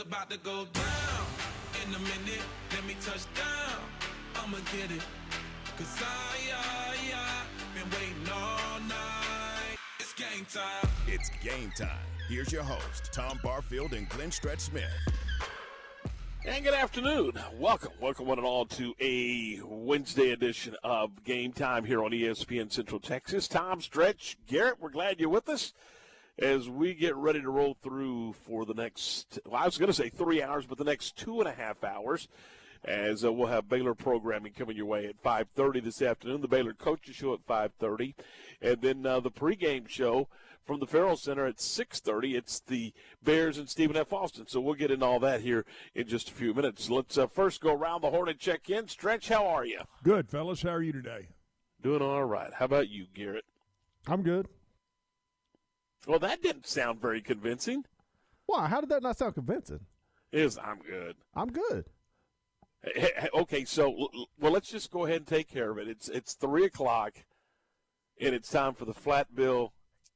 about to go down. In a minute, let me touch down. I'ma get it. Cause I, I, I, been waiting all night. It's game time. It's game time. Here's your host, Tom Barfield and Glenn Stretch Smith. And good afternoon. Welcome, welcome one and all to a Wednesday edition of Game Time here on ESPN Central Texas. Tom Stretch, Garrett, we're glad you're with us as we get ready to roll through for the next, well, I was going to say three hours, but the next two and a half hours, as uh, we'll have Baylor programming coming your way at 5.30 this afternoon, the Baylor Coaches Show at 5.30, and then uh, the pregame show from the Ferrell Center at 6.30. It's the Bears and Stephen F. Austin. So we'll get into all that here in just a few minutes. Let's uh, first go around the horn and check in. Stretch, how are you? Good, fellas. How are you today? Doing all right. How about you, Garrett? I'm good. Well, that didn't sound very convincing. Why? How did that not sound convincing? Is I'm good. I'm good. Hey, hey, okay, so well, let's just go ahead and take care of it. It's it's three o'clock, and it's time for the flat bill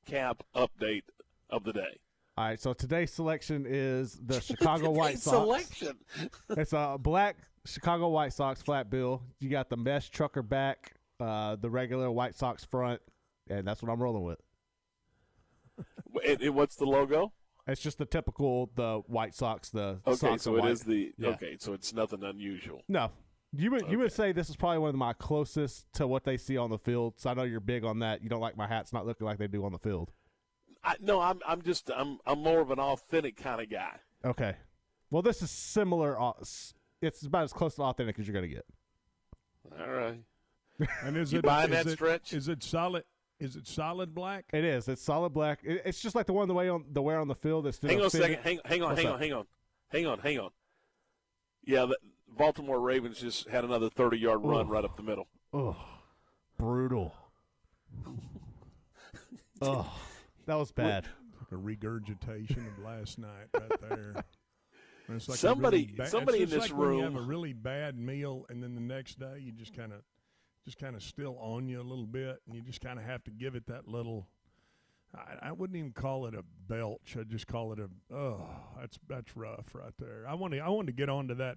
cap update of the day. All right, so today's selection is the Chicago White Sox. Selection. it's a black Chicago White Sox flat bill. You got the mesh trucker back, uh, the regular White Sox front, and that's what I'm rolling with. and, and what's the logo? It's just the typical the White Sox. The okay, Sox so it white. is the Yeah. okay, so it's nothing unusual. No, you would you would say this is probably one of my closest to what they see on the field. So I know you're big on that. You don't like my hats not looking like they do on the field. I, no, I'm I'm just I'm I'm more of an authentic kind of guy. Okay. Well, this is similar. It's about as close to authentic as you're going to get. All right. And is You it buying is that it- stretch? Is it solid? Is it solid black? It is. It's solid black. It, it's just like the one the way on the wear on the field. It's Hang on a second. Hang, hang on. What's Hang up? on. Hang on. Hang on. Hang on. Yeah, the Baltimore Ravens just had another 30 yard run Ooh. right up the middle. Oh, brutal. oh, that was bad. A regurgitation of last night, right there. It's like Somebody- really ba- somebody it's in just this like when you have room- a really bad meal, and then the next day you just kind of, just kind of still on you a little bit, and you just kind of have to give it that little. I, I wouldn't even call it a belch. I'd just call it a. Oh, that's that's rough right there. I want to. I wanted to get onto that,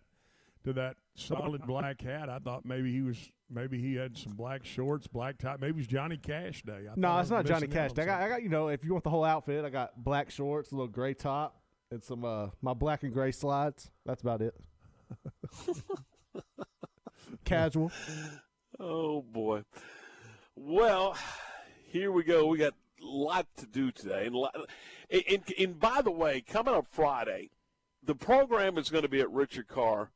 to that solid black hat. I thought maybe he was. Maybe he had some black shorts, black tie. Maybe it was Johnny Cash day. I No, thought I it's not Johnny Cash. on I got, I got, you know, if you want the whole outfit, I got black shorts, a little gray top, and some uh my black and gray slides. That's about it. Casual. Oh boy. Well, here we go. We got a lot to do today, and, and, and, by the way, coming up Friday, the program is going to be at Richard Carr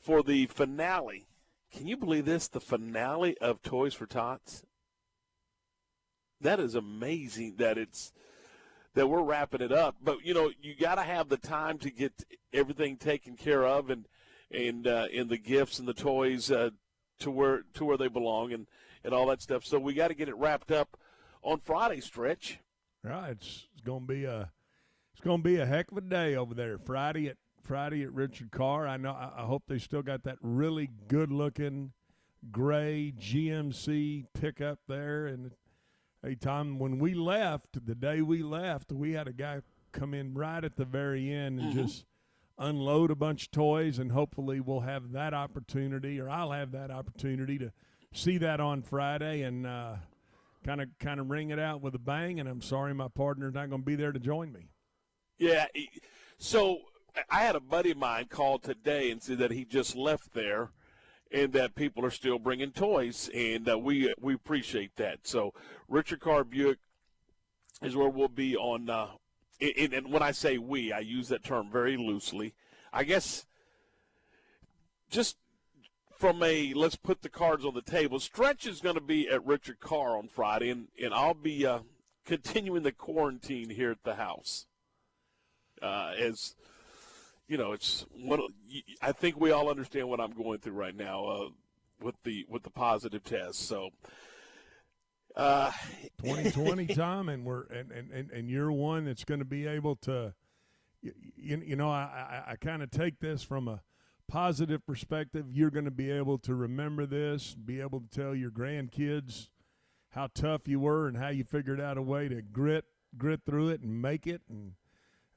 for the finale. Can you believe this? The finale of Toys for Tots. That is amazing. That it's that we're wrapping it up, but you know you got to have the time to get everything taken care of, and and uh, and the gifts and the toys uh, to where to where they belong and and all that stuff. So we got to get it wrapped up on Friday stretch. Right, it's, it's going to be a it's going to be a heck of a day over there. Friday at Friday at Richard Carr. I know. I, I hope they still got that really good looking gray GMC pickup there. And hey, Tom, when we left the day we left, we had a guy come in right at the very end and mm-hmm. just unload a bunch of toys, and hopefully we'll have that opportunity, or I'll have that opportunity to see that on Friday and. uh kind of kind of ring it out with a bang. And I'm sorry, my partner's not going to be there to join me. Yeah. So I had a buddy of mine call today and said that he just left there, and that people are still bringing toys, and uh, we we appreciate that. So Richard Carr Buick is where we'll be on. Uh, and, and when I say we, I use that term very loosely. I guess just from a let's put the cards on the table. Stretch is going to be at Richard Carr on Friday, and, and I'll be uh, continuing the quarantine here at the house. Uh, as you know, it's one. I think we all understand what I'm going through right now uh, with the with the positive test. So, uh, 2020, Tom, and we're and, and, and, you're one that's going to be able to. You, you, you know, I, I, I kind of take this from a positive perspective. You're going to be able to remember this, be able to tell your grandkids how tough you were and how you figured out a way to grit grit through it and make it and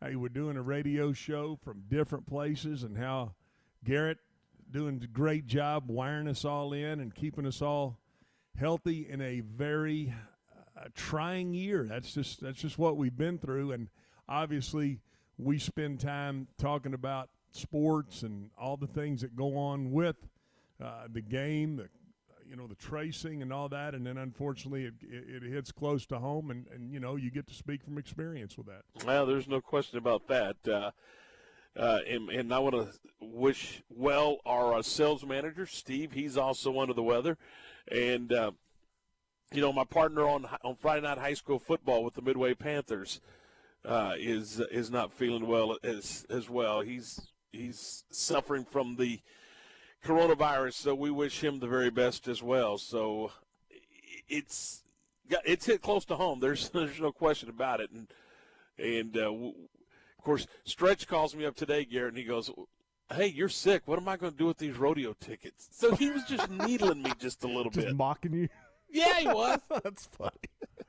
how you were doing a radio show from different places, and how Garrett doing a great job wiring us all in and keeping us all healthy in a very uh, trying year. That's just that's just what we've been through, and obviously we spend time talking about sports and all the things that go on with uh, the game, the you know the tracing and all that, and then unfortunately it, it, it, hits close to home, and, and you know you get to speak from experience with that. Well, there's no question about that. Uh, uh, and, and, I want to wish well our uh, sales manager Steve. He's also under the weather, and uh, you know my partner on on Friday night high school football with the Midway Panthers uh, is is not feeling well as as well. He's he's suffering from the coronavirus, so we wish him the very best as well. So it's it's hit close to home. There's there's no question about it, and and uh, of course Stretch calls me up today, Garrett, and he goes. Hey, you're sick. What am I going to do with these rodeo tickets? So he was just needling me just a little just bit, mocking you. Yeah, he was. That's funny.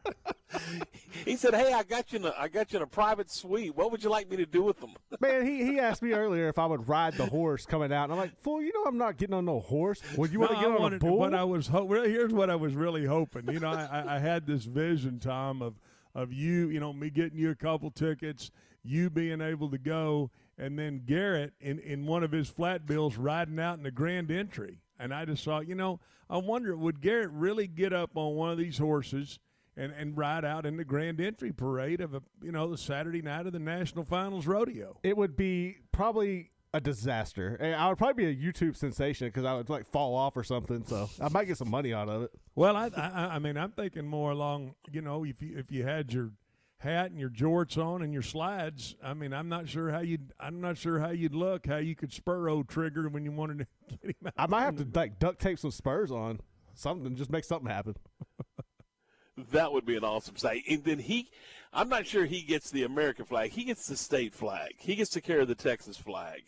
he said, "Hey, I got you in a, I got you in a private suite. What would you like me to do with them?" Man, he, he asked me earlier if I would ride the horse coming out, and I'm like, "Fool, you know I'm not getting on no horse. Would you want to no, get I on wanted, a bull?" What I was ho- here's what I was really hoping. You know, I, I had this vision, Tom, of of you. You know, me getting you a couple tickets, you being able to go, and then Garrett in in one of his flat bills riding out in the grand entry. And I just thought, you know, I wonder would Garrett really get up on one of these horses? and, and ride out in the grand entry parade of a you know the Saturday night of the national finals rodeo. It would be probably a disaster. Eh, I would probably be a YouTube sensation because I would like fall off or something. So I might get some money out of it. Well, I, I I mean I'm thinking more along you know if you if you had your hat and your jorts on and your slides. I mean, I'm not sure how you'd. I'm not sure how you'd look. How you could spur old trigger when you wanted to get him out. I might have to like duct tape some spurs on something. Just make something happen. That would be an awesome sight. And then he, I'm not sure he gets the American flag. He gets the state flag. He gets to carry the Texas flag.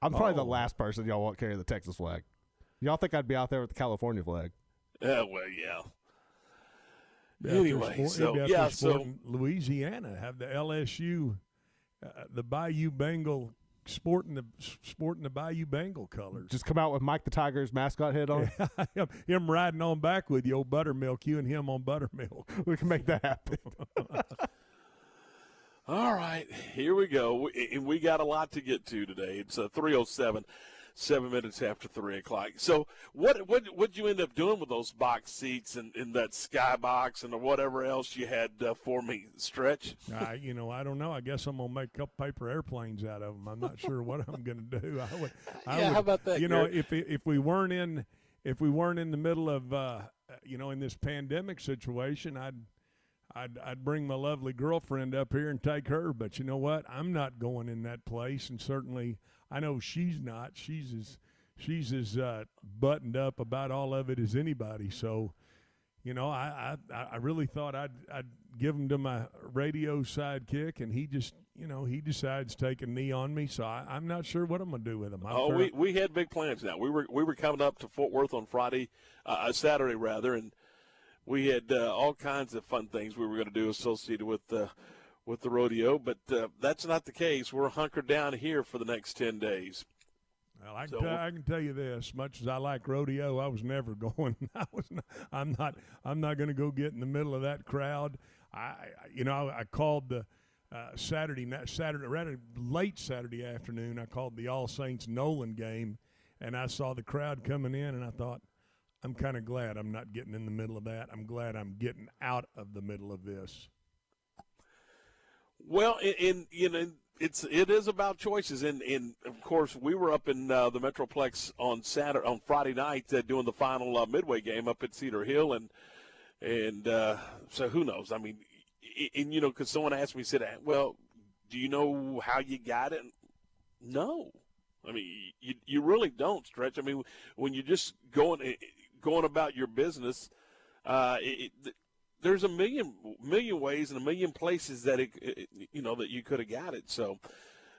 I'm probably the Oh. last person y'all want carry the Texas flag. Y'all think I'd be out there with the California flag? Uh, well, yeah. Be out Anyway, sport- so, yeah, so- sporting Louisiana have the LSU, uh, the Bayou Bengal sporting the sporting the Bayou Bengal colors. Just come out with Mike the Tiger's mascot head on. him, him riding on back with you, old buttermilk. You and him on buttermilk. We can make that happen. All right, here we go. We, and we got a lot to get to today. It's uh, 307, seven minutes after 3 o'clock. So, what what what'd you end up doing with those box seats and, and that skybox and whatever else you had uh, for me? Stretch? I, you know, I don't know. I guess I'm gonna make a couple paper airplanes out of them. I'm not sure what I'm gonna do. I would, I Yeah, would, how about that, You know, if if we weren't in if we weren't in the middle of uh, you know in this pandemic situation, I'd. I'd, I'd bring my lovely girlfriend up here and take her, but you know what? I'm not going in that place, and certainly I know she's not. She's as she's as uh, buttoned up about all of it as anybody. So, you know, I I, I really thought I'd I'd give him to my radio sidekick, and he just you know he decides to take a knee on me. So I, I'm not sure what I'm gonna do with him. I'm Oh, we, we had big plans now. We were we were coming up to Fort Worth on Friday, uh, uh, Saturday rather, and we had uh, all kinds of fun things we were going to do associated with uh, with the rodeo. But uh, that's not the case. We're hunkered down here for the next ten days. Well, I can, So- tell, I can tell you this: much as I like rodeo, I was never going. I was. Not, I'm not. I'm not going to go get in the middle of that crowd. I, I- you know, I, I called the uh, Saturday night, Saturday, rather late Saturday afternoon. I called the All Saints Nolan game, and I saw the crowd coming in, and I thought, I'm kind of glad I'm not getting in the middle of that. I'm glad I'm getting out of the middle of this. Well, in you know, it's it is about choices, and and of course we were up in uh, the Metroplex on Saturday on Friday night uh, doing the final uh, midway game up at Cedar Hill, and and uh, so who knows? I mean, i- and you know, because someone asked me, said, "Well, do you know how you got it?" No, I mean, you you really don't stretch. I mean, when you're just going eh, going about your business, uh, it, it, there's a million million ways and a million places that it, it you know that you could have got it. So,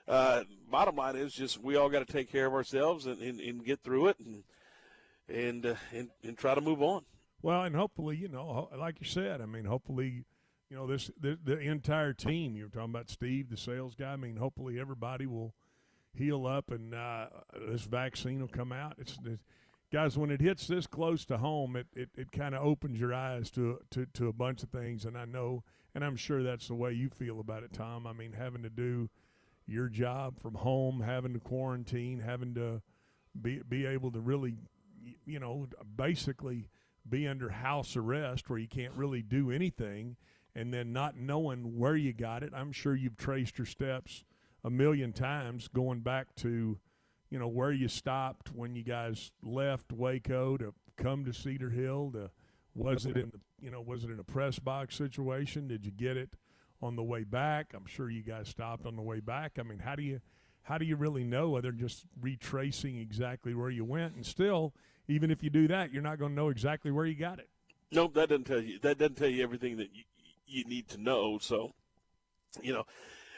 uh, bottom line is just we all got to take care of ourselves and, and, and get through it and and, uh, and and try to move on. Well, and hopefully, you know, like you said, I mean, hopefully, you know this the, the entire team. You were talking about Steve, the sales guy. I mean, hopefully everybody will heal up and uh, this vaccine will come out. It's, it's, guys when it hits this close to home, it it, it kind of opens your eyes to, to to a bunch of things. And I know, and I'm sure that's the way you feel about it, Tom. I mean, having to do your job from home, having to quarantine, having to be be able to really, you know, basically be under house arrest where you can't really do anything and then not knowing where you got it. I'm sure you've traced your steps a million times going back to, you know, where you stopped when you guys left Waco to come to Cedar Hill. To was it in the, you know, was it in a press box situation? Did you get it on the way back? I'm sure you guys stopped on the way back. I mean, how do you how do you really know other than just retracing exactly where you went? And still, even if you do that, you're not going to know exactly where you got it. Nope, that doesn't tell you. That doesn't tell you everything that you, you need to know. So, you know,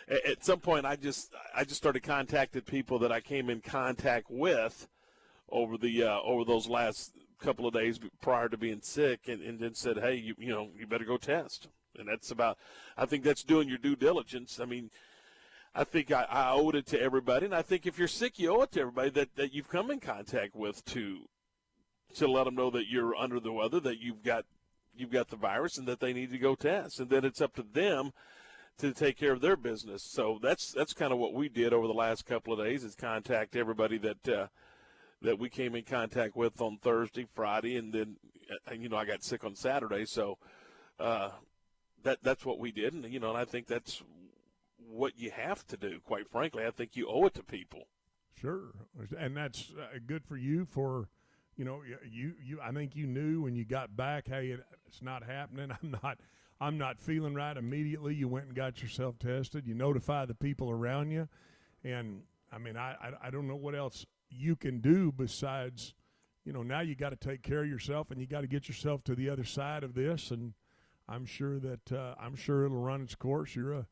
at, some point, I just I just started contacting people that I came in contact with over the uh, over those last couple of days prior to being sick, and, and then said, hey, you you know, you better go test. And that's about. I think that's doing your due diligence. I mean. I think I, I owed it to everybody, and I think if you're sick, you owe it to everybody that, that you've come in contact with to to let them know that you're under the weather, that you've got you've got the virus, and that they need to go test. And then it's up to them to take care of their business. So that's that's kind of what we did over the last couple of days is contact everybody that uh, that we came in contact with on Thursday, Friday, and then and, you know I got sick on Saturday, so uh, that that's what we did, and you know, and I think that's what you have to do. Quite frankly, I think you owe it to people. Sure, and that's uh, good for you. For you know, you you I think you knew when you got back, hey, it, it's not happening. I'm not. I'm not feeling right immediately. You went and got yourself tested. You notify the people around you, and I mean, I I, I don't know what else you can do besides, you know, now you got to take care of yourself and you got to get yourself to the other side of this. And I'm sure that uh, I'm sure it'll run its course. You're a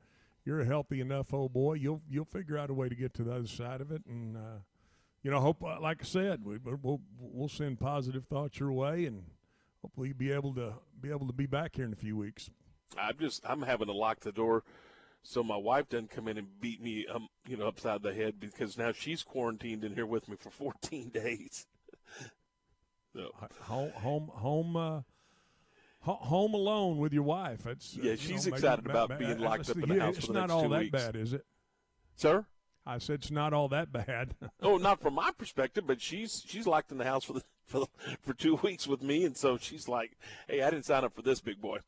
you're a healthy enough old boy. You'll you'll figure out a way to get to the other side of it, and uh, you know, hope uh, like I said, we, will we'll send positive thoughts your way, and hopefully you'll be able to be able to be back here in a few weeks. I'm just I'm having to lock the door so my wife doesn't come in and beat me um you know upside the head because now she's quarantined in here with me for 14 days. so. Home home home. Uh, home alone with your wife. That's yeah. she's know, excited about bad, being locked up in the house it's for the not all that weeks. bad, is it? Sir. I said it's not all that bad. oh, not from my perspective, but she's she's locked in the house for the for for two weeks with me, and so she's like, "Hey, I didn't sign up for this, big boy."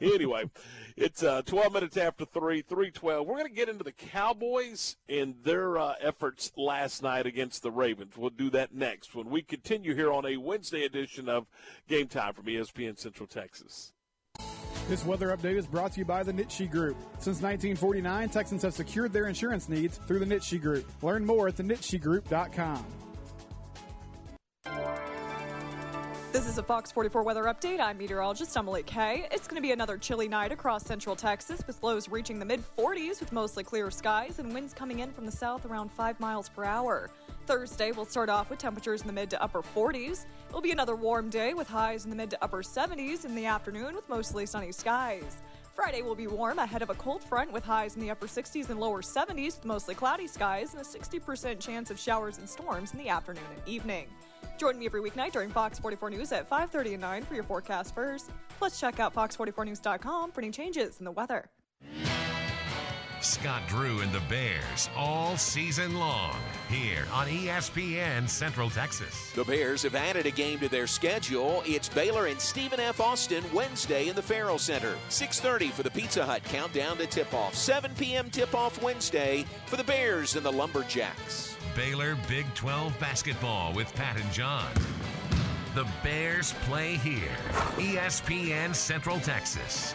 anyway, it's uh, 12 minutes after three, 312. We're going to get into the Cowboys and their uh, efforts last night against the Ravens. We'll do that next when we continue here on a Wednesday edition of Game Time from ESPN Central Texas. This weather update is brought to you by the Nitsche Group. Since 1949, Texans have secured their insurance needs through the Nitsche Group. Learn more at thenitschegroup.com. This is a Fox 44 weather update. I'm meteorologist Emily Kay. It's going to be another chilly night across central Texas with lows reaching the mid 40s with mostly clear skies and winds coming in from the south around 5 miles per hour. Thursday we'll start off with temperatures in the mid to upper 40s. It'll be another warm day with highs in the mid to upper 70s in the afternoon with mostly sunny skies. Friday will be warm ahead of a cold front with highs in the upper 60s and lower 70s with mostly cloudy skies and a 60% chance of showers and storms in the afternoon and evening. Join me every weeknight during Fox 44 News at 5:30 and 9 for your forecast first. Plus, check out fox44news.com for any changes in the weather. Scott Drew and the Bears all season long here on ESPN Central Texas. The Bears have added a game to their schedule. It's Baylor and Stephen F. Austin Wednesday in the Ferrell Center. 6:30 for the Pizza Hut countdown to tip-off. 7 p.m. tip-off Wednesday for the Bears and the Lumberjacks. Baylor Big 12 basketball with Pat and John. The Bears play here. ESPN Central Texas.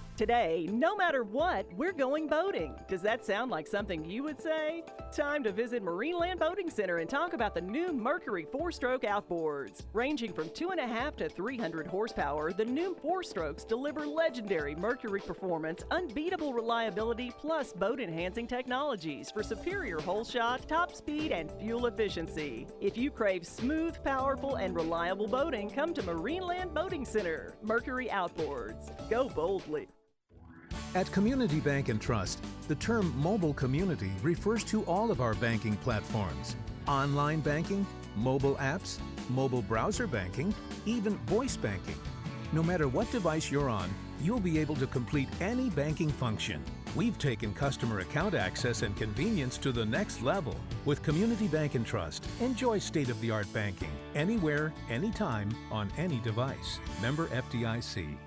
Today, no matter what, we're going boating. Does that sound like something you would say? Time to visit Marineland Boating Center and talk about the new Mercury four stroke outboards. Ranging from 2.5 to 300 horsepower, the new four strokes deliver legendary Mercury performance, unbeatable reliability, plus boat enhancing technologies for superior hole shot, top speed, and fuel efficiency. If you crave smooth, powerful, and reliable boating, come to Marineland Boating Center. Mercury Outboards. Go boldly. At Community Bank and Trust, the term mobile community refers to all of our banking platforms online banking, mobile apps, mobile browser banking, even voice banking. No matter what device you're on, you'll be able to complete any banking function. We've taken customer account access and convenience to the next level. With Community Bank and Trust, enjoy state of the art banking anywhere, anytime, on any device. Member FDIC.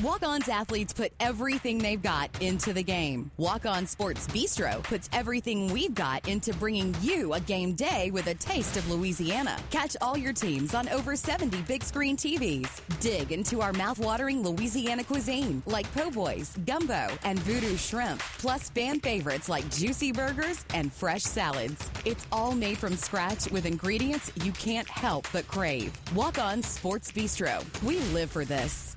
Walk On's athletes put everything they've got into the game. Walk On Sports Bistro puts everything we've got into bringing you a game day with a taste of Louisiana. Catch all your teams on over 70 big screen TVs. Dig into our mouth-watering Louisiana cuisine like po' boys, gumbo, and voodoo shrimp, plus fan favorites like juicy burgers and fresh salads. It's all made from scratch with ingredients you can't help but crave. Walk On Sports Bistro. We live for this.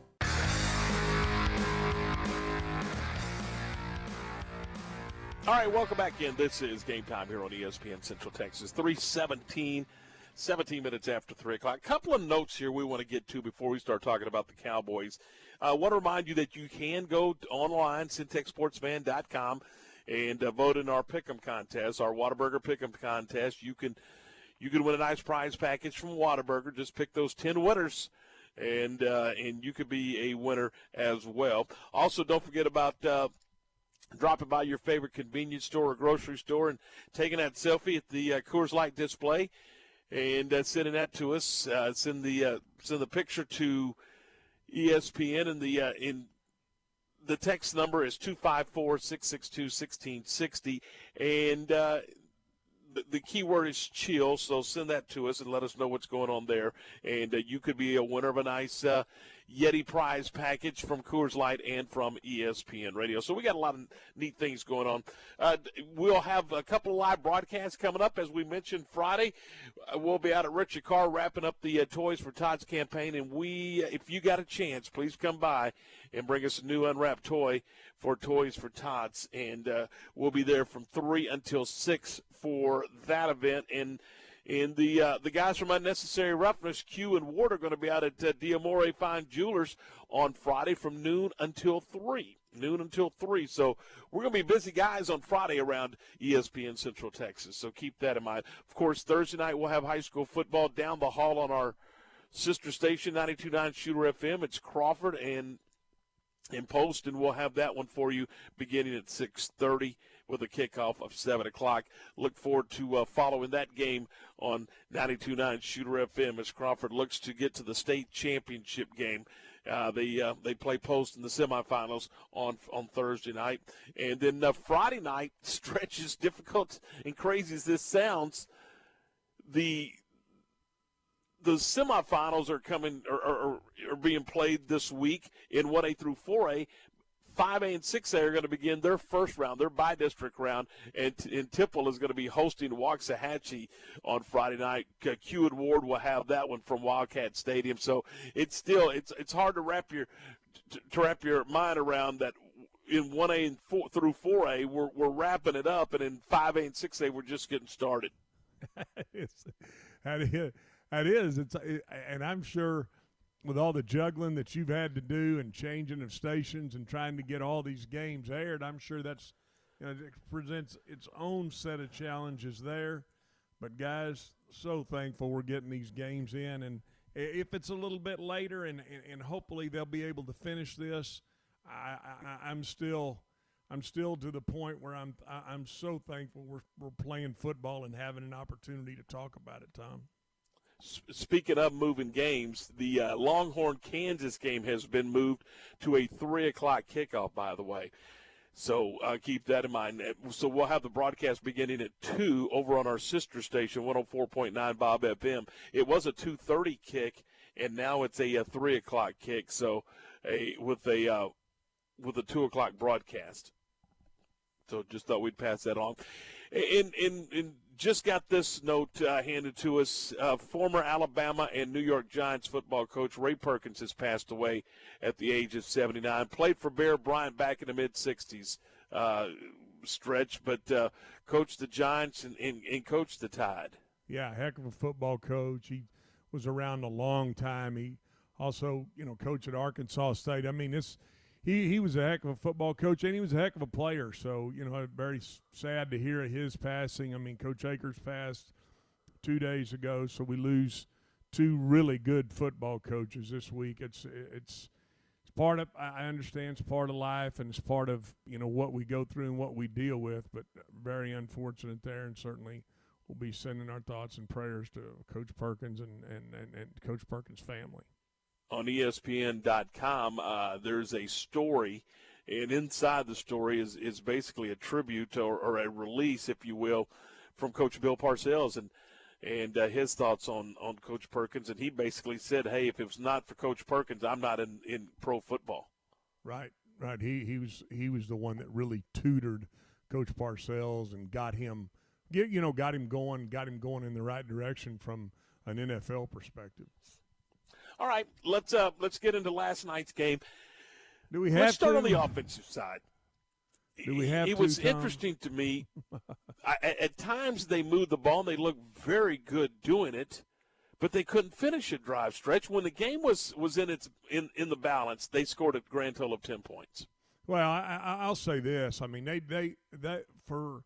All right, welcome back in. This is game time here on ESPN Central Texas. 317, 17 minutes after 3 o'clock. A couple of notes here we want to get to before we start talking about the Cowboys. I want to remind you that you can go online, syntechsportsman.com, and uh, vote in our Pick'em contest, our Whataburger Pick'em contest. You can you can win a nice prize package from Whataburger. Just pick those 10 winners and uh, and you could be a winner as well. Also, don't forget about uh, dropping by your favorite convenience store or grocery store and taking that selfie at the uh, Coors Light display and uh, sending that to us. Uh, send the uh, send the picture to ESPN and the uh, in the text number is 254-662-1660 and uh, the, the key word is chill so send that to us and let us know what's going on there and uh, you could be a winner of a nice uh, Yeti prize package from Coors Light and from ESPN Radio. So we got a lot of neat things going on. Uh, we'll have a couple of live broadcasts coming up, as we mentioned Friday. Uh, we'll be out at Richard Carr wrapping up the uh, Toys for Tots campaign, and we, if you got a chance, please come by and bring us a new unwrapped toy for Toys for Tots, and uh, we'll be there from three until six for that event. And and the uh, the guys from Unnecessary Roughness, Q and Ward, are going to be out at uh, Diamore Fine Jewelers on Friday from noon until 3. Noon until 3. So we're going to be busy guys on Friday around ESPN Central Texas. So keep that in mind. Of course, Thursday night we'll have high school football down the hall on our sister station, 92.9 Shooter FM. It's Crawford and in Post, and we'll have that one for you beginning at 630 with a kickoff of 7 o'clock. Look forward to uh, following that game on 92.9 Shooter FM as Crawford looks to get to the state championship game Uh, they uh, they play post in the semifinals on on Thursday night, and then uh, Friday night stretches difficult and crazy as this sounds. The the semifinals are coming are, are, are being played this week in 1A through 4A. 5A and 6A are going to begin their first round, their by district round, and, and Temple is going to be hosting Waxahachie on Friday night. Q and Ward will have that one from Wildcat Stadium. So it's still it's it's hard to wrap your to wrap your mind around that in 1A and 4 through 4A we're we're wrapping it up, and in 5A and 6A we're just getting started. that is, that is. It's, and I'm sure with all the juggling that you've had to do and changing of stations and trying to get all these games aired, I'm sure that's you know, it presents its own set of challenges there. But guys, so thankful we're getting these games in, and if it's a little bit later, and and, and hopefully they'll be able to finish this, I, I I'm still. I'm still to the point where I'm I'm so thankful we're we're playing football and having an opportunity to talk about it, Tom. Speaking of moving games, the uh, Longhorn Kansas game has been moved to a three o'clock kickoff. By the way, so uh, keep that in mind. So we'll have the broadcast beginning at two over on our sister station, one hundred four point nine Bob FM. It was a two thirty kick, and now it's a, uh three o'clock kick. So a with a uh, with a two o'clock broadcast. So just thought we'd pass that on. And, and, and just got this note uh, handed to us. Uh, former Alabama and New York Giants football coach Ray Perkins has passed away at the age of 79. Played for Bear Bryant back in the mid 60s uh, stretch, but uh, coached the Giants and, and, and coached the Tide. Yeah, heck of a football coach. He was around a long time. He also, you know, coached at Arkansas State. I mean, this he he was a heck of a football coach and he was a heck of a player. So, you know, very sad to hear of his passing. I mean, Coach Akers passed two days ago, so we lose two really good football coaches this week. It's it's it's part of I I understand it's part of life and it's part of you know what we go through and what we deal with. But very unfortunate there, and certainly we'll be sending our thoughts and prayers to Coach Perkins and and, and, and Coach Perkins' family. On ESPN.com, uh, there's a story, and inside the story is, is basically a tribute or, or a release, if you will, from Coach Bill Parcells and and uh, his thoughts on, on Coach Perkins. And he basically said, "Hey, if it was not for Coach Perkins, I'm not in, in pro football." Right, right. He he was he was the one that really tutored Coach Parcells and got him, you know, got him going, got him going in the right direction from an NFL perspective. All right, let's uh, let's get into last night's game. Do we Let's start to? on the offensive side. Do we have it to, was Tom? interesting to me. I, at- at times they moved the ball and they looked very good doing it, but they couldn't finish a drive stretch. When the game was was in its in, in the balance, they scored a grand total of ten points. Well, I, I, I'll say this. I mean, they they that for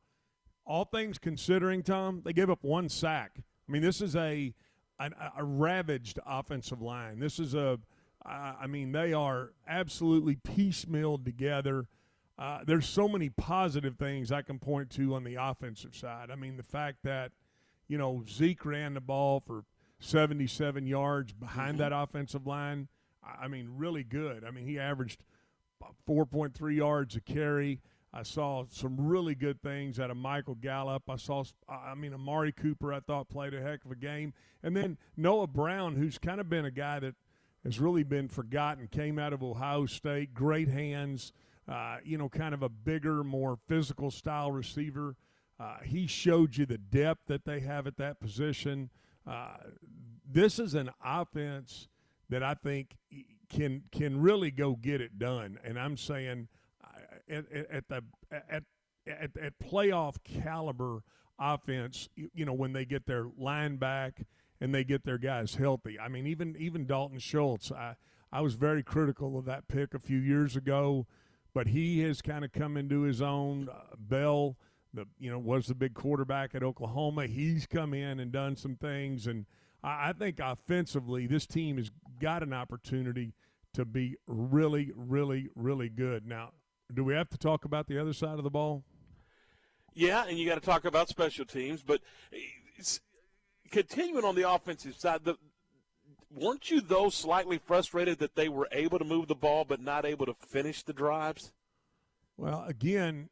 all things considering, Tom, they gave up one sack. I mean, this is a an, a ravaged offensive line. This is a I I mean, they are absolutely piecemealed together. Uh, there's so many positive things I can point to on the offensive side. I mean, the fact that you know Zeke ran the ball for 77 yards behind that offensive line. I I mean, really good. I mean, he averaged 4.3 yards a carry. I saw some really good things out of Michael Gallup. I saw, I mean, Amari Cooper, I thought played a heck of a game. And then Noah Brown, who's kind of been a guy that has really been forgotten, came out of Ohio State, great hands, uh, you know, kind of a bigger, more physical style receiver. Uh, he showed you the depth that they have at that position. Uh, this is an offense that I think can can really go get it done. And I'm saying at, at, the at, at at playoff caliber offense, you, you know, when they get their line back and they get their guys healthy. I mean, even even Dalton Schultz, I I was very critical of that pick a few years ago, but he has kind of come into his own. Uh, Bell, the you know, was the big quarterback at Oklahoma. He's come in and done some things, and I, I think offensively, this team has got an opportunity to be really, really, really good. Now, do we have to talk about the other side of the ball? Yeah, and you got to talk about special teams, but eh, it's, continuing on the offensive side, the weren't you though slightly frustrated that they were able to move the ball but not able to finish the drives? Well, again,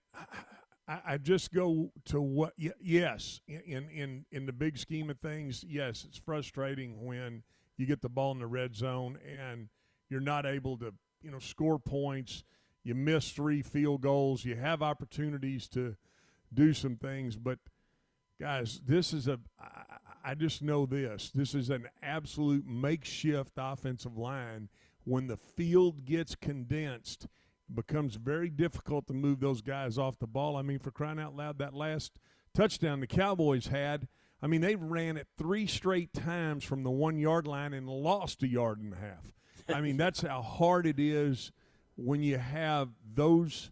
I, I just go to what. Yes, in in in the big scheme of things, yes, it's frustrating when you get the ball in the red zone and you're not able to, you know, score points. You miss three field goals. You have opportunities to do some things, but guys, this is a. I, I just know this. This is an absolute makeshift offensive line. When the field gets condensed, it becomes very difficult to move those guys off the ball. I mean, for crying out loud, that last touchdown the Cowboys had. I mean, they ran it three straight times from the one yard line and lost a yard and a half. I mean, that's how hard it is when you have those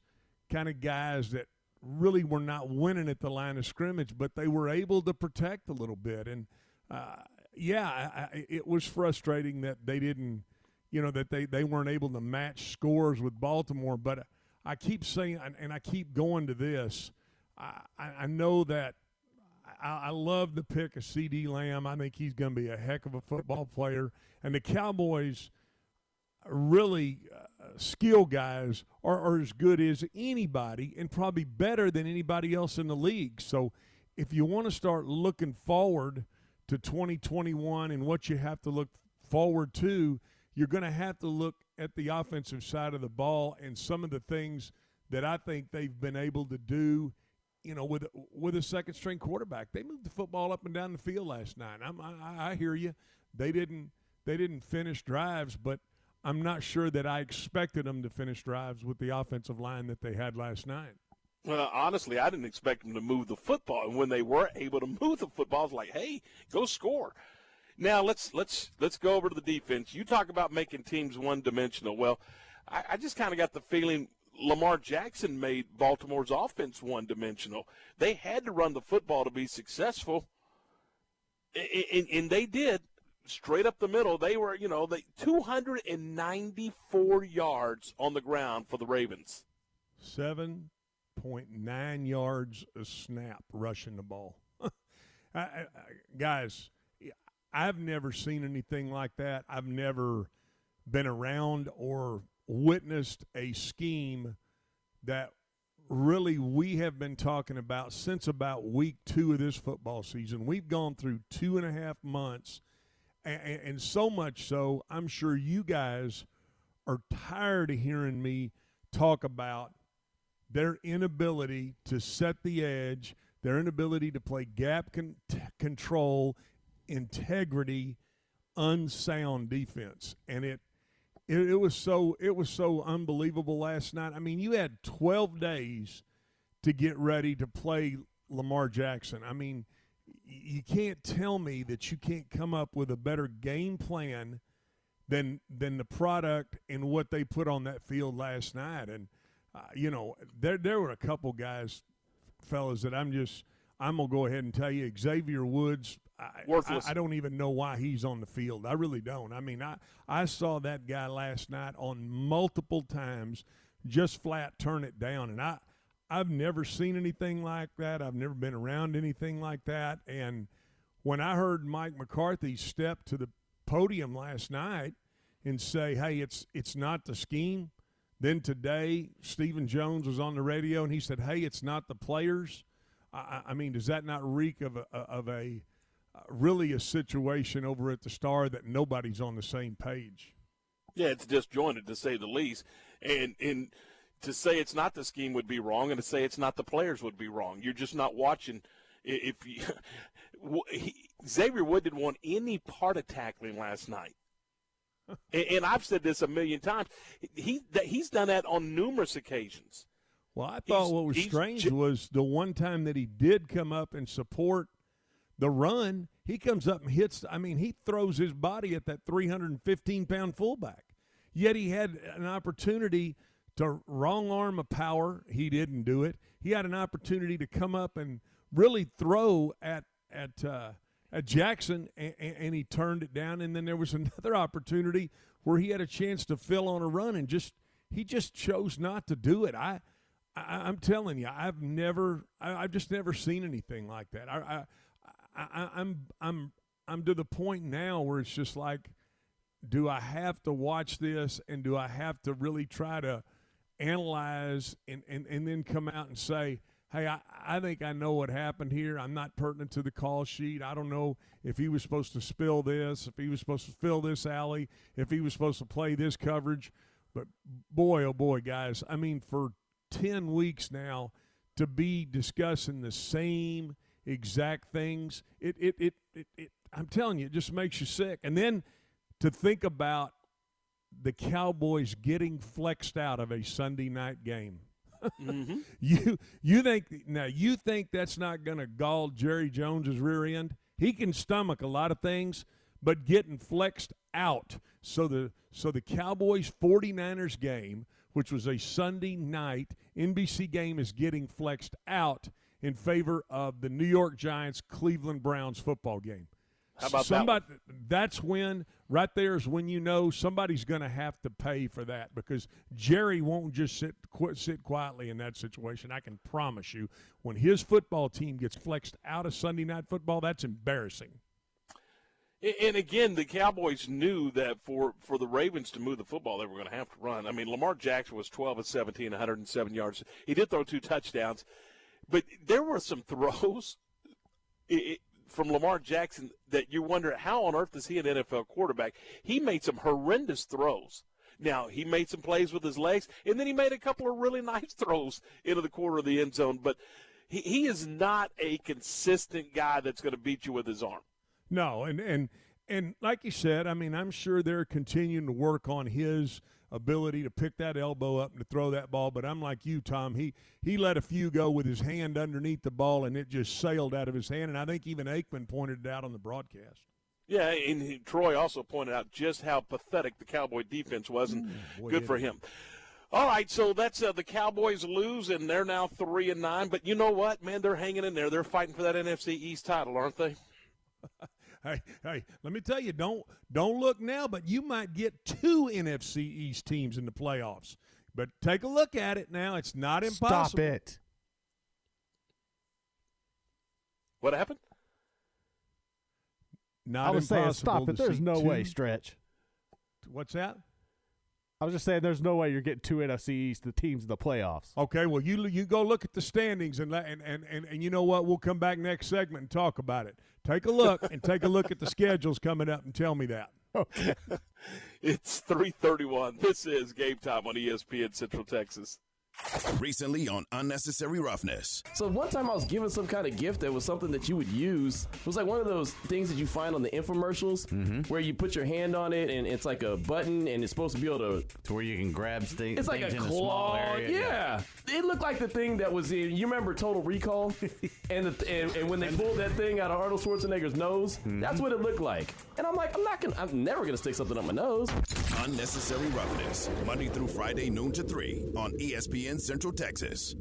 kind of guys that really were not winning at the line of scrimmage, but they were able to protect a little bit. And uh, yeah, I, it was frustrating that they didn't, you know, that they, they weren't able to match scores with Baltimore. But I keep saying, and- I keep going to this. I, I I know that I, I love the pick of CeeDee Lamb. I think he's going to be a heck of a football player. And the Cowboys really uh, skill guys are, are as good as anybody and probably better than anybody else in the league. So if you want to start looking forward to 2021 and what you have to look forward to, you're going to have to look at the offensive side of the ball and some of the things that I think they've been able to do. You know, with with a second string quarterback, they moved the football up and down the field last night. I'm, I, I hear you. They didn't they didn't finish drives, but I'm not sure that I expected them to finish drives with the offensive line that they had last night. Well, honestly, I didn't expect them to move the football, and when they were able to move the football, I was like, "Hey, go score!" Now let's let's let's go over to the defense. You talk about making teams one dimensional. Well, I, I just kind of got the feeling Lamar Jackson made Baltimore's offense one dimensional. They had to run the football to be successful, and, and, and they did straight up the middle. They were, you know, they 294 yards on the ground for the Ravens. Seven point nine yards a snap rushing the ball. I, I- guys, I've never seen anything like that. I've never been around or witnessed a scheme that really we have been talking about since about week two of this football season. We've gone through two and a half months, and, and so much so, I'm sure you guys are tired of hearing me talk about their inability to set the edge, their inability to play gap con- control, integrity, unsound defense, and it, it it was so it was so unbelievable last night. I mean, you had 12 days to get ready to play Lamar Jackson. I mean, you can't tell me that you can't come up with a better game plan than than the product and what they put on that field last night. And uh, you know, there there were a couple guys, fellas, that I'm just I'm gonna go ahead and tell you, Xavier Woods. I, Worthless. I, I don't even know why he's on the field. I really don't. I mean, I I saw that guy last night on multiple times, just flat turn it down, and I I've never seen anything like that. I've never been around anything like that. And when I heard Mike McCarthy step to the podium last night and say, "Hey, it's it's not the scheme." Then today, Stephen Jones was on the radio and he said, "Hey, it's not the players." I, I- mean, does that not reek of a, of a uh, really a situation over at the Star that nobody's on the same page? Yeah, it's disjointed to say the least. And and to say it's not the scheme would be wrong, and to say it's not the players would be wrong. You're just not watching. If you, he, Xavier Wood didn't want any part of tackling last night, and, and I've said this a million times. He that he's done that on numerous occasions. Well, I thought He's- what was strange ju- was the one time that he did come up and support the run, he comes up and hits. I mean, he throws his body at that 315 pound fullback. Yet he had an opportunity to wrong arm of power. He didn't do it. He had an opportunity to come up and really throw at at uh, at Jackson, and, and he turned it down. And then there was another opportunity where he had a chance to fill on a run, and just he just chose not to do it. I, I I'm telling you, I've never, I, I've just never seen anything like that. I, I, I, I'm, I'm, I'm to the point now where it's just like, do I have to watch this and do I have to really try to analyze and, and, and then come out and say, hey, I, I think I know what happened here. I'm not pertinent to the call sheet. I don't know if he was supposed to spill this, if he was supposed to fill this alley, if he was supposed to play this coverage. But boy, oh boy, guys, I mean, for 10 weeks now to be discussing the same exact things, it, it, it, it, it I'm telling you, it just makes you sick. And then to think about the Cowboys getting flexed out of a Sunday night game. Mm-hmm. You you think now you think that's not going to gall Jerry Jones's rear end? He can stomach a lot of things, but getting flexed out. So the so the Cowboys 49ers game, which was a Sunday night NBC game is getting flexed out in favor of the New York Giants Cleveland Browns football game. How about that somebody that's when right there is when you know somebody's going to have to pay for that because Jerry won't just sit qu- sit quietly in that situation. I can promise you when his football team gets flexed out of Sunday night football that's embarrassing. And again, the Cowboys knew that for, for the Ravens to move the football, they were going to have to run. I mean, Lamar Jackson was 12 of 17, 107 yards. He did throw two touchdowns, but there were some throws i- i- from Lamar Jackson that you wonder how on earth is he an NFL quarterback? He made some horrendous throws. Now, he made some plays with his legs, and then he made a couple of really nice throws into the corner of the end zone, but he, he is not a consistent guy that's going to beat you with his arm. No, and and and like you said, I mean, I'm sure they're continuing to work on his ability to pick that elbow up and to throw that ball. But I'm like you, Tom. He he let a few go with his hand underneath the ball, and it just sailed out of his hand. And I think even Aikman pointed it out on the broadcast. Yeah, and he, Troy also pointed out just how pathetic the Cowboy defense was, and boy, good for him. All right, so that's uh, the Cowboys lose, and they're now three and nine. But you know what, man? They're hanging in there. They're fighting for that NFC East title, aren't they? Hey, hey, let me tell you, don't don't look now, but you might get two NFC East teams in the playoffs. But take a look at it now; it's not impossible. Stop it. What happened? Not I was saying, impossible stop it. There's no two- way, stretch. What's that? I was just saying, there's no way you're getting two NFC East the teams in the playoffs. Okay, well you you go look at the standings and and, and and and you know what? We'll come back next segment and talk about it. Take a look and take a look at the schedules coming up and tell me that. Okay. It's three thirty-one. This is game time on ESPN Central Texas. Recently on Unnecessary Roughness. So one time I was given some kind of gift that was something that you would use. It was like one of those things that you find on the infomercials mm-hmm. where you put your hand on it and it's like a button and it's supposed to be able to to where you can grab th- It's like things a in a small claw. area. Yeah. It looked like the thing that was in you remember Total Recall? and, the, and and when they pulled that thing out of Arnold Schwarzenegger's nose, mm-hmm. that's what it looked like. And I'm like, I'm not gonna I'm never gonna stick something up my nose. Unnecessary Roughness. Monday through Friday, noon to 3 on E ESPN Central Texas.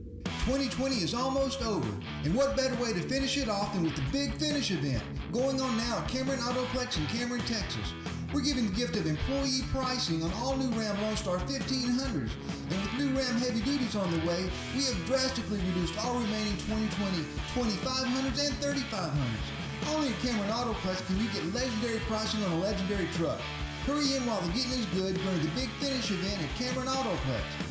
2020 is almost over, and what better way to finish it off than with the Big Finish event going on now at Cameron Autoplex in Cameron, Texas. We're giving the gift of employee pricing on all new Ram Lone Star 1500s, and with new Ram Heavy Duties on the way, we have drastically reduced all remaining 2020 2500s and 3500s. Only at Cameron Autoplex can you get legendary pricing on a legendary truck. Hurry in while the getting is good during the Big Finish event at Cameron Autoplex,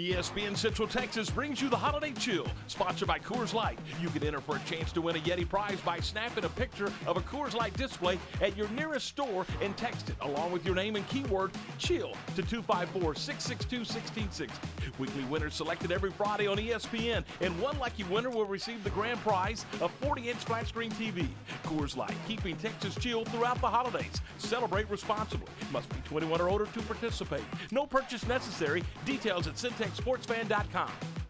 ESPN Central Texas brings you the Holiday Chill, sponsored by Coors Light. You can enter for a chance to win a Yeti prize by snapping a picture of a Coors Light display at your nearest store and text it along with your name and keyword CHILL to 254 662 1660. Weekly winners selected every Friday on ESPN, and one lucky winner will receive the grand prize a 40 inch flat screen TV. Coors Light, keeping Texas chill throughout the holidays. Celebrate responsibly. Must be 21 or older to participate. No purchase necessary. Details at centexsportsfan.com.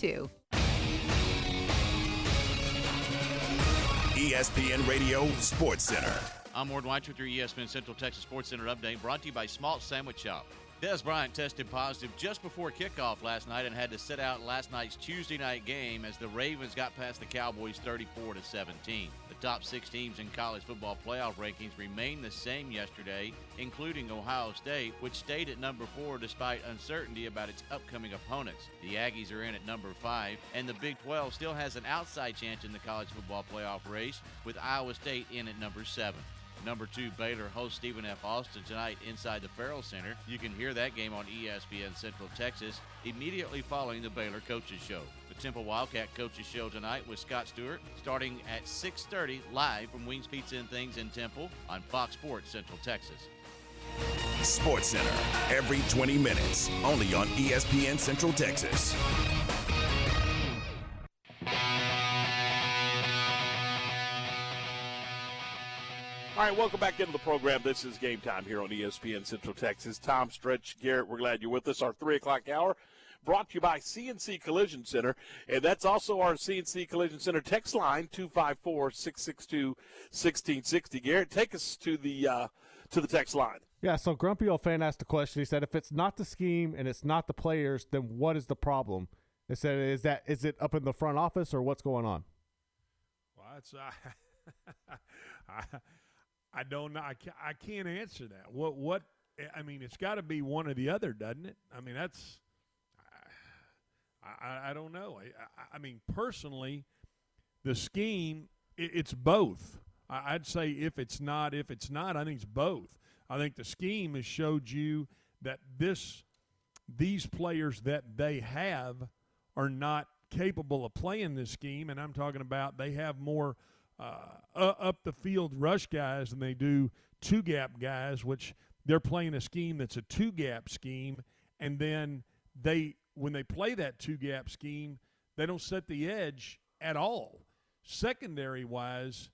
ESPN Radio Sports Center. I'm Ward White with your ESPN Central Texas Sports Center update brought to you by Smalt Sandwich Shop. Dez Bryant tested positive just before kickoff last night and had to sit out last night's Tuesday night game as the Ravens got past the Cowboys 34 to 17. Top six teams in college football playoff rankings remained the same yesterday, including Ohio State, which stayed at number four despite uncertainty about its upcoming opponents. The Aggies are in at number five, and the Big 12 still has an outside chance in the college football playoff race, with Iowa State in at number seven. Number two, Baylor hosts Stephen F. Austin tonight inside the Ferrell Center. You can hear that game on ESPN Central Texas immediately following the Baylor Coaches Show. The Temple Wildcat Coaches Show tonight with Scott Stewart starting at 6.30 live from Wings Pizza and Things in Temple on Fox Sports Central Texas. Sports Center, every 20 minutes, only on ESPN Central Texas. All right, welcome back into the program. This is game time here on ESPN Central Texas. Tom Stretch, Garrett, we're glad you're with us. Our three o'clock hour brought to you by CNC Collision Center, and that's also our CNC Collision Center text line 254-662-1660. Garrett, take us to the uh, to the text line. Yeah, so Grumpy Old Fan asked a question. He said, if it's not the scheme and it's not the players, then what is the problem? They said, is that is it up in the front office or what's going on? Well, it's I, I, I don't know. I can't, I can't answer that. What what? I mean, it's got to be one or the other, doesn't it? I mean, that's. I, I, don't know. I, I, I mean, personally, the scheme it, it's both. I, I'd say if it's not, if it's not, I think it's both. I think the scheme has showed you that this these players that they have are not capable of playing this scheme, and I'm talking about they have more uh, up the field rush guys than they do two gap guys, which they're playing a scheme that's a two gap scheme, and then they when they play that two gap scheme, they don't set the edge at all. Secondary wise,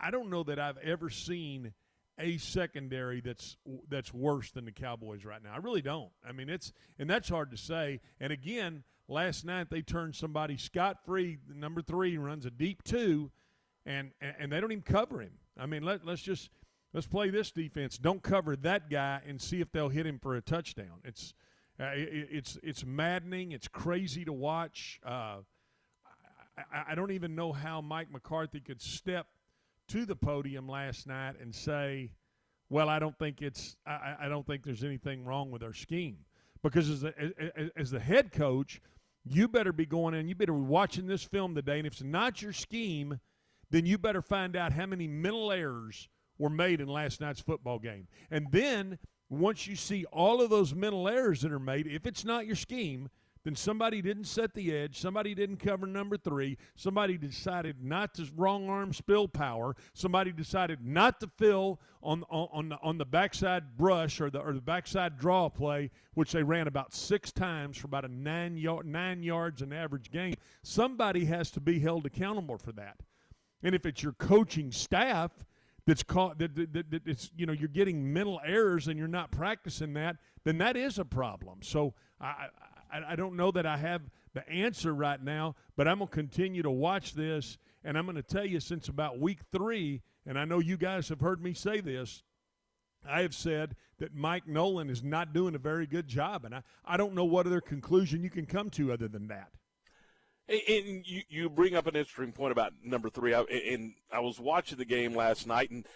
I don't know that I've ever seen a secondary that's that's worse than the Cowboys right now. I really don't. I mean, it's and that's hard to say. And again, last night they turned somebody scot free. Number three runs a deep two, and and they don't even cover him. I mean, let let's just let's play this defense. Don't cover that guy and see if they'll hit him for a touchdown. It's uh, it, it's it's maddening. It's crazy to watch. Uh, I, I don't even know how Mike McCarthy could step to the podium last night and say, "Well, I don't think it's I, I don't think there's anything wrong with our scheme," because as the, as, as the head coach, you better be going in. You better be watching this film today, and if it's not your scheme, then you better find out how many mental errors were made in last night's football game, and then once you see all of those mental errors that are made, if it's not your scheme, then somebody didn't set the edge, somebody didn't cover number three, somebody decided not to wrong arm spill power, somebody decided not to fill on on on the, backside brush or the or the backside draw play, which they ran about six times for about a nine yard nine yards an average game. Somebody has to be held accountable for that, and if it's your coaching staff that's caught that, that, that, that it's you know you're getting mental errors and you're not practicing that, then that is a problem. So I, I I don't know that I have the answer right now, but I'm gonna continue to watch this, and I'm gonna tell you since about week three, and I know you guys have heard me say this. I have said that Mike Nolan is not doing a very good job, and I, I don't know what other conclusion you can come to other than that. And- you, you bring up an interesting point about number three. I, and I was watching the game last night, and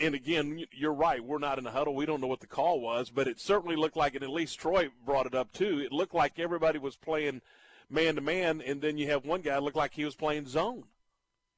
and again, you're right. We're not in a huddle. We don't know what the call was, but it certainly looked like, and at least Troy brought it up too. It looked like everybody was playing man to man, and then you have one guy look like he was playing zone,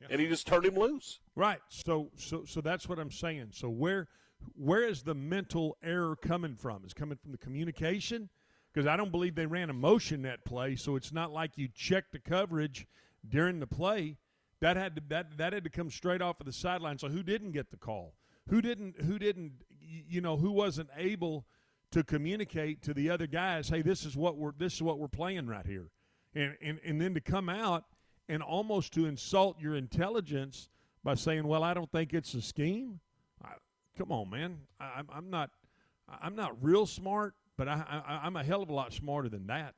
and he just turned him loose. Right. So so so that's what I'm saying. So where where is the mental error coming from? Is coming from the communication? Because I don't believe they ran a motion that play, so it's not like you checked the coverage during the play. That had to that that had to come straight off of the sideline. So who didn't get the call? Who didn't who didn't you know who wasn't able to communicate to the other guys, hey, this is what we're this is what we're playing right here. And and, and then to come out and almost to insult your intelligence by saying, "Well, I don't think it's a scheme." I, come on, man. I, I'm- I'm not. I'm not real smart, but I, I, I'm a hell of a lot smarter than that.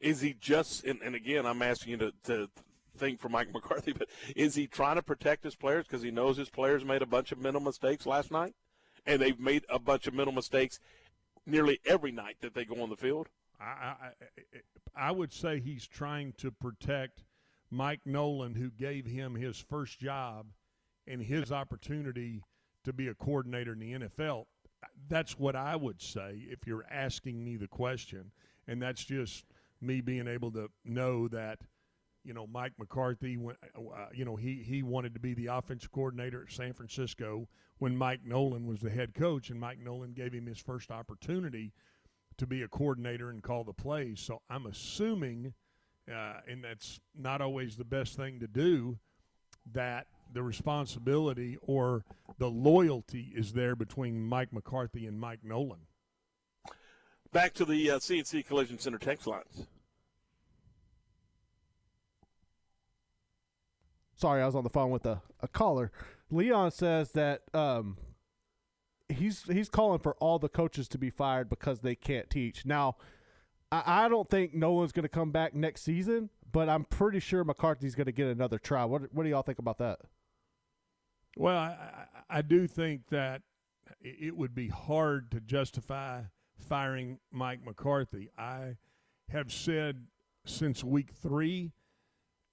Is he just? And, and again, I'm asking you to, to think for Mike McCarthy, but is he trying to protect his players because he knows his players made a bunch of mental mistakes last night, and they've made a bunch of mental mistakes nearly every night that they go on the field? I, I, I I would say he's trying to protect Mike Nolan, who gave him his first job and his opportunity to be a coordinator in the NFL. That's what I would say if you're asking me the question. And that's just me being able to know that, you know, Mike McCarthy, went, uh, you know, he, he wanted to be the offensive coordinator at San Francisco when Mike Nolan was the head coach, and Mike Nolan gave him his first opportunity to be a coordinator and call the plays. So I'm assuming, uh, and that's not always the best thing to do, that the responsibility or the loyalty is there between Mike McCarthy and Mike Nolan. Back to the uh, CNC Collision Center text lines. Sorry, I was on the phone with a, a caller. Leon says that um, he's he's calling for all the coaches to be fired because they can't teach. Now, I, I don't think Nolan's going to come back next season, but I'm pretty sure McCarthy's going to get another try. What what do y'all think about that? Well, I, I, do think that it would be hard to justify firing Mike McCarthy. I have said since week three,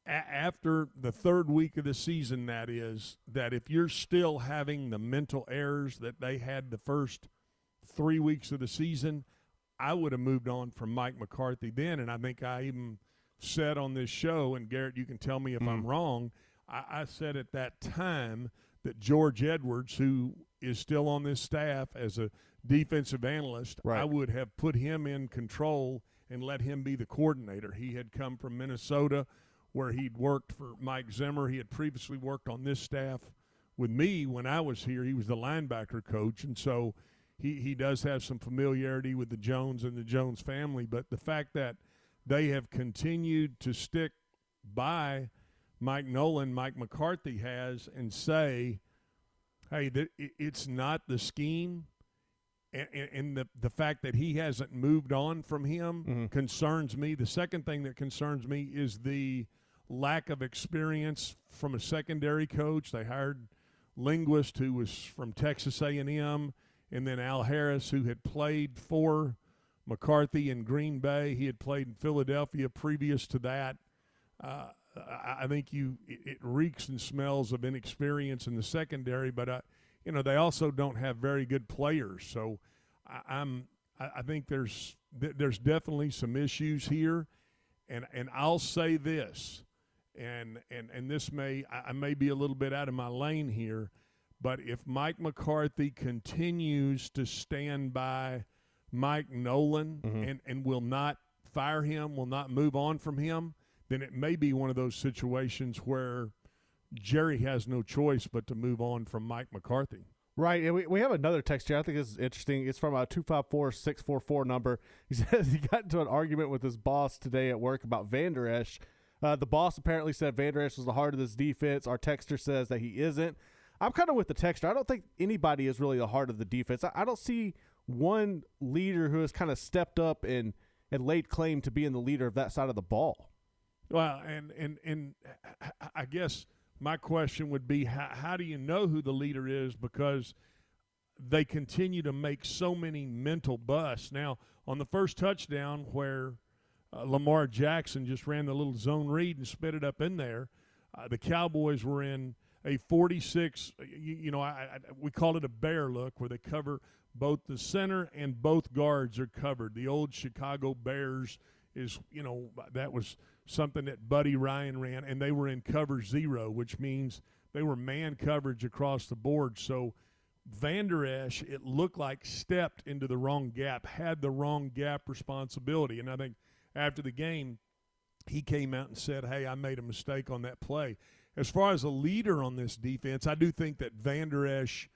a- after the third week of the season, that is, that if you're still having the mental errors that they had the first three weeks of the season, I would have moved on from Mike McCarthy then. And I think I even said on this show, and Garrett, you can tell me if hmm. I'm wrong. I, I said at that time that George Edwards, who is still on this staff as a defensive analyst, I would have put him in control and let him be the coordinator. He had come from Minnesota where he'd worked for Mike Zimmer. He had previously worked on this staff with me when I was here. He was the linebacker coach, and so he, he does have some familiarity with the Jones and the Jones family. But the fact that they have continued to stick by Mike Nolan, Mike McCarthy has, and say, hey, th- it's not the scheme. And, and- the, the fact that he hasn't moved on from him concerns me. The second thing that concerns me is the lack of experience from a secondary coach. They hired Linguist who was from Texas A&M, and then Al Harris, who had played for McCarthy in Green Bay. He had played in Philadelphia previous to that. Uh, I I think you it, reeks and smells of inexperience in the secondary, but I, you know they also don't have very good players. So I, I'm I, think there's th- there's definitely some issues here, and and I'll say this, and and and this may I I may be a little bit out of my lane here, but if Mike McCarthy continues to stand by Mike Nolan mm-hmm. and and will not fire him, will not move on from him, then it may be one of those situations where Jerry has no choice but to move on from Mike McCarthy. Right, and we, we have another text here. I think it's interesting. It's from a two five four six four four number. He says he got into an argument with his boss today at work about Vander Esch. Uh, the boss apparently said Vander Esch was the heart of this defense. Our texter says that he isn't. I'm kind of with the texter. I don't think anybody is really the heart of the defense. I, I don't see one leader who has kind of stepped up and and laid claim to being the leader of that side of the ball. Well, and and and I- guess my question would be how, how do you know who the leader is because they continue to make so many mental busts. Now, on the first touchdown, where uh, Lamar Jackson just ran the little zone read and spit it up in there, uh, the Cowboys were in a 46. You, you know, I, I, we call it a bear look, where they cover both the center and both guards are covered. The old Chicago Bears is, you know, that was something that Buddy Ryan ran, and they were in cover zero, which means they were man coverage across the board. So Vander Esch, it looked like stepped into the wrong gap, had the wrong gap responsibility. And I think after the game, he came out and said, Hey, I made a mistake on that play. As far as a leader on this defense, I do think that Vander Esch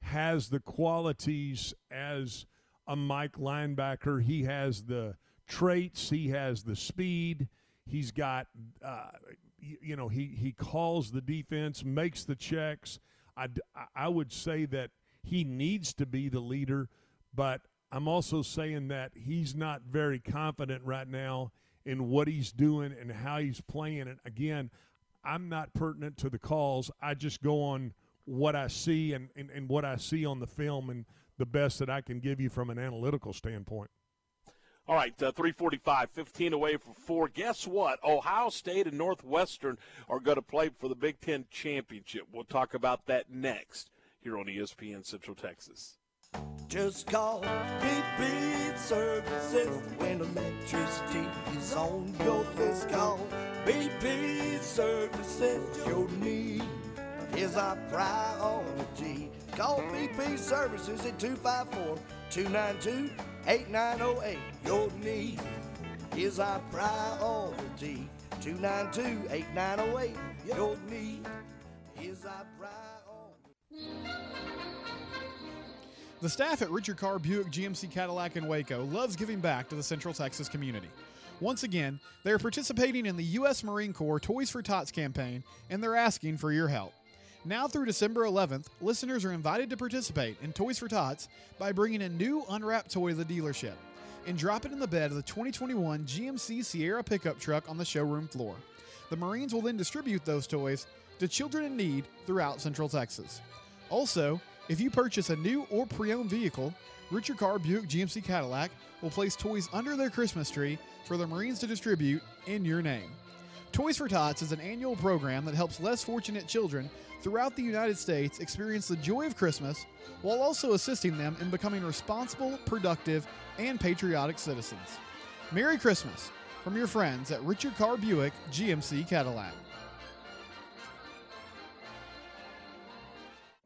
has the qualities as a Mike linebacker. He has the traits, he has the speed, he's got, uh, you, you know, he, he calls the defense, makes the checks. I, I would say that he needs to be the leader, but I'm also saying that he's not very confident right now in what he's doing and how he's playing. And again, I'm not pertinent to the calls. I just go on what I see and, and, and what I see on the film and the best that I can give you from an analytical standpoint. All right, uh, 345, 15 away for four. Guess what? Ohio State and Northwestern are going to play for the Big Ten championship. We'll talk about that next here on ESPN Central Texas. Just call BP Services when electricity is on your list. Call BP Services. Your need is our priority. Call BP Services at 254 292 8908. Your need is our priority. 292 8908. Your need is our priority. The staff at Richard Carr Buick GMC Cadillac in Waco loves giving back to the Central Texas community. Once again, they are participating in the U.S. Marine Corps Toys for Tots campaign and they're asking for your help. Now through December 11th, listeners are invited to participate in Toys for Tots by bringing a new unwrapped toy to the dealership and drop it in the bed of the 2021 GMC Sierra pickup truck on the showroom floor. The Marines will then distribute those toys to children in need throughout Central Texas. Also, if you purchase a new or pre owned vehicle, Richard Carr Buick GMC Cadillac will place toys under their Christmas tree for the Marines to distribute in your name. Toys for Tots is an annual program that helps less fortunate children throughout the United States experience the joy of Christmas while also assisting them in becoming responsible, productive, and patriotic citizens. Merry Christmas from your friends at Richard Carr Buick GMC Cadillac.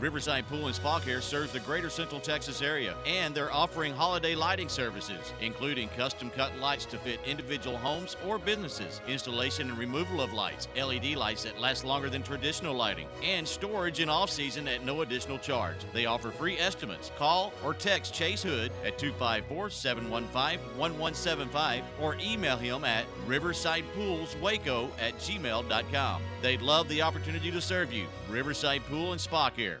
Riverside Pool and Spa Care serves the greater Central Texas area, and they're offering holiday lighting services, including custom cut lights to fit individual homes or businesses, installation and removal of lights, LED lights that last longer than traditional lighting, and storage in off season at no additional charge. They offer free estimates. Call or text Chase Hood at 254 715 1175 or email him at riversidepoolswaco at gmail.com. They'd love the opportunity to serve you. Riverside Pool and Spa Care.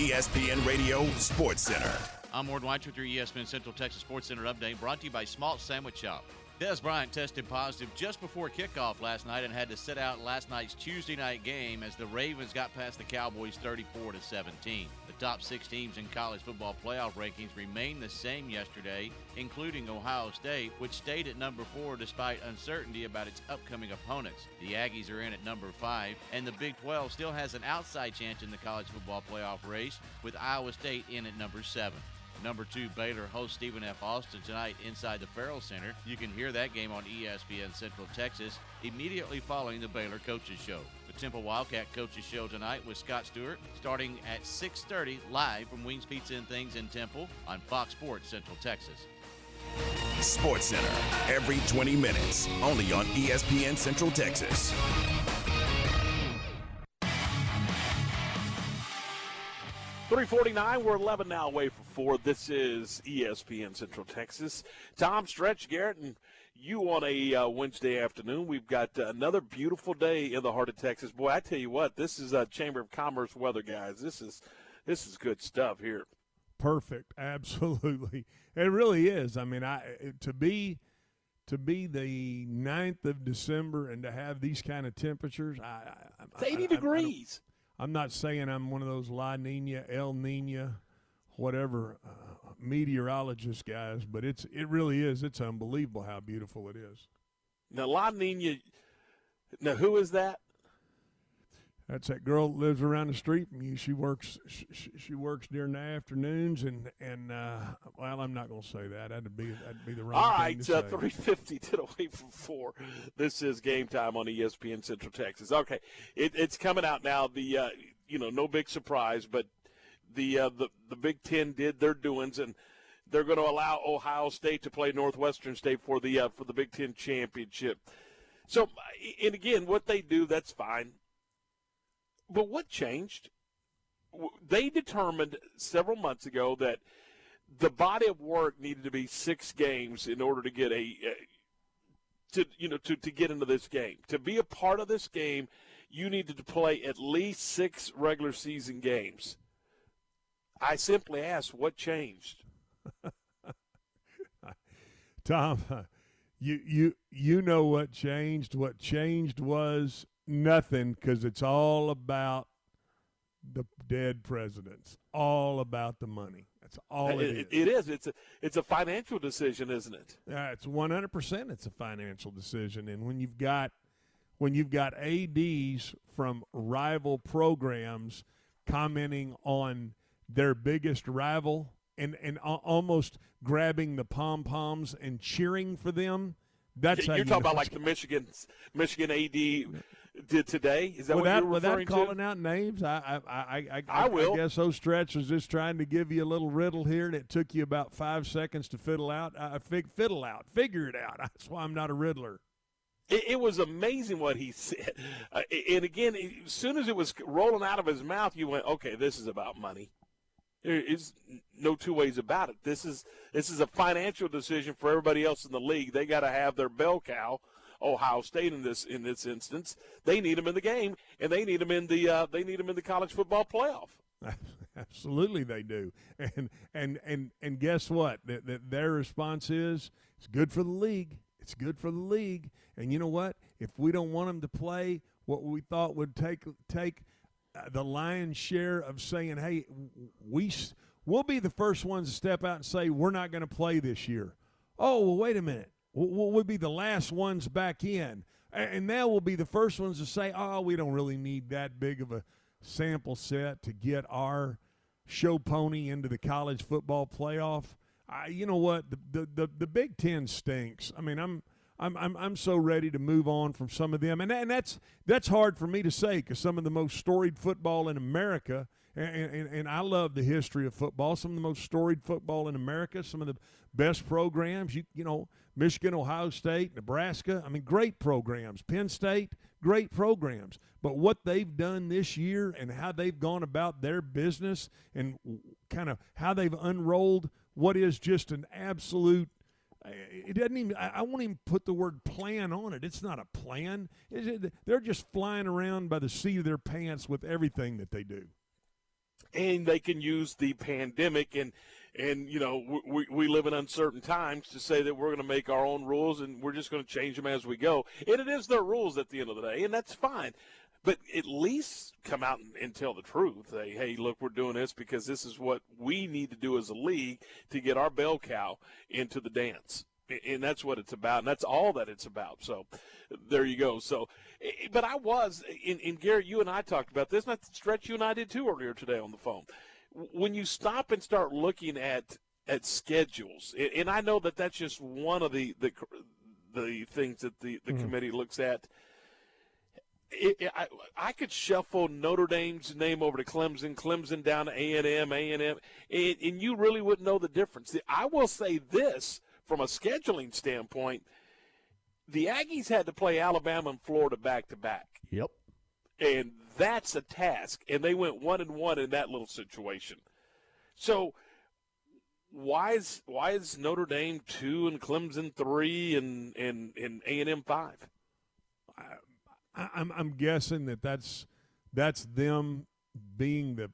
ESPN Radio Sports Center. I'm Ward White with your ESPN Central Texas Sports Center update brought to you by Small Sandwich Shop. Dez Bryant tested positive just before kickoff last night and had to sit out last night's Tuesday night game as the Ravens got past the Cowboys 34 to 17. The top six teams in college football playoff rankings remained the same yesterday, including Ohio State, which stayed at number four despite uncertainty about its upcoming opponents. The Aggies are in at number five, and the Big 12 still has an outside chance in the college football playoff race, with Iowa State in at number seven. Number two, Baylor hosts Stephen F. Austin tonight inside the Ferrell Center. You can hear that game on ESPN Central Texas immediately following the Baylor Coaches Show. The Temple Wildcat Coaches Show tonight with Scott Stewart starting at 6.30 live from Wings Pizza and Things in Temple on Fox Sports Central Texas. Sports Center every 20 minutes, only on ESPN Central Texas. Three forty-nine. We're eleven now away from four. This is ESPN Central Texas. Tom Stretch Garrett and you on a uh, Wednesday afternoon. We've got uh, another beautiful day in the heart of Texas. Boy, I tell you what, this is uh, Chamber of Commerce weather, guys. This is this is good stuff here. Perfect, absolutely. It really is. I mean, I to be to be the 9th of December and to have these kind of temperatures, I, I It's eighty degrees. I'm not saying I'm one of those La Nina, El Nina, whatever uh, meteorologist guys, but it's it really is. It's unbelievable how beautiful it is. Now, La Nina. Now, who is that? That's that girl that lives around the street from you. She works. She, she works during the afternoons, and and uh, well, I'm not going to say that. That'd be that'd be the wrong All thing right, to uh, three fifty ten away from four. This is game time on ESPN Central Texas. Okay, it, it's coming out now. The uh, you know no big surprise, but the uh, the the Big Ten did their doings, and they're going to allow Ohio State to play Northwestern State for the uh, for the Big Ten championship. So, and again, what they do, that's fine. But what changed? They determined several months ago that the body of work needed to be six games in order to get a, a to you know to, to get into this game. To be a part of this game, you needed to play at least six regular season games. I simply asked, what changed? Tom, you you you know what changed? What changed was nothing because it's all about the dead presidents. All about the money. That's all it is. it, it is. It's a it's a financial decision, isn't it? Yeah, it's one hundred percent. It's a financial decision, and when you've got when you've got ads from rival programs commenting on their biggest rival and and al- almost grabbing the pom poms and cheering for them, that's you're you talking about like the Michigan Michigan AD did today. Is that what without you're without referring to? calling out names, I I I I, I will. guess those stretch was just trying to give you a little riddle here, and it took you about five seconds to fiddle out. I fig, fiddle out, figure it out. That's why I'm not a riddler. It, it was amazing what he said. Uh, and again, as soon as it was rolling out of his mouth, you went, "Okay, this is about money." There is no two ways about it. This is this is a financial decision for everybody else in the league. They got to have their bell cow, Ohio State in this in this instance. They need them in the game, and they need them in the uh, they need them in the college football playoff. Absolutely, they do. And and and and guess what? That that their response is it's good for the league. It's good for the league. And you know what? If we don't want them to play what we thought would take take uh, the lion's share of saying, "Hey, we we'll be the first ones to step out and say we're not going to play this year." Oh, well, wait a minute. We'll, we'll be the last ones back in, and now we'll be the first ones to say, "Oh, we don't really need that big of a sample set to get our show pony into the college football playoff." I, you know what? The, the the the Big Ten stinks. I mean, I'm. I'm, I'm, I'm so ready to move on from some of them, and, and that's that's hard for me to say because some of the most storied football in America, and, and, and I love the history of football. Some of the most storied football in America, some of the best programs. You you know, Michigan, Ohio State, Nebraska. I mean, great programs. Penn State, great programs. But what they've done this year and how they've gone about their business and kind of how they've unrolled what is just an absolute it doesn't even I, won't even put the word plan on it it's not a plan they're just flying around by the seat of their pants with everything that they do and they can use the pandemic and And you know, we, we, live in uncertain times to say that we're going to make our own rules and we're just going to change them as we go. And it is their rules at the end of the day, and that's fine. But at least come out and, and tell the truth. Hey, look, we're doing this because this is what we need to do as a league to get our bell cow into the dance. And that's what it's about, and that's all that it's about. So, there you go. So, but I was, in, in Garrett, you and I talked about this, and I stretch you and I did too earlier today on the phone. When you stop and start looking at at schedules, and- and I know that that's just one of the the the things that the the mm-hmm. committee looks at. It, it- I, I could shuffle Notre Dame's name over to Clemson, Clemson down to A and M, A and M, and and you really wouldn't know the difference. I will say this from a scheduling standpoint: the Aggies had to play Alabama and Florida back to back. Yep. And that's a task. And they went one and one in that little situation. So why is why is Notre Dame two and Clemson three and and and A and M five? I, I'm I'm guessing that that's that's them being the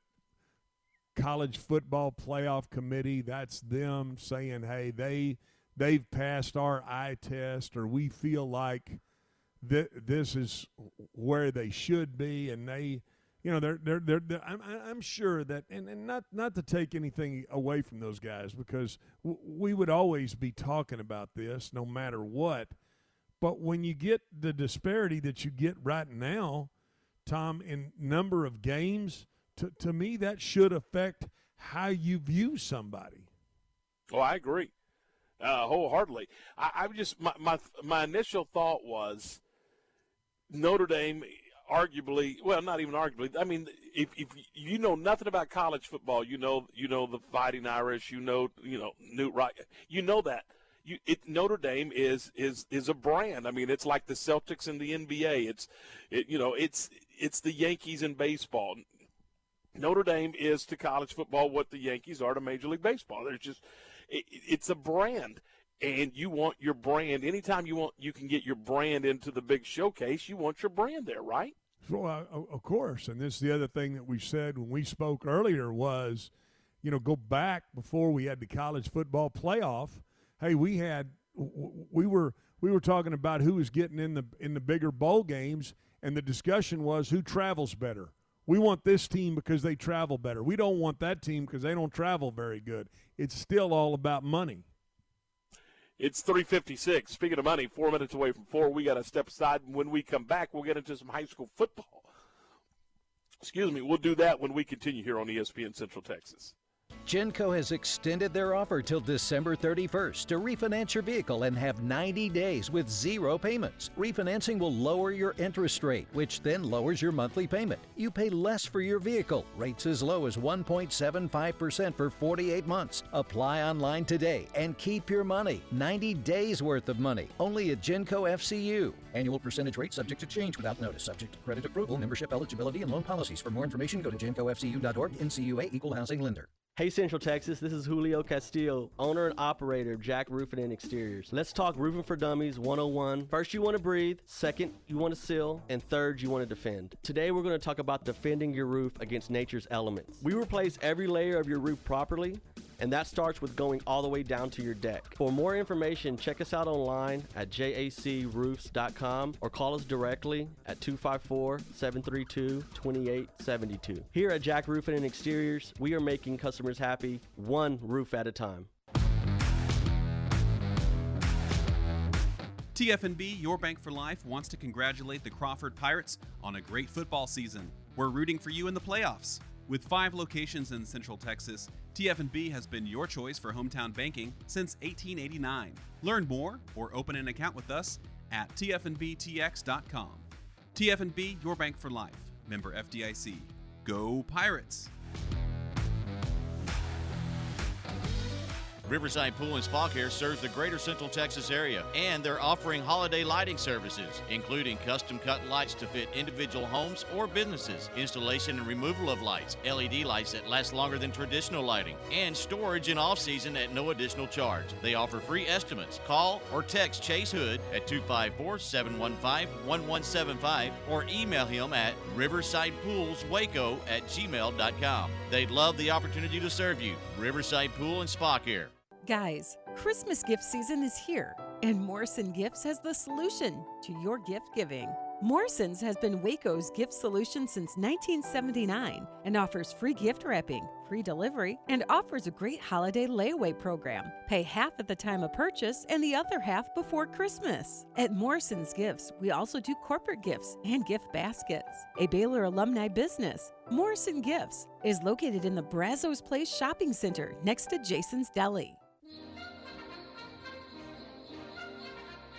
college football playoff committee. That's them saying, "Hey, they they've passed our eye test, or we feel like th- this is where they should be," and they. You know, they're they're they're. they're I'm I'm sure that, and, and not not to take anything away from those guys because w- we would always be talking about this no matter what. But when you get the disparity that you get right now, Tom, in number of games, to, to me, that should affect how you view somebody. Oh, I agree, uh, wholeheartedly. I, I just my, my my initial thought was Notre Dame, arguably, well, not even arguably. I mean, if if you know nothing about college football, you know you know the Fighting Irish, you know you know Newt Wright, you know that. You, it, Notre Dame is is is a brand. I mean, it's like the Celtics in the NBA. It's, it, you know, it's it's the Yankees in baseball. Notre Dame is to college football what the Yankees are to Major League Baseball. There's just it's a brand, and you want your brand. Anytime you want, you can get your brand into the big showcase. You want your brand there, right? So, uh, of course, and this is the other thing that we said when we spoke earlier was, you know, go back before we had the college football playoff. Hey, we had we were we were talking about who was getting in the in the bigger bowl games, and the discussion was who travels better. We want this team because they travel better. We don't want that team because they don't travel very good. It's still all about money. It's 356. Speaking of money, four minutes away from four. We got to step aside. And when we come back, we'll get into some high school football. Excuse me. We'll do that when we continue here on ESPN Central Texas. Genco has extended their offer till December 31st to refinance your vehicle and have 90 days with zero payments. Refinancing will lower your interest rate, which then lowers your monthly payment. You pay less for your vehicle. Rates as low as 1.75% for 48 months. Apply online today and keep your money. 90 days worth of money. Only at Genco FCU. Annual percentage rate subject to change without notice. Subject to credit approval, membership eligibility, and loan policies. For more information, go to gencofcu.org. NCUA Equal Housing Lender. Hey Central Texas, this is Julio Castillo, owner and operator of Jack Roofing and Exteriors. Let's talk roofing for dummies 101. First, you want to breathe, second, you want to seal, and third, you want to defend. Today, we're going to talk about defending your roof against nature's elements. We replace every layer of your roof properly. And that starts with going all the way down to your deck. For more information, check us out online at jacroofs.com or call us directly at 254 732 2872. Here at Jack Roofing and Exteriors, we are making customers happy one roof at a time. TFNB, your bank for life, wants to congratulate the Crawford Pirates on a great football season. We're rooting for you in the playoffs. With five locations in Central Texas, TFNB has been your choice for hometown banking since 1889. Learn more or open an account with us at tfnbtx.com. TFNB, your bank for life. Member FDIC. Go Pirates! Riverside Pool and Spa Care serves the greater Central Texas area, and they're offering holiday lighting services, including custom cut lights to fit individual homes or businesses, installation and removal of lights, LED lights that last longer than traditional lighting, and storage in off season at no additional charge. They offer free estimates. Call or text Chase Hood at 254 715 1175 or email him at riversidepoolswaco at gmail.com. They'd love the opportunity to serve you. Riverside Pool and Spa Care. Guys, Christmas gift season is here, and Morrison Gifts has the solution to your gift giving. Morrison's has been Waco's gift solution since 1979 and offers free gift wrapping, free delivery, and offers a great holiday layaway program. Pay half at the time of purchase and the other half before Christmas. At Morrison's Gifts, we also do corporate gifts and gift baskets. A Baylor alumni business, Morrison Gifts is located in the Brazos Place Shopping Center next to Jason's Deli.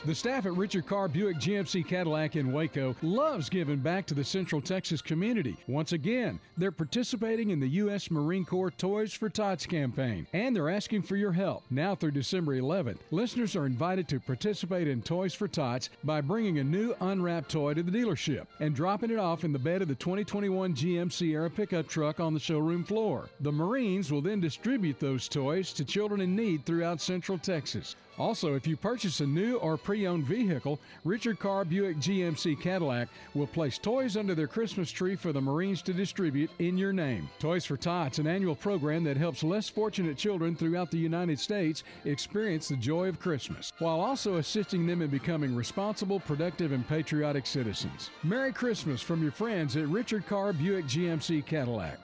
The staff at Richard Carr Buick GMC Cadillac in Waco loves giving back to the Central Texas community. Once again, they're participating in the U.S. Marine Corps Toys for Tots campaign, and they're asking for your help. Now through December 11th, listeners are invited to participate in Toys for Tots by bringing a new unwrapped toy to the dealership and dropping it off in the bed of the 2021 GM Sierra pickup truck on the showroom floor. The Marines will then distribute those toys to children in need throughout Central Texas. Also, if you purchase a new or pre owned vehicle, Richard Carr Buick GMC Cadillac will place toys under their Christmas tree for the Marines to distribute in your name. Toys for Tots, an annual program that helps less fortunate children throughout the United States experience the joy of Christmas, while also assisting them in becoming responsible, productive, and patriotic citizens. Merry Christmas from your friends at Richard Carr Buick GMC Cadillac.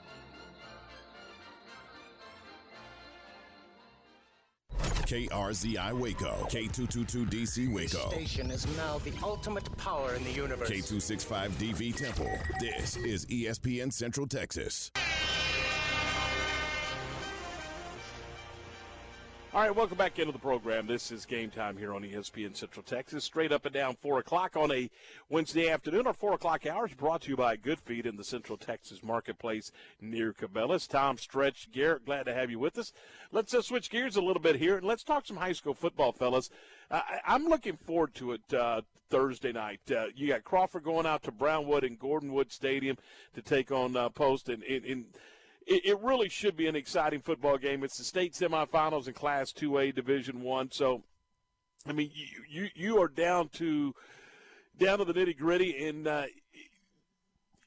KRZI Waco, K222DC Waco, Station is now the ultimate power in the universe. K265DV Temple. This is ESPN Central Texas. All right, welcome back into the program. This is game time here on ESPN Central Texas. Straight up and down, 4 o'clock on a Wednesday afternoon. Our 4 o'clock hour is brought to you by Good Feet in the Central Texas Marketplace near Cabela's. Tom Stretch, Garrett, glad to have you with us. Let's uh, switch gears a little bit here and let's talk some high school football, fellas. Uh, I'm looking forward to it uh, Thursday night. Uh, you got Crawford going out to Brownwood and Gordonwood Stadium to take on uh, Post, and, and, and it, it really should be an exciting football game. It's the state semifinals in Class 2A Division One. So, I mean, you, you you are down to down to the nitty gritty, and uh,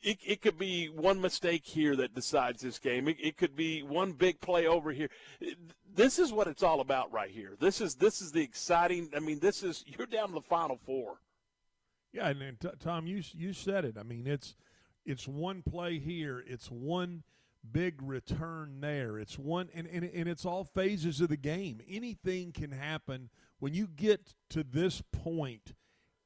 it, it could be one mistake here that decides this game. It, it could be one big play over here. This is what it's all about right here. This is this is the exciting. I mean, this is you're down to the final four. Yeah, and, and t- Tom, you you said it. I mean, it's it's one play here. It's one big return there. It's one, and, and and it's all phases of the game. Anything can happen when you get to this point.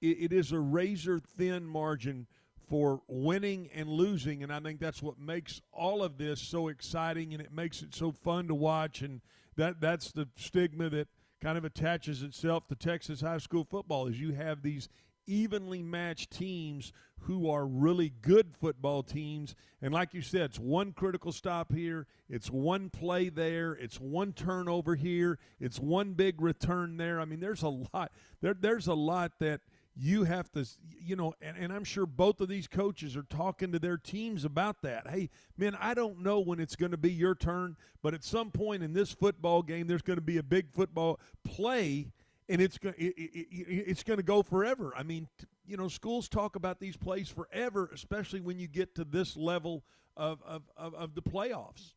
It, it is a razor thin margin for winning and losing, and I think that's what makes all of this so exciting, and it makes it so fun to watch. And that that's the stigma that kind of attaches itself to Texas high school football. Is you have these evenly matched teams who are really good football teams. And like you said, it's one critical stop here, it's one play there, it's one turnover here, it's one big return there. I mean, there's a lot. There, there's a lot that you have to, you know, and, and I'm sure both of these coaches are talking to their teams about that. Hey, man, I don't know when it's going to be your turn, but at some point in this football game, there's going to be a big football play and it's going it, it, it, it's going to go forever. I mean, t- you know, schools talk about these plays forever, especially when you get to this level of of, of, of the playoffs.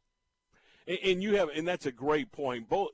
And, and you have, and that's a great point. Both,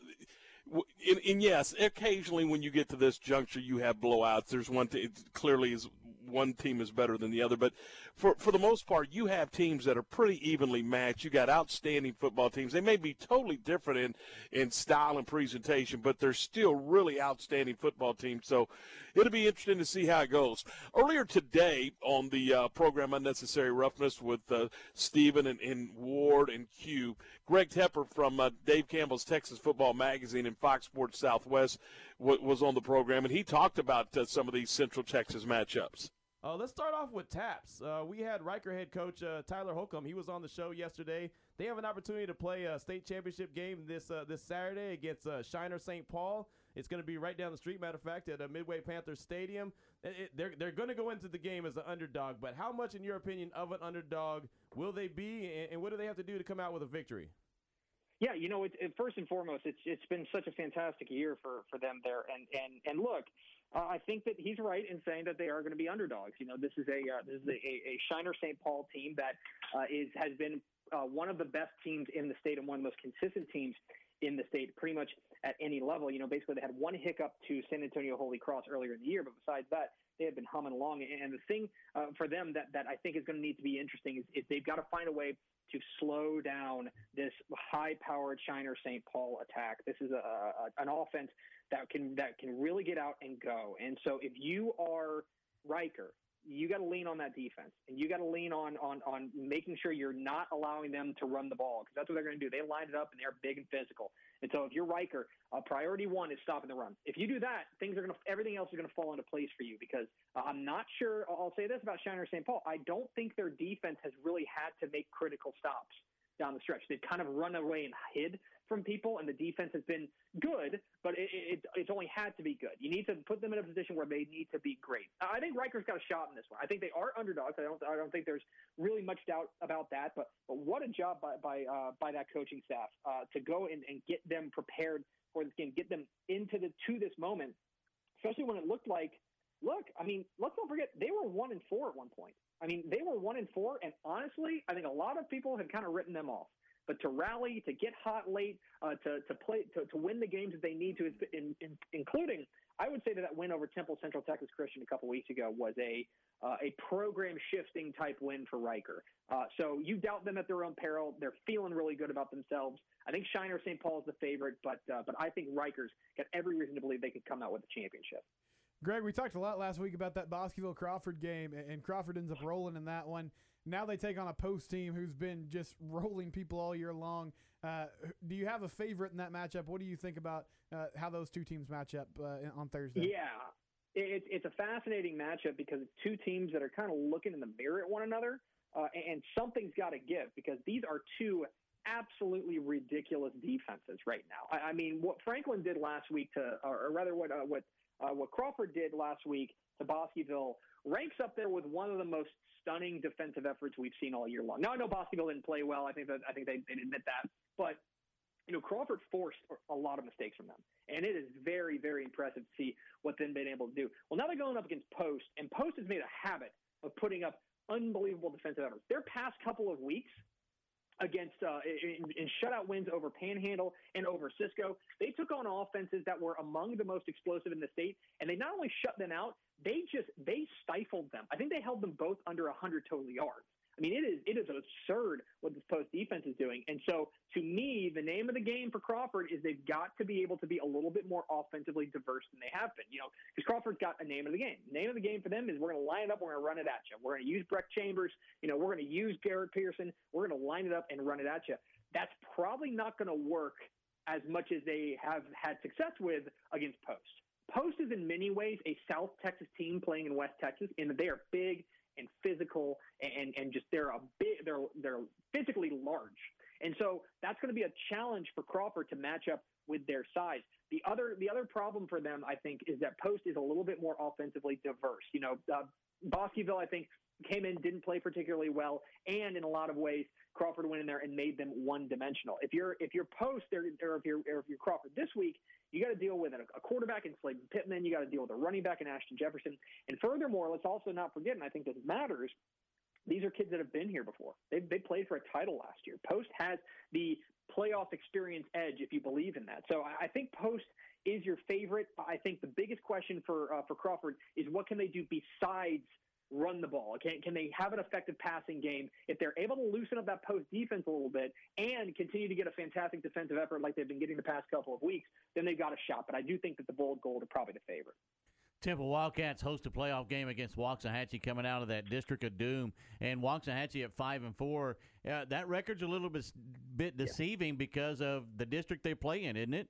and, and yes, occasionally when you get to this juncture, you have blowouts. There's one t- it clearly is one team is better than the other, but for for the most part, you have teams that are pretty evenly matched. You got outstanding football teams. They may be totally different in in style and presentation, but they're still really outstanding football teams. So it'll be interesting to see how it goes. Earlier today on the uh, program Unnecessary Roughness with uh, Stephen and, and Ward and Q, Greg Tepper from uh, Dave Campbell's Texas Football Magazine and Fox Sports Southwest was on the program, and he talked about uh, some of these Central Texas matchups. Uh, let's start off with TAPPS. Uh, we had Reicher head coach uh, Tyler Holcomb. He was on the show yesterday. They have an opportunity to play a state championship game this uh, this Saturday against uh, Shiner St. Paul. It's going to be right down the street. Matter of fact, at uh, Midway Panthers Stadium. It- it- they're they're going to go into the game as an underdog. But how much, in your opinion, of an underdog will they be, and, and what do they have to do to come out with a victory? Yeah, you know, it, first and foremost, it's it's been such a fantastic year for for them there, and and and look, uh, I think that he's right in saying that they are going to be underdogs. You know, this is a uh, this is a, a Shiner St. Paul team that uh, is has been uh, one of the best teams in the state and one of the most consistent teams in the state, pretty much at any level. You know, basically they had one hiccup to San Antonio Holy Cross earlier in the year, but besides that, they have been humming along. And the thing uh, for them that that I think is going to need to be interesting is, is they've got to find a way to slow down this high-powered Shiner St. Paul attack. This is a, a an offense that can that can really get out and go. And so if you are Reicher, you got to lean on that defense, and you got to lean on on on making sure you're not allowing them to run the ball because that's what they're going to do. They line it up and they're big and physical. And so if you're Reicher, uh, priority one is stopping the run. If you do that, things are going to everything else is going to fall into place for you because uh, I'm not sure. I'll say this about Shiner St. Paul: I don't think their defense has really had to make critical stops down the stretch. They've kind of run away and hid from people, and the defense has been good, but it, it, it's only had to be good. You need to put them in a position where they need to be great. I think Reicher's got a shot in this one. I think they are underdogs. I don't. I don't think there's really much doubt about that. But but what a job by by uh, by that coaching staff uh, to go and, and get them prepared for this game, get them into the to this moment, especially when it looked like. Look, I mean, let's not forget they were one and four at one point. I mean, they were one and four, and honestly, I think a lot of people have kind of written them off. But to rally, to get hot late, uh, to to play, to, to win the games that they need to, in, in, including, I would say that that win over Temple Central Texas Christian a couple weeks ago was a uh, a program shifting type win for Reicher. Uh, so you doubt them at their own peril. They're feeling really good about themselves. I think Shiner St. Paul is the favorite, but uh, but I think Reicher's got every reason to believe they could come out with a championship. Greg, we talked a lot last week about that Bosqueville Crawford game, and and Crawford ends up rolling in that one. Now they take on a post team who's been just rolling people all year long. Uh, do you have a favorite in that matchup? What do you think about uh, how those two teams match up uh, on Thursday? Yeah, it's it's a fascinating matchup because it's two teams that are kind of looking in the mirror at one another, uh, and something's got to give because these are two absolutely ridiculous defenses right now. I, I mean, what Franklin did last week to, or, or rather, what uh, what uh, what Crawford did last week to Bosqueville ranks up there with one of the most stunning defensive efforts we've seen all year long. Now I know Bosqueville didn't play well. I think that I think they, they admit that, but you know, Crawford forced a lot of mistakes from them. And it is very, very impressive to see what they've been able to do. Well, now they're going up against Post, and Post has made a habit of putting up unbelievable defensive efforts. Their past couple of weeks against uh, in, in shutout wins over Panhandle and over Cisco, they took on offenses that were among the most explosive in the state, and they not only shut them out, they just they stifled them. I think they held them both under 100 total yards. I mean, it is it is absurd what this post defense is doing. And so, to me, the name of the game for Crawford is they've got to be able to be a little bit more offensively diverse than they have been. You know, because Crawford's got a name of the game. The name of the game for them is we're going to line it up, we're going to run it at you. We're going to use Breck Chambers. You know, we're going to use Garrett Pearson. We're going to line it up and run it at you. That's probably not going to work as much as they have had success with against Post. Post is in many ways a South Texas team playing in West Texas and they are big and physical and and just they're a they're they're physically large. And so that's going to be a challenge for Crawford to match up with their size. The other the other problem for them I think is that Post is a little bit more offensively diverse. You know, uh, Bosqueville I think came in, didn't play particularly well, and in a lot of ways, Crawford went in there and made them one dimensional. If you're if you're post or, or if you're or if you're Crawford this week, you got to deal with a, quarterback in Slade Pittman. You got to deal with a running back in Ashton Jefferson. And furthermore, let's also not forget, and I think this matters. These are kids that have been here before. They they played for a title last year. Post has the playoff experience edge, if you believe in that. So I I think Post is your favorite. I think the biggest question for uh, for Crawford is what can they do besides run the ball? Can, can they have an effective passing game? If they're able to loosen up that post defense a little bit and continue to get a fantastic defensive effort like they've been getting the past couple of weeks, then they've got a shot. But I do think that the Bold Gold are probably the favorite. Temple Wildcats host a playoff game against Waxahachie coming out of that District of Doom, and Waxahachie at five and four. Uh, that record's a little bit bit deceiving because of the district they play in, isn't it?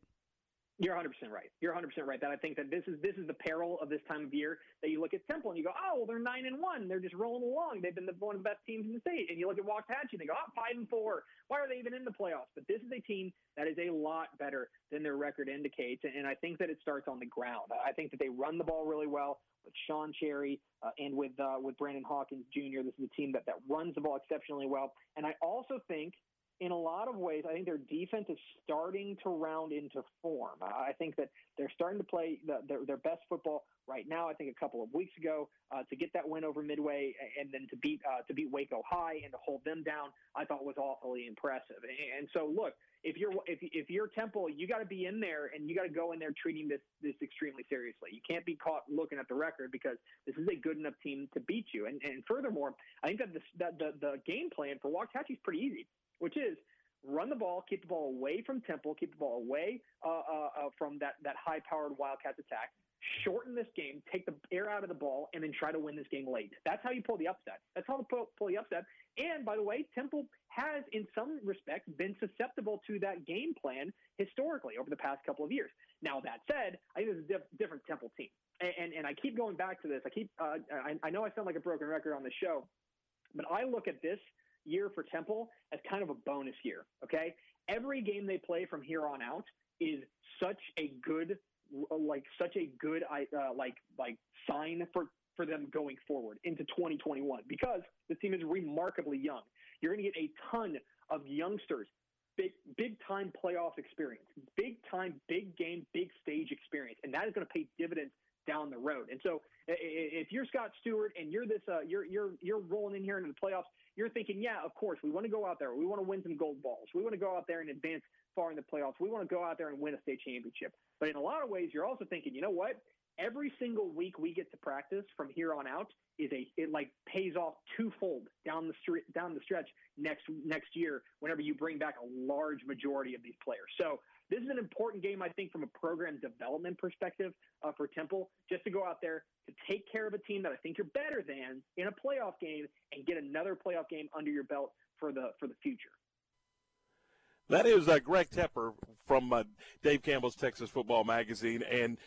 You're 100 percent right. You're 100 percent right. That I think that this is this is the peril of this time of year that you look at Temple and you go, oh, well, they're nine and one. They're just rolling along. They've been the, one of the best teams in the state. And you look at Waxahachie and they go, oh, five and four. Why are they even in the playoffs? But this is a team that is a lot better than their record indicates. And I think that it starts on the ground. I think that they run the ball really well with Sean Cherry uh, and with uh, with Brandon Hawkins Jr. This is a team that that runs the ball exceptionally well. And I also think in a lot of ways, I think their defense is starting to round into form. I think that they're starting to play the, their, their best football right now. I think a couple of weeks ago uh, to get that win over Midway and then to beat uh, to beat Waco High and to hold them down, I thought was awfully impressive. And so, look, if you're if if you're Temple, you got to be in there and you got to go in there treating this this extremely seriously. You can't be caught looking at the record because this is a good enough team to beat you. And and furthermore, I think that the that the, the game plan for Waxahachie is pretty easy which is run the ball, keep the ball away from Temple, keep the ball away uh, uh, uh, from that, that high powered Wildcats attack, shorten this game, take the air out of the ball, and then try to win this game late. That's how you pull the upset. That's how to pull, pull the upset. And by the way, Temple has, in some respects, been susceptible to that game plan historically over the past couple of years. Now, that said, I think this is a diff- different Temple team. And, and, and, I keep going back to this. I keep, uh, I, I know I sound like a broken record on the show, but I look at this year for Temple as kind of a bonus year. Okay, every game they play from here on out is such a good, like such a good, uh, like like sign for for them going forward into 2021 because the team is remarkably young. You're going to get a ton of youngsters, big big time playoff experience, big time, big game, big stage experience, and that is going to pay dividends down the road. And so, if you're Scott Stewart and you're this, uh, you're you're you're rolling in here into the playoffs, you're thinking, yeah, of course, we want to go out there. We want to win some gold balls. We want to go out there and advance far in the playoffs. We want to go out there and win a state championship. But in a lot of ways, you're also thinking, you know what? Every single week we get to practice from here on out is a it like pays off twofold down the street down the stretch next next year whenever you bring back a large majority of these players. So this is an important game, I think, from a program development perspective uh, for Temple, just to go out there to take care of a team that I think you're better than in a playoff game and get another playoff game under your belt for the for the future. That is uh, Greg Tepper from uh, Dave Campbell's Texas Football Magazine and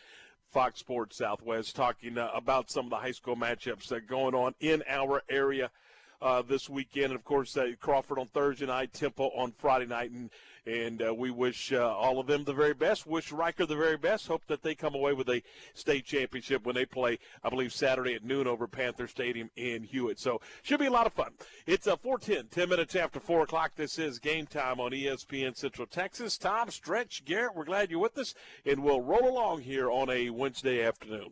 Fox Sports Southwest talking uh, about some of the high school matchups that are going on in our area uh, this weekend. And of course, uh, Crawford on Thursday night, Temple on Friday night, and and uh, we wish uh, all of them the very best. Wish Reicher the very best. Hope that they come away with a state championship when they play, I believe, Saturday at noon over Panther Stadium in Hewitt. So should be a lot of fun. It's a uh, 410, 10 minutes after 4 o'clock. This is game time on ESPN Central Texas. Tom, Stretch, Garrett, we're glad you're with us, and we'll roll along here on a Wednesday afternoon.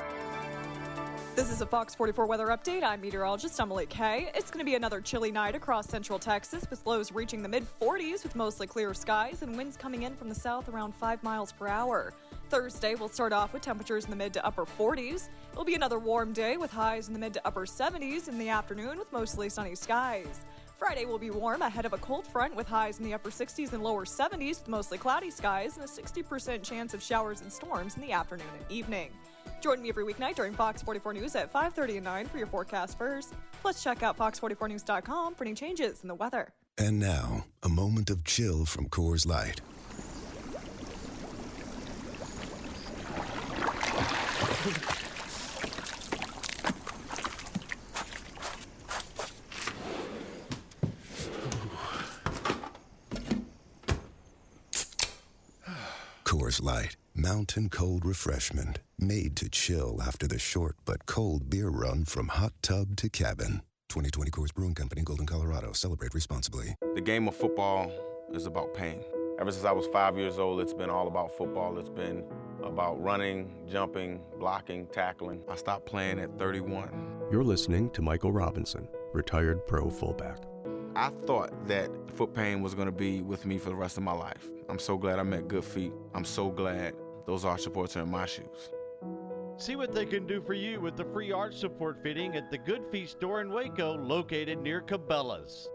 This is a Fox 44 weather update. I'm meteorologist Emily Kay. It's going to be another chilly night across central Texas with lows reaching the mid 40s with mostly clear skies and winds coming in from the south around 5 miles per hour. Thursday, we'll start off with temperatures in the mid to upper 40s. It'll be another warm day with highs in the mid to upper 70s in the afternoon with mostly sunny skies. Friday will be warm ahead of a cold front with highs in the upper 60s and lower 70s with mostly cloudy skies and a 60% chance of showers and storms in the afternoon and evening. Join me every weeknight during Fox 44 News at 5:30 and 9 for your forecast first. Plus check out fox44news.com for any changes in the weather. And now, a moment of chill from Coors Light Coors Light, mountain cold refreshment, made to chill after the short but cold beer run from hot tub to cabin. 2020 Coors Brewing Company, Golden, Colorado. Celebrate responsibly. The game of football is about pain. Ever since I was five years old, it's been all about football. It's been about running, jumping, blocking, tackling. I stopped playing at 31. You're listening to Michael Robinson, retired pro fullback. I thought that foot pain was going to be with me for the rest of my life. I'm so glad I met Good Feet. I'm so glad those arch supports are in my shoes. See what they can do for you with the free arch support fitting at the Good Feet store in Waco, located near Cabela's.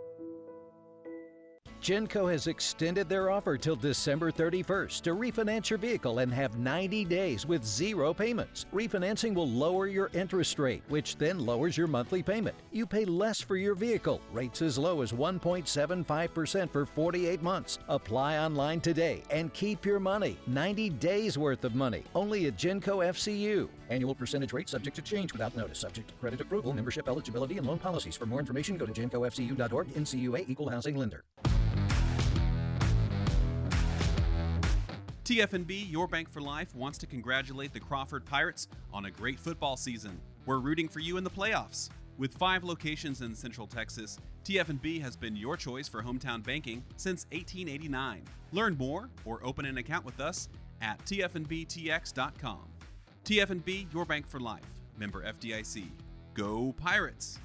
Genco has extended their offer till December 31st to refinance your vehicle and have 90 days with zero payments. Refinancing will lower your interest rate, which then lowers your monthly payment. You pay less for your vehicle, rates as low as 1.75% for 48 months. Apply online today and keep your money. 90 days worth of money, only at Genco FCU. Annual percentage rate subject to change without notice, subject to credit approval, membership eligibility, and loan policies. For more information, go to gencofcu.org, NCUA Equal Housing Lender. TFNB, your bank for life, wants to congratulate the Crawford Pirates on a great football season. We're rooting for you in the playoffs. With five locations in Central Texas, TFNB has been your choice for hometown banking since 1889. Learn more or open an account with us at tfnbtx.com. TFNB, your bank for life. Member FDIC. Go Pirates!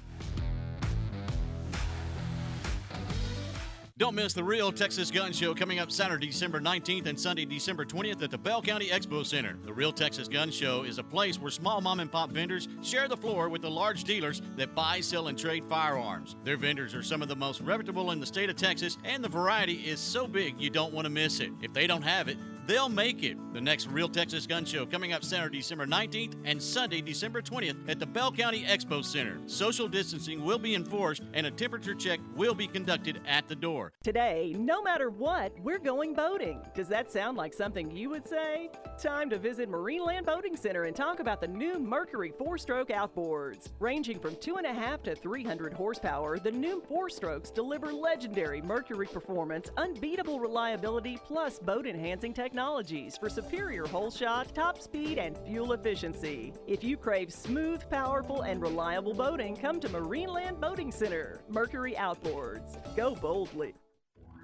Don't miss the Real Texas Gun Show coming up Saturday, December 19th and Sunday, December 20th at the Bell County Expo Center. The Real Texas Gun Show is a place where small mom and pop vendors share the floor with the large dealers that buy, sell, and trade firearms. Their vendors are some of the most reputable in the state of Texas, and the variety is so big you don't want to miss it. If they don't have it, They'll make it. The next Real Texas Gun Show coming up Saturday, December 19th and Sunday, December 20th at the Bell County Expo Center. Social distancing will be enforced and a temperature check will be conducted at the door. Today, no matter what, we're going boating. Does that sound like something you would say? Time to visit Marineland Boating Center and talk about the new Mercury four stroke outboards. Ranging from 2.5 to 300 horsepower, the new four strokes deliver legendary Mercury performance, unbeatable reliability, plus boat enhancing technology technologies for superior hole shot, top speed, and fuel efficiency. If you crave smooth, powerful, and reliable boating, come to Marineland Boating Center. Mercury Outboards. Go boldly.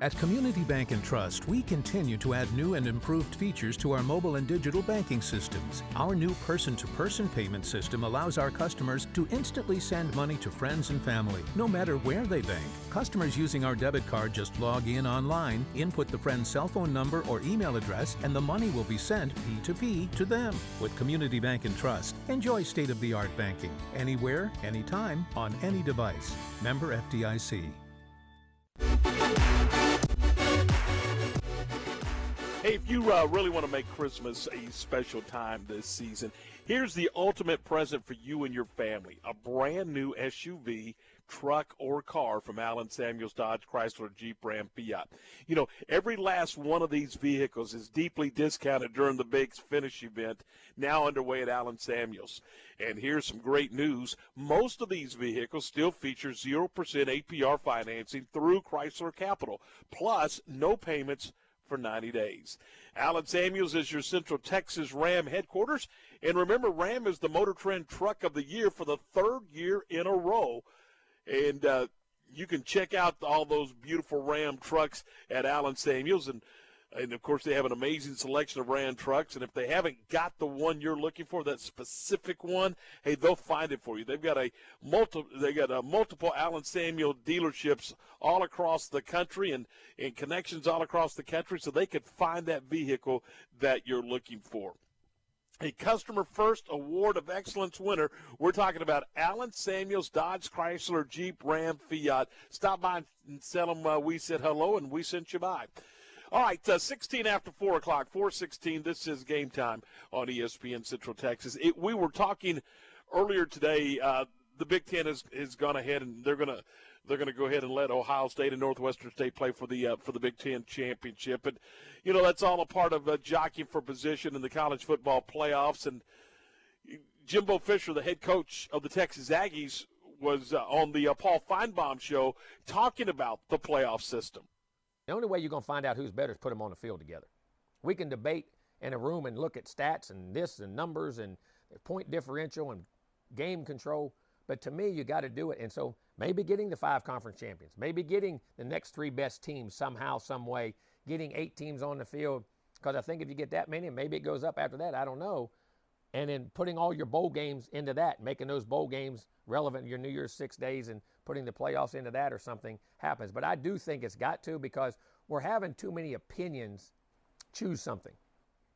At Community Bank and Trust, we continue to add new and improved features to our mobile and digital banking systems. Our new person to person payment system allows our customers to instantly send money to friends and family, no matter where they bank. Customers using our debit card just log in online, input the friend's cell phone number or email address, and the money will be sent P2P to them. With Community Bank and Trust, enjoy state of the art banking anywhere, anytime, on any device. Member FDIC. Hey, if you uh, really want to make Christmas a special time this season, here's the ultimate present for you and your family a brand new SUV, truck, or car from Allen Samuels Dodge Chrysler Jeep Ram Fiat. You know, every last one of these vehicles is deeply discounted during the big finish event now underway at Allen Samuels. And here's some great news most of these vehicles still feature 0% APR financing through Chrysler Capital, plus no payments for 90 days. Allen Samuels is your Central Texas Ram headquarters. And remember, Ram is the Motor Trend Truck of the Year for the third year in a row. And uh, you can check out all those beautiful Ram trucks at Allen Samuels. And and of course, they have an amazing selection of Ram trucks. And if they haven't got the one you're looking for, that specific one, hey, they'll find it for you. They've got a multi, they got a multiple Allen Samuel dealerships all across the country and, and connections all across the country, so they could find that vehicle that you're looking for a customer first award of excellence winner. We're talking about Allen Samuels Dodge Chrysler Jeep Ram Fiat. Stop by and tell them uh, we said hello and we sent you by. All right, uh, 16 after 4 o'clock, 416. This is game time on ESPN Central Texas. It, we were talking earlier today. Uh, the Big Ten has, has gone ahead and they're going to they're going to go ahead and let Ohio State and Northwestern State play for the uh, for the Big Ten championship, and you know that's all a part of uh, jockeying for position in the college football playoffs. And Jimbo Fisher, the head coach of the Texas Aggies, was uh, on the uh, Paul Finebaum show talking about the playoff system. The only way you're going to find out who's better is put them on the field together. We can debate in a room and look at stats and this and numbers and point differential and game control, but to me, you got to do it. And so maybe getting the five conference champions, maybe getting the next three best teams somehow, some way, getting eight teams on the field. Because I think if you get that many, maybe it goes up after that. I don't know. And then putting all your bowl games into that, making those bowl games relevant your New Year's six days and putting the playoffs into that or something happens. But I do think it's got to because we're having too many opinions choose something.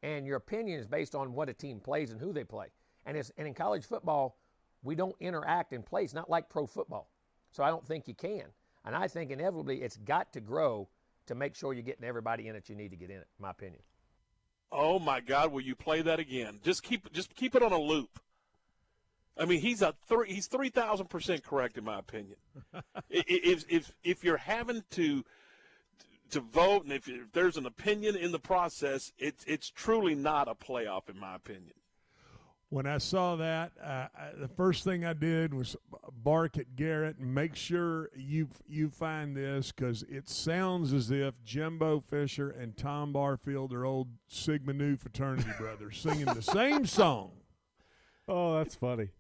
And your opinion is based on what a team plays and who they play. And, it's, and in college football, we don't interact in place, not like pro football. So I don't think you can. And I think inevitably it's got to grow to make sure you're getting everybody in that you need to get in it. My opinion. Oh my God! Will you play that again? Just keep just keep it on a loop. I mean, he's a three. He's three thousand percent correct in my opinion. if if if you're having to to vote, and if, if there's an opinion in the process, it's it's truly not a playoff in my opinion. When I saw that, uh, I, the first thing I did was bark at Garrett and make sure you you find this because it sounds as if Jimbo Fisher and Tom Barfield are old Sigma Nu fraternity brothers singing the same song. Oh, that's funny.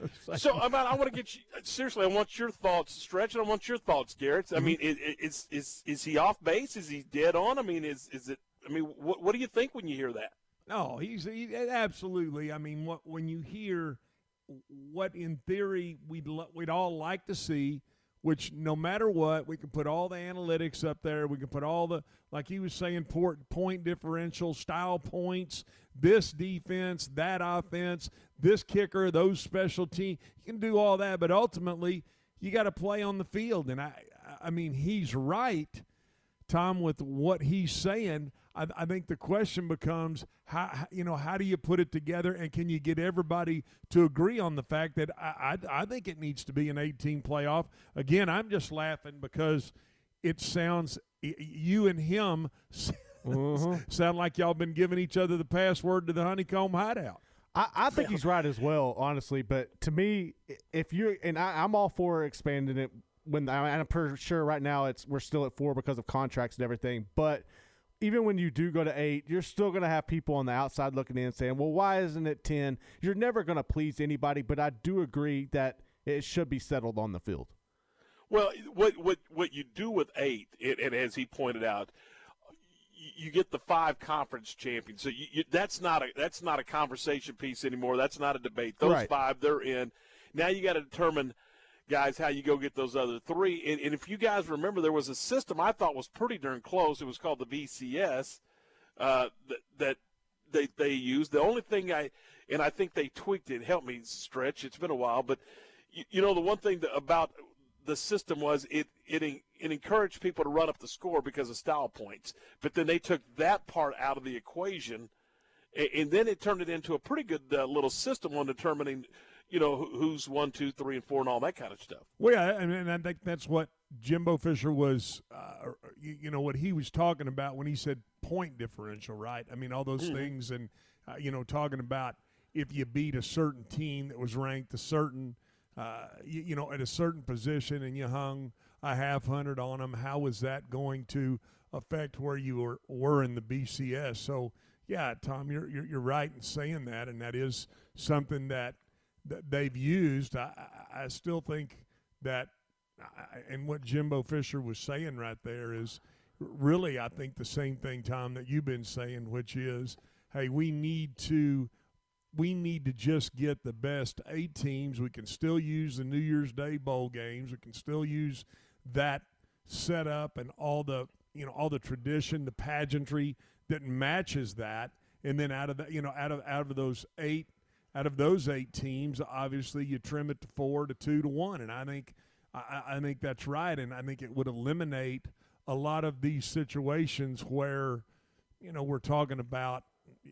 So, I, I want to get you seriously. I want your thoughts, Stretch, and I want your thoughts, Garrett. I mean, Mm-hmm. is, is is he off base? Is he dead on? I mean, is is it? I mean, what what do you think when you hear that? No, he's he, absolutely. I mean, what when you hear what in theory we'd lo- we'd all like to see, which no matter what, we can put all the analytics up there. We can put all the like he was saying, port, point differential, style points, this defense, that offense, this kicker, those special team. You can do all that, but ultimately you got to play on the field. And I, I mean, he's right, Tom, with what he's saying. I, I think the question becomes how you know how do you put it together and can you get everybody to agree on the fact that I I, I think it needs to be an 18 playoff. Again, I'm just laughing because it sounds you and him mm-hmm. sound like y'all been giving each other the password to the honeycomb hideout. I, I think he's right as well, honestly. But to me, if you and I, I'm all for expanding it. When I- I'm pretty sure right now it's we're still at four because of contracts and everything. But even when you do go to eight, you're still going to have people on the outside looking in saying, "Well, why isn't it 10? You're never going to please anybody. But I do agree that it should be settled on the field. Well, what what what you do with eight, it, and as he pointed out, you, get the five conference champions. So you, you, that's not a that's not a conversation piece anymore. That's not a debate. Those Right. five, they're in. Now you got to determine, guys, how you go get those other three. And, and if you guys remember, there was a system I thought was pretty darn close. It was called the BCS uh, that that they they used. The only thing I and I think they tweaked it. Help me stretch. It's been a while, but you, you know the one thing that, about the system was it it it encouraged people to run up the score because of style points. But then they took that part out of the equation, and, then it turned it into a pretty good uh, little system on determining, you know, who's one, two, three, and four, and all that kind of stuff. Well, yeah, and, and I think that's what Jimbo Fisher was, uh, you, you know, what he was talking about when he said point differential, right? I mean, all those Mhm. things, and uh, you know, talking about if you beat a certain team that was ranked a certain, uh, you, you know, at a certain position, and you hung a half hundred on them, how was that going to affect where you were were in the BCS? So, yeah, Tom, you're you're, you're right in saying that, and that is something that that they've used. I, I still think that, and what Jimbo Fisher was saying right there is really, I think the same thing, Tom, that you've been saying, which is, hey, we need to. We need to just get the best eight teams. We can still use the New Year's Day bowl games. We can still use that setup and all the you know all the tradition, the pageantry that matches that. And then out of that, you know, out of out of those eight out of those eight teams, obviously you trim it to four to two to one, and I think I, I think that's right, and I think it would eliminate a lot of these situations where you know we're talking about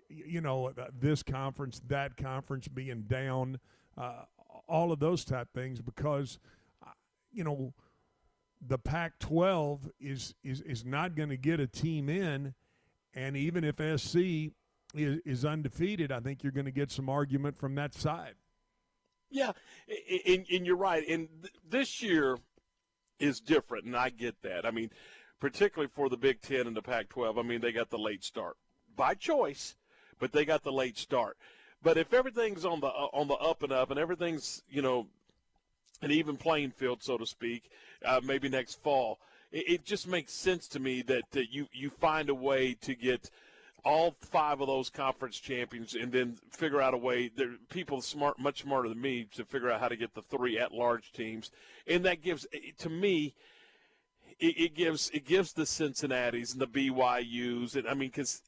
you know uh, this conference, that conference being down, uh, all of those type things because uh, you know the Pac-12 is is is not going to get a team in, and even if SC is, is undefeated, I think you're going to get some argument from that side. Yeah, and, and you're right. And th- this year is different, and I get that. I mean, particularly for the Big Ten and the Pac-12. I mean, they got the late start by choice, but they got the late start. But if everything's on the uh, on the up and up, and everything's you know an even playing field, so to speak, uh, maybe next fall, it, it just makes sense to me that uh, you you find a way to get all five of those conference champions, and then figure out a way. There people smart, much smarter than me, to figure out how to get the three at-large teams, and that gives, to me, it, it gives it gives the Cincinnati's and the BYU's, and I mean, because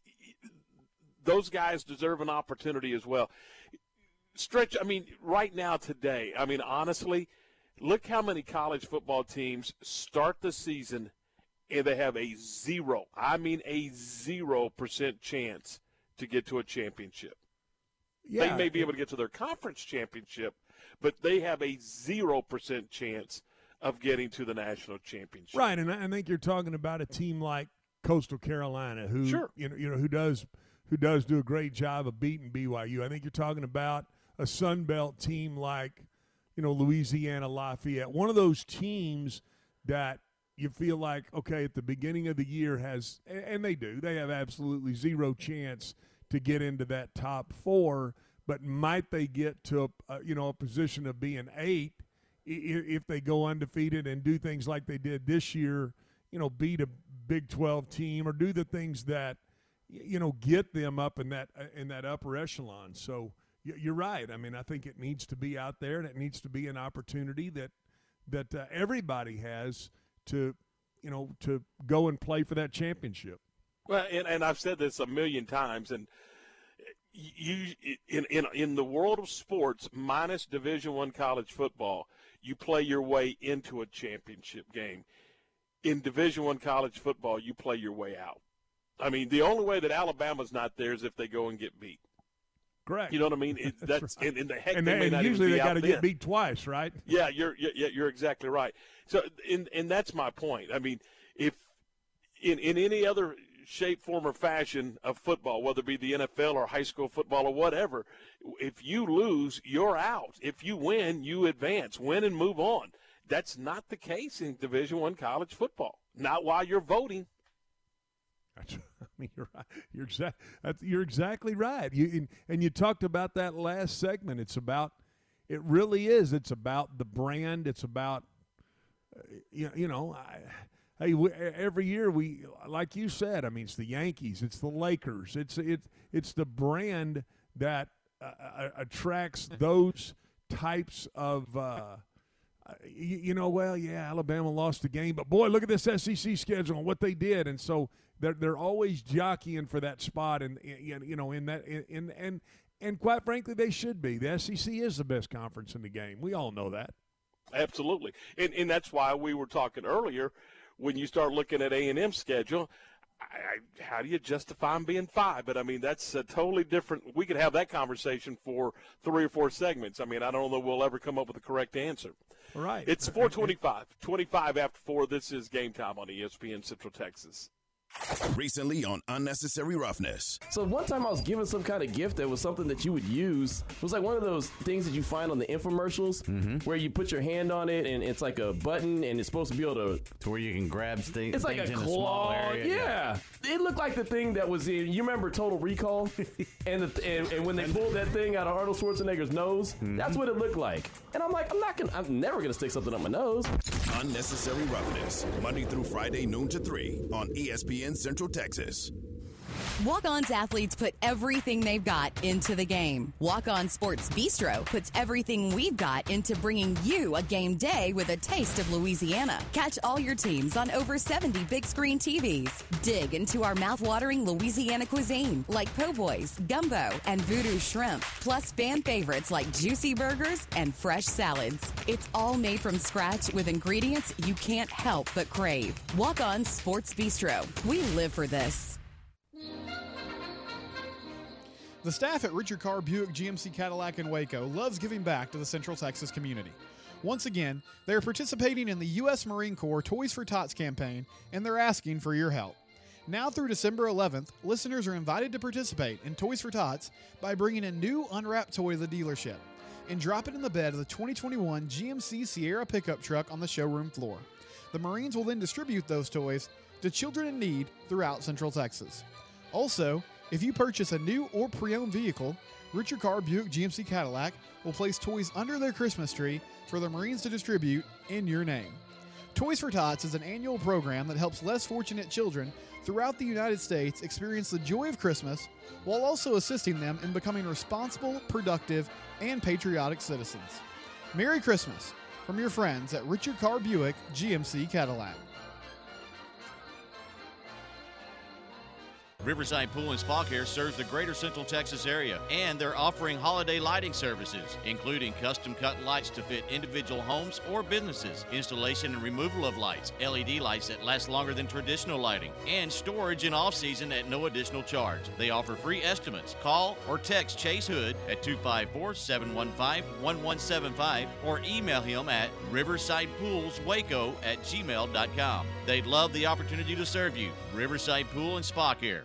those guys deserve an opportunity as well. Stretch, I mean, right now today, I mean, honestly, look how many college football teams start the season and they have a zero, I mean a zero percent chance to get to a championship. Yeah, they may be able to get to their conference championship, but they have a zero percent chance of getting to the national championship. Right, and I I think you're talking about a team like Coastal Carolina, who Sure. you know, you know who does who does do a great job of beating BYU. I think you're talking about a Sun Belt team like you know Louisiana Lafayette, one of those teams that you feel like okay at the beginning of the year has and they do they have absolutely zero chance to get into that top four but might they get to a, a you know a position of being eight if they go undefeated and do things like they did this year you know beat a big 12 team or do the things that you know get them up in that uh, in that upper echelon. So you're right. I mean i think it needs to be out there and it needs to be an opportunity that that uh, everybody has to you know to go and play for that championship Well, and, and I've said this a million times, and you in in in the world of sports, minus Division One college football, you play your way into a championship game. In Division One college football, you play your way out. I mean, the only way that Alabama's not there is if they go and get beat. Correct. You know what I mean? It, that's and, and the heck and, they they- and usually they got to get beat twice right yeah, you're yeah, you're exactly right. So, and and that's my point. I mean, if in in any other shape, form, or fashion of football, whether it be the NFL or high school football or whatever, if you lose, you're out. If you win, you advance. Win and move on. That's not the case in Division One college football. Not while you're voting. That's, I mean, you're right. You're. You're exactly right. You and, you talked about that last segment. It's about. It really is. It's about the brand. It's about. You, you know, I, hey, we, every year we, like you said, I mean, it's the Yankees, it's the Lakers, it's it's it's the brand that uh, uh, attracts those types of. Uh, uh, you, you know, well, yeah, Alabama lost the game, but boy, look at this SEC schedule and what they did, and so they're they're always jockeying for that spot, and you know, in that, in, and and quite frankly, they should be. The SEC is the best conference in the game. We all know that. Absolutely, and and that's why we were talking earlier. When you start looking at A and M schedule, I, how do you justify them being five? But I mean, that's a totally different. We could have that conversation for three or four segments. I mean, I don't know we'll ever come up with the correct answer. Right. It's 425. 25 after 4. This is game time on ESPN Central Texas. Recently on Unnecessary Roughness. So one time I was given some kind of gift that was something that you would use. It was like one of those things that you find on the infomercials mm-hmm. where you put your hand on it and it's like a button and it's supposed to be able to to where you can grab th- It's like a things in a small claw. area. Yeah. It looked like the thing that was in you remember Total Recall? and, the, and and when they pulled that thing out of Arnold Schwarzenegger's nose, mm-hmm. that's what it looked like. And I'm like, I'm not gonna I'm never gonna stick something up my nose. Unnecessary Roughness. Monday through Friday, noon to 3 on E ESPN Central Texas. Walk On's athletes put everything they've got into the game. Walk On Sports Bistro puts everything we've got into bringing you a game day with a taste of Louisiana. Catch all your teams on over 70 big screen TVs. Dig into our mouthwatering Louisiana cuisine like po' boys, gumbo, and voodoo shrimp, plus fan favorites like juicy burgers and fresh salads. It's all made from scratch with ingredients you can't help but crave. Walk On Sports Bistro. We live for this. The staff at Richard Carr Buick GMC Cadillac in Waco loves giving back to the Central Texas community. Once again, they are participating in the U.S. Marine Corps Toys for Tots campaign, and they're asking for your help. Now through December 11th, listeners are invited to participate in Toys for Tots by bringing a new unwrapped toy to the dealership and drop it in the bed of the 2021 GMC Sierra pickup truck on the showroom floor. The Marines will then distribute those toys to children in need throughout Central Texas. Also, if you purchase a new or pre owned vehicle, Richard Carr Buick GMC Cadillac will place toys under their Christmas tree for the Marines to distribute in your name. Toys for Tots is an annual program that helps less fortunate children throughout the United States experience the joy of Christmas while also assisting them in becoming responsible, productive, and patriotic citizens. Merry Christmas from your friends at Richard Carr Buick GMC Cadillac. Riverside Pool and Spa Care serves the greater Central Texas area, and they're offering holiday lighting services, including custom cut lights to fit individual homes or businesses, installation and removal of lights, LED lights that last longer than traditional lighting, and storage in off season at no additional charge. They offer free estimates. Call or text Chase Hood at 254 715 1175 or email him at riversidepoolswaco at gmail.com. They'd love the opportunity to serve you. Riverside Pool and Spa Care.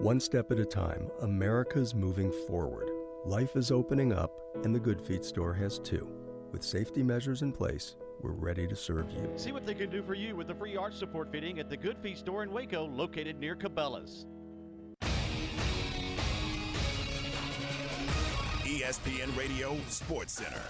One step at a time, America's moving forward. Life is opening up, and the Good Feet store has too. With safety measures in place, we're ready to serve you. See what they can do for you with the free arch support fitting at the Good Feet store in Waco, located near Cabela's. ESPN Radio Sports Center.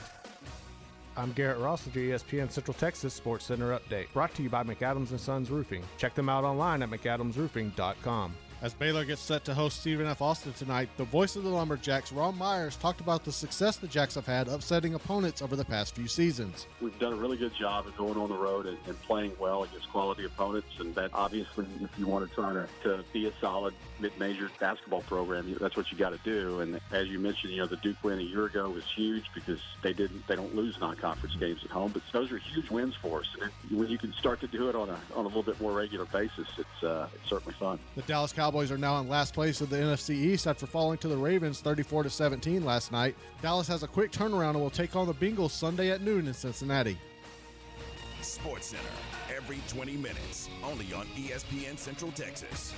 I'm Garrett Ross with your ESPN Central Texas Sports Center update, brought to you by McAdams and Sons Roofing. Check them out online at mcadamsroofing.com. As Baylor gets set to host Stephen F. Austin tonight, the voice of the Lumberjacks, Ron Myers, talked about the success the Jacks have had upsetting opponents over the past few seasons. We've done a really good job of going on the road and, and playing well against quality opponents, and that obviously, if you want to try to, to be a solid mid-major basketball program, that's what you got to do. And as you mentioned, you know, the Duke win a year ago was huge because they didn't, they don't lose non-conference games at home, but those are huge wins for us. And when you can start to do it on a on a little bit more regular basis, it's uh, it's certainly fun. The Dallas Cowboys are now in last place of the NFC East after falling to the Ravens 34 to 17 last night. Dallas has a quick turnaround and will take on the Bengals Sunday at noon in Cincinnati. Sports Center, every 20 minutes, only on ESPN Central Texas.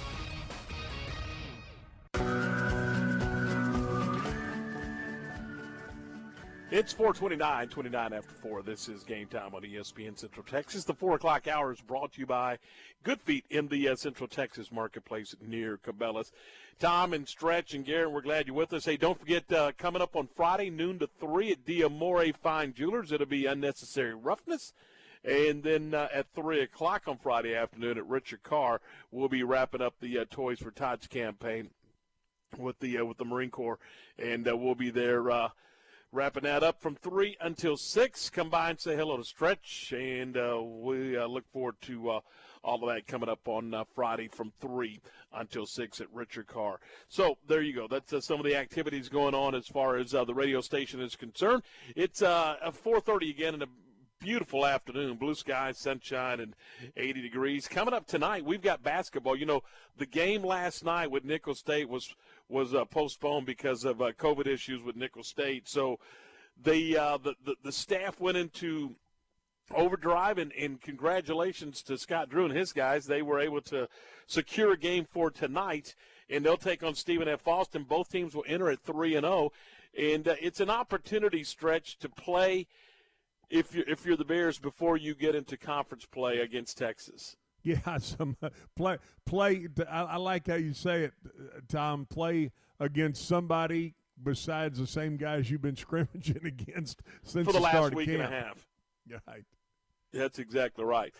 It's 429, 29 after 4. This is game time on ESPN Central Texas. The 4 o'clock hour is brought to you by Good Feet in the uh, Central Texas marketplace near Cabela's. Tom and Stretch and Garrett, we're glad you're with us. Hey, don't forget, uh, coming up on Friday, noon to 3 at Diamore Fine Jewelers, it'll be Unnecessary Roughness. And then uh, at 3 o'clock on Friday afternoon at Richard Carr, we'll be wrapping up the uh, Toys for Tots campaign with the uh, with the Marine Corps, and uh, we'll be there wrapping that up from three until six. Come by and say hello to Stretch, and uh, we uh, look forward to uh, all of that coming up on uh, Friday from three until six at Richard Carr. So there you go. That's uh, some of the activities going on as far as uh, the radio station is concerned. It's uh, 4:30 again in a beautiful afternoon, blue skies, sunshine, and 80 degrees. Coming up tonight, we've got basketball. You know, the game last night with Nicholls State was was uh, postponed because of uh, COVID issues with Nicholls State. So the, uh, the the the staff went into overdrive, and, and congratulations to Scott Drew and his guys. They were able to secure a game for tonight, and they'll take on Stephen F. Austin. Both teams will enter at three and zero, and uh, it's an opportunity stretch to play if you're if you're the Bears before you get into conference play against Texas. Yeah, some uh, play play. I, I like how you say it, uh, Tom. Play against somebody besides the same guys you've been scrimmaging against since for the last start of week camp. and a half. Yeah, right. That's exactly right.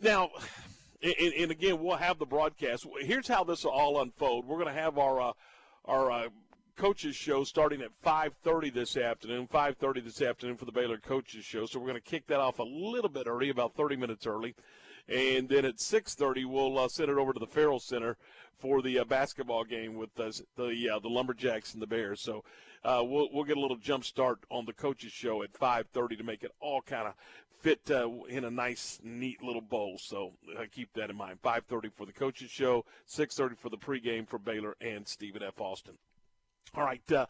Now, and, and again, we'll have the broadcast. Here's how this will all unfold. We're going to have our uh, our uh, coaches show starting at 5:30 this afternoon. 5:30 this afternoon for the Baylor coaches show. So we're going to kick that off a little bit early, about 30 minutes early, and then at 6:30 we'll uh, send it over to the Ferrell Center for the uh, basketball game with uh, the uh, the Lumberjacks and the Bears. So uh, we'll we'll get a little jump start on the coaches show at 5:30 to make it all kind of fit uh, in a nice, neat little bowl. So uh, keep that in mind. 5:30 for the coaches show, 6:30 for the pregame for Baylor and Stephen F. Austin. All right. Uh,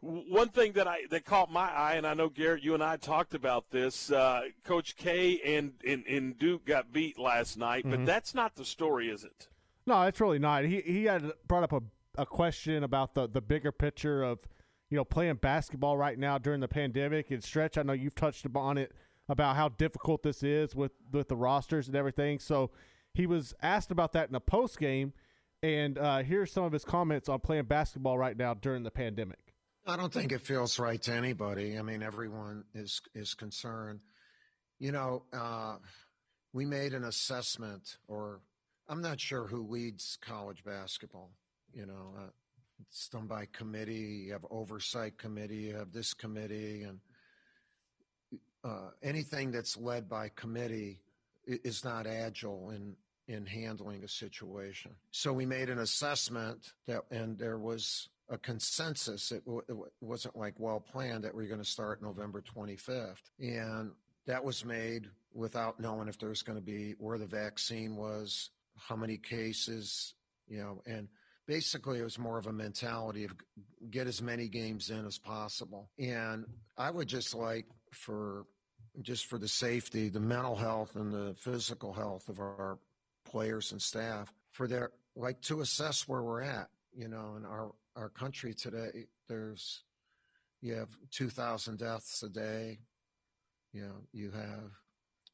one thing that I that caught my eye, and I know Garrett, you and I talked about this. Uh, Coach K and, and and Duke got beat last night, but that's not the story, is it? No, it's really not. He he had brought up a, a question about the the bigger picture of you know playing basketball right now during the pandemic and stretch. I know you've touched upon it about how difficult this is with with the rosters and everything. So he was asked about that in a post game, and uh, here's some of his comments on playing basketball right now during the pandemic. I don't think it feels right to anybody. I mean, everyone is is concerned. You know, uh, we made an assessment, or I'm not sure who leads college basketball. You know, uh, it's done by committee. You have oversight committee. You have this committee, and uh, anything that's led by committee is not agile in in handling a situation. So we made an assessment that, and there was a consensus. It, w- it wasn't like well planned that we are going to start November 25th, and that was made without knowing if there was going to be where the vaccine was, how many cases, you know, and basically it was more of a mentality of get as many games in as possible. And I would just like for just for the safety, the mental health and the physical health of our players and staff for their like to assess where we're at, you know, in our our country today. There's you have 2,000 deaths a day. You know, you have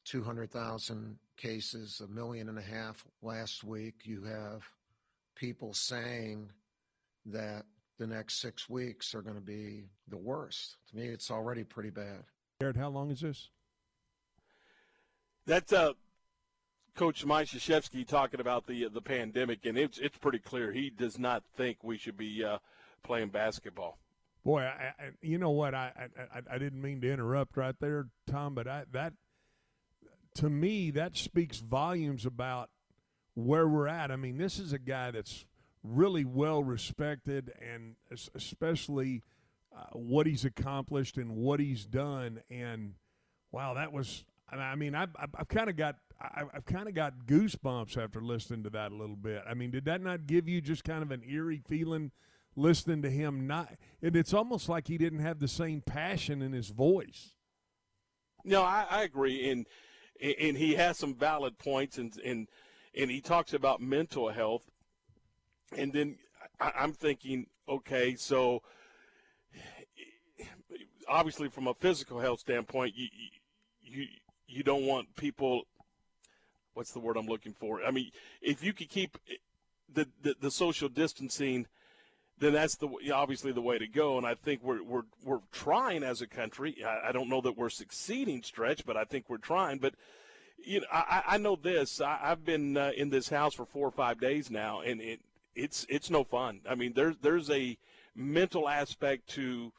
200,000 cases, a million and a half last week. You have people saying that the next six weeks are going to be the worst. To me, it's already pretty bad. Jared, how long is this? That's uh, Coach Mike talking about the the pandemic, and it's it's pretty clear he does not think we should be uh, playing basketball. Boy, I, I, you know what? I, I I didn't mean to interrupt right there, Tom, but I, that to me that speaks volumes about where we're at. I mean, this is a guy that's really well respected, and especially uh, what he's accomplished and what he's done. And wow, that was. I mean, I've, I've kind of got I've kind of got goosebumps after listening to that a little bit. I mean, did that not give you just kind of an eerie feeling listening to him? Not, and it's almost like he didn't have the same passion in his voice. No, I, I agree, and and he has some valid points, and and and he talks about mental health, and then I, I'm thinking, okay, so obviously from a physical health standpoint, you you you don't want people. What's the word I'm looking for? I mean, if you could keep the the, the social distancing, then that's the obviously the way to go. And I think we're we're we're trying as a country. I, I don't know that we're succeeding, stretch, but I think we're trying. But you know, I, I know this. I, I've been uh, in this house for four or five days now, and it it's it's no fun. I mean, there's there's a mental aspect to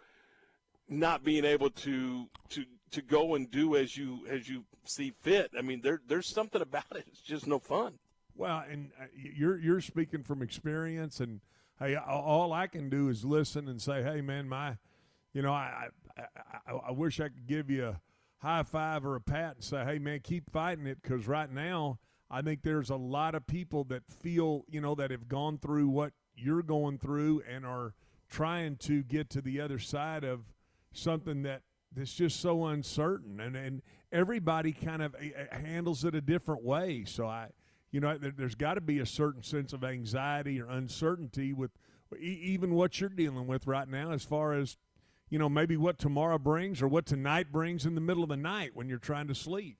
not being able to to to go and do as you as you see fit. I mean, there there's something about it. It's just no fun. Well, and uh, you're you're speaking from experience, and hey, all I can do is listen and say, hey, man, my, you know, I I, I, I wish I could give you a high five or a pat and say, hey, man, keep fighting it, because right now. I think there's a lot of people that feel, you know, that have gone through what you're going through and are trying to get to the other side of something that that's just so uncertain and and everybody kind of eh, eh, handles it a different way. So i you know there, has got to be a certain sense of anxiety or uncertainty with even what you're dealing with right now as far as you know maybe what tomorrow brings or what tonight brings in the middle of the night when you're trying to sleep.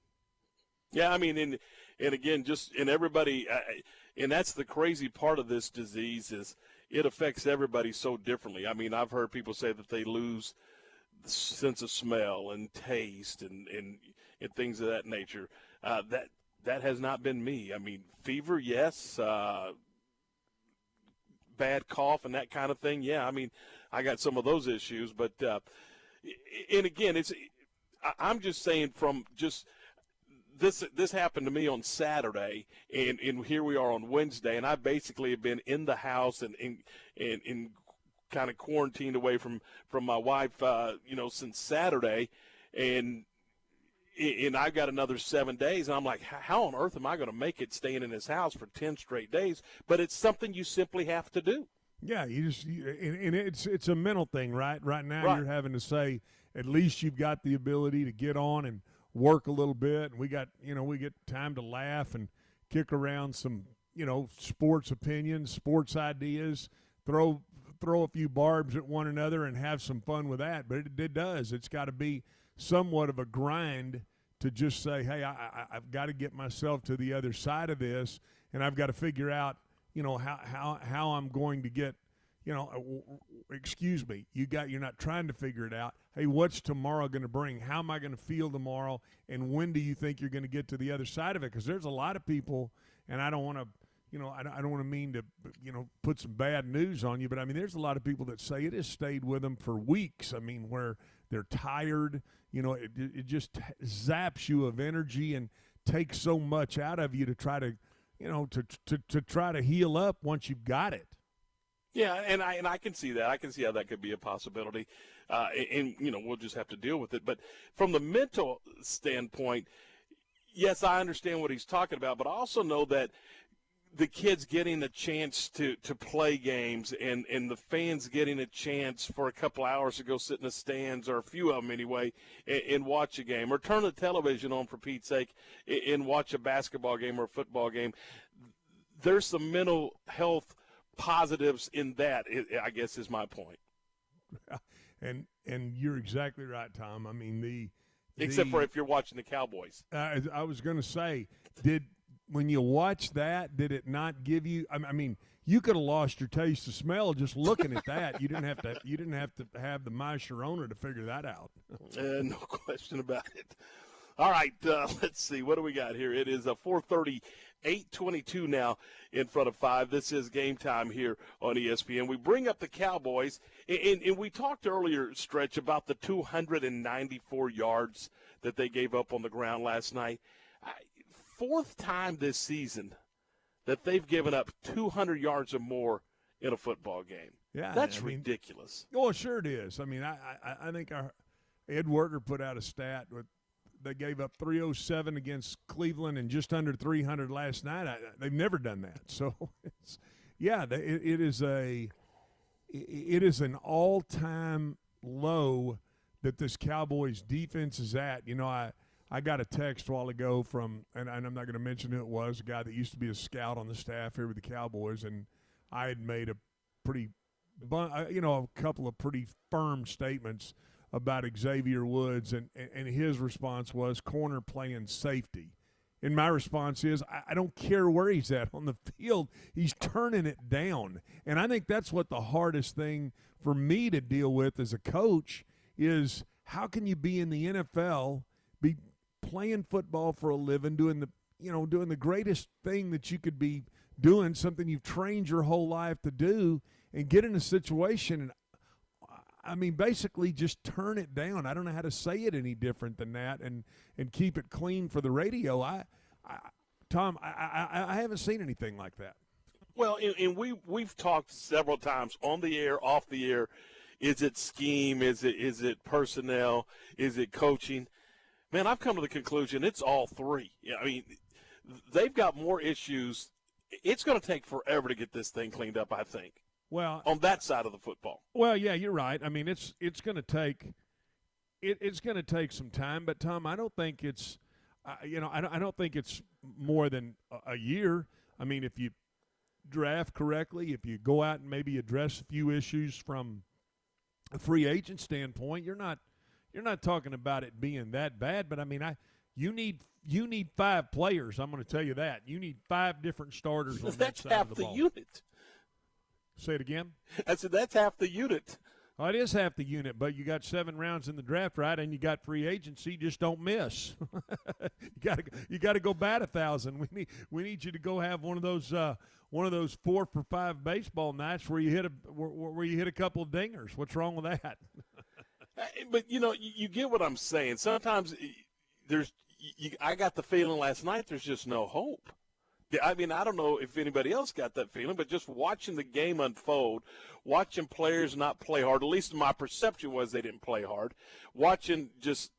Yeah i mean and and again just and everybody and that's the crazy part of this disease is it affects everybody so differently. I mean i've heard people say that they lose sense of smell and taste and, and, and things of that nature. Uh, that that has not been me. I mean, fever, yes. Uh, bad cough and that kind of thing, yeah. I mean, I got some of those issues, but uh, and again, it's I'm just saying from just this this happened to me on Saturday, and and here we are on Wednesday, and I basically have been in the house and and in kind of quarantined away from from my wife, uh, you know, since Saturday, and and I've got another seven days, and I'm like, how on earth am I going to make it staying in this house for ten straight days? But it's something you simply have to do. Yeah, you just you, and, and, it's it's a mental thing, right? Right now, right. you're having to say at least you've got the ability to get on and work a little bit, and we got you know we get time to laugh and kick around some you know sports opinions, sports ideas, throw throw a few barbs at one another and have some fun with that. But it, it does. It's got to be somewhat of a grind to just say, hey, I, I, I've got to get myself to the other side of this, and I've got to figure out, you know, how how how I'm going to get, you know, uh, excuse me, you got you're not trying to figure it out. Hey, what's tomorrow going to bring? How am I going to feel tomorrow? And when do you think you're going to get to the other side of it? Because there's a lot of people, and I don't want to you know, I, I don't want to mean to, you know, put some bad news on you, but I mean, there's a lot of people that say it has stayed with them for weeks. I mean, where they're tired, you know, it, it just zaps you of energy and takes so much out of you to try to, you know, to, to, to try to heal up once you've got it. Yeah, and I and I can see that. I can see how that could be a possibility, uh, and you know we'll just have to deal with it. But from the mental standpoint, yes, I understand what he's talking about, but I also know that the kids getting a chance to, to play games and, and the fans getting a chance for a couple hours to go sit in the stands, or a few of them anyway, and, and watch a game, or turn the television on for Pete's sake and, watch a basketball game or a football game. There's some mental health positives in that, I guess, is my point. And and you're exactly right, Tom. I mean the, the except for if you're watching the Cowboys. Uh, I was going to say, did when you watch that, did it not give you? I mean, you could have lost your taste of smell just looking at that. You didn't have to. You didn't have to have the My Sharona to figure that out. uh, no question about it. All right, uh, let's see. What do we got here? It is a 4:30, 8:22 now in front of five. This is game time here on ESPN. We bring up the Cowboys, and, and, and we talked earlier, stretch about the 294 yards that they gave up on the ground last night fourth time this season that they've given up 200 yards or more in a football game. Yeah, that's I mean, ridiculous. Oh, sure it is. I mean, I I, I think our Ed Werder put out a stat with they gave up 307 against Cleveland and just under 300 last night. I, they've never done that. So, it's, yeah, it, it is a it is an all time low that this Cowboys defense is at. You know, I I got a text a while ago from, and, and I'm not going to mention who it was, a guy that used to be a scout on the staff here with the Cowboys, and I had made a pretty, uh, you know, a couple of pretty firm statements about Xavier Woods, and, and his response was corner playing safety. And my response is, I don't care where he's at on the field. He's turning it down. And I think that's what the hardest thing for me to deal with as a coach is how can you be in the NFL, be playing football for a living, doing the you know doing the greatest thing that you could be doing, something you've trained your whole life to do, and get in a situation and I mean, basically, just turn it down. I don't know how to say it any different than that, and and keep it clean for the radio. I, I Tom, I, I, I haven't seen anything like that. Well, and, and we we've talked several times on the air, off the air. Is it scheme? Is it is it personnel? Is it coaching? Man, I've come to the conclusion it's all three. I mean, they've got more issues. It's going to take forever to get this thing cleaned up. I think. Well, on that side of the football. Well, yeah, you're right. I mean, it's it's going to take it, it's going to take some time. But Tom, I don't think it's uh, you know I don't, I don't think it's more than a, a year. I mean, if you draft correctly, if you go out and maybe address a few issues from a free agent standpoint, you're not you're not talking about it being that bad, but I mean, I you need you need five players. I'm going to tell you that you need five different starters on that side half of the, the ball. unit. Say it again. I said that's half the unit. Well, it is half the unit, but you got seven rounds in the draft, right? And you got free agency. Just don't miss. you got to you got to go bat a thousand. We need we need you to go have one of those uh, one of those four for five baseball nights where you hit a where, where you hit a couple of dingers. What's wrong with that? but you know, you, you, get what I'm saying. Sometimes there's, you, I got the feeling last night there's just no hope. I mean, I don't know if anybody else got that feeling, but just watching the game unfold, watching players not play hard, at least my perception was they didn't play hard, watching just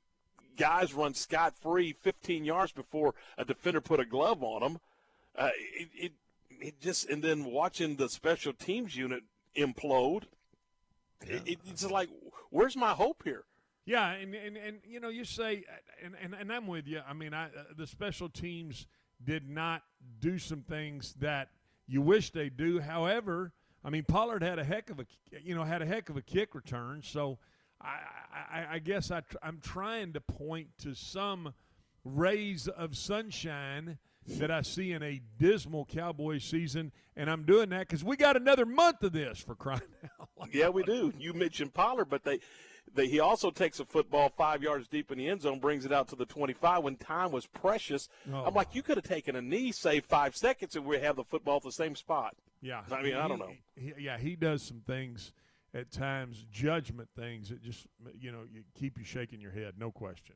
guys run scot free 15 yards before a defender put a glove on them. Uh, it, it, it just, and then watching the special teams unit implode. Yeah. It, it's like, where's my hope here? Yeah, and, and, and you know, you say, and, and, and I'm with you. I mean, I, uh, the special teams did not do some things that you wish they do. However, I mean, Pollard had a heck of a, you know, had a heck of a kick return. So I, I, I guess I, I'm trying to point to some rays of sunshine that I see in a dismal Cowboys season, and I'm doing that because we got another month of this for crying out. loud. Yeah, we do. You mentioned Pollard, but they, they he also takes a football five yards deep in the end zone, brings it out to the 25 when time was precious. Oh. I'm like, you could have taken a knee, saved five seconds, and we have the football at the same spot. Yeah, I mean, I don't know. He, he- yeah, he does some things at times, judgment things that just you know you keep you shaking your head, no question.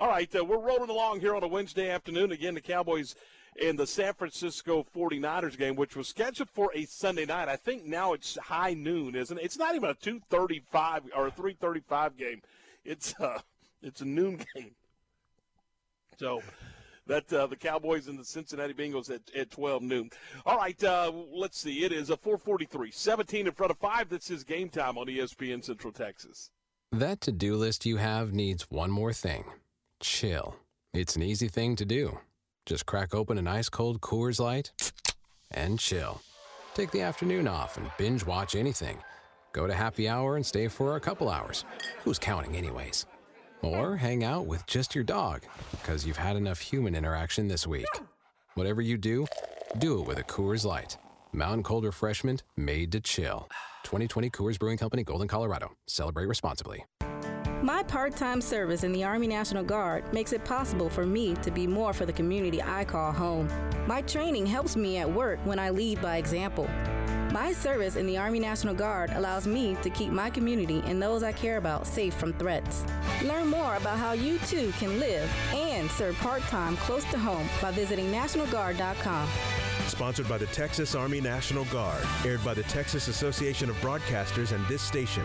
All right, uh, we're rolling along here on a Wednesday afternoon. Again, the Cowboys and the San Francisco 49ers game, which was scheduled for a Sunday night. I think now it's high noon, isn't it? It's not even a 2:35 or a 3:35 game. It's uh, it's a noon game. So that uh, the Cowboys and the Cincinnati Bengals at, at 12 noon. All right, uh, let's see. It is a 443, 17 in front of five. This is game time on ESPN Central Texas. That to do list you have needs one more thing chill. It's an easy thing to do. Just crack open an ice cold Coors Light and chill. Take the afternoon off and binge watch anything. Go to happy hour and stay for a couple hours. Who's counting, anyways? Or hang out with just your dog because you've had enough human interaction this week. Whatever you do, do it with a Coors Light. Mountain cold refreshment made to chill. 2020 Coors Brewing Company, Golden, Colorado. Celebrate responsibly. My part time service in the Army National Guard makes it possible for me to be more for the community I call home. My training helps me at work when I lead by example. My service in the Army National Guard allows me to keep my community and those I care about safe from threats. Learn more about how you too can live and serve part time close to home by visiting NationalGuard.com. Sponsored by the Texas Army National Guard. Aired by the Texas Association of Broadcasters and this station.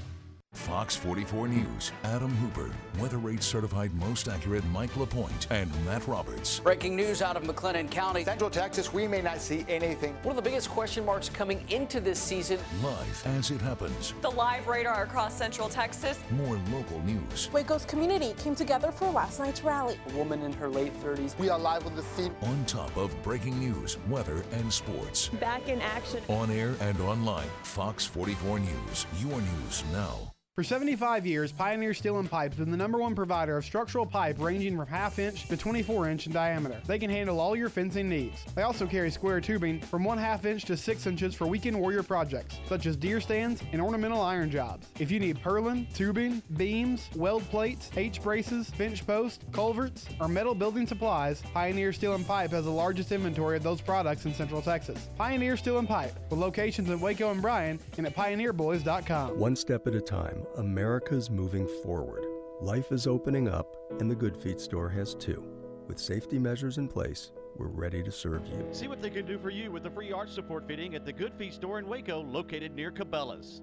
Fox 44 News, Adam Hooper, Weather Rate Certified Most Accurate Mike LaPointe, and Matt Roberts. Breaking news out of McLennan County. Central Texas, we may not see anything. One of the biggest question marks coming into this season. Live as it happens. The live radar across central Texas. More local news. Waco's community came together for last night's rally. A woman in her late 30s. We are live on the scene. On top of breaking news, weather, and sports. Back in action. On air and online. Fox 44 News. Your news now. For 75 years, Pioneer Steel and Pipe has been the number one provider of structural pipe ranging from half inch to 24 inch in diameter. They can handle all your fencing needs. They also carry square tubing from 1 half inch to 6 inches for weekend warrior projects, such as deer stands and ornamental iron jobs. If you need purlin, tubing, beams, weld plates, H braces, bench posts, culverts, or metal building supplies, Pioneer Steel and Pipe has the largest inventory of those products in Central Texas. Pioneer Steel and Pipe, with locations in Waco and Bryan and at pioneerboys.com. One step at a time, America's moving forward. Life is opening up, and the Good Feet store has too. With safety measures in place, we're ready to serve you. See what they can do for you with the free arch support fitting at the Good Feet store in Waco, located near Cabela's.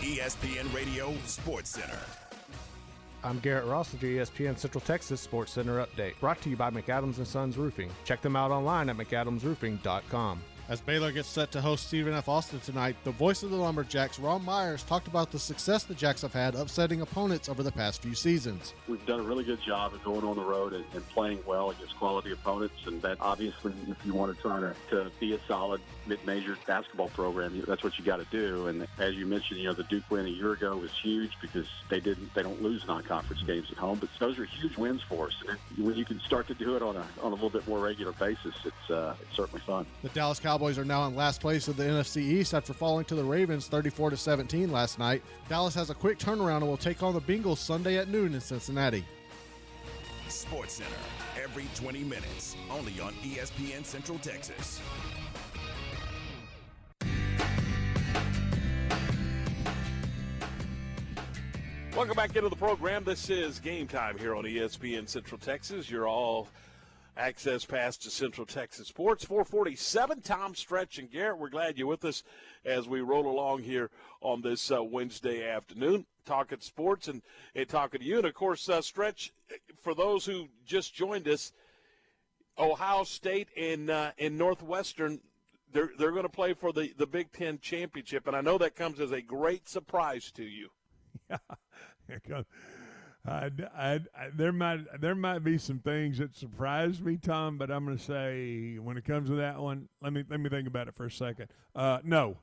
ESPN Radio Sports Center. I'm Garrett Ross with your ESPN Central Texas Sports Center update, brought to you by McAdams and Sons Roofing. Check them out online at mcadamsroofing.com. As Baylor gets set to host Stephen F. Austin tonight, the voice of the Lumberjacks, Ron Myers, talked about the success the Jacks have had upsetting opponents over the past few seasons. We've done a really good job of going on the road and, and playing well against quality opponents, and that obviously, if you want to try to, to be a solid mid-major basketball program, that's what you got to do. And as you mentioned, you know, the Duke win a year ago was huge because they didn't, they don't lose non-conference games at home, but those are huge wins for us. And when you can start to do it on a on a little bit more regular basis, it's uh, it's certainly fun. The Dallas Cowboys are now in last place of the NFC East after falling to the Ravens 34 to 17 last night. Dallas has a quick turnaround and will take on the Bengals Sunday at noon in Cincinnati. Sports Center every 20 minutes, only on ESPN Central Texas. Welcome back into the program. This is game time here on ESPN Central Texas. You're all access pass to Central Texas Sports. 447, Tom Stretch and Garrett. We're glad you're with us as we roll along here on this uh, Wednesday afternoon, talking sports and, and talking to you. And of course, uh, Stretch, for those who just joined us, Ohio State and uh, and Northwestern, they're they're going to play for the the Big Ten championship, and I know that comes as a great surprise to you. Yeah. I, I, I, there might there might be some things that surprised me, Tom, but I'm going to say when it comes to that one, let me let me think about it for a second. Uh, no,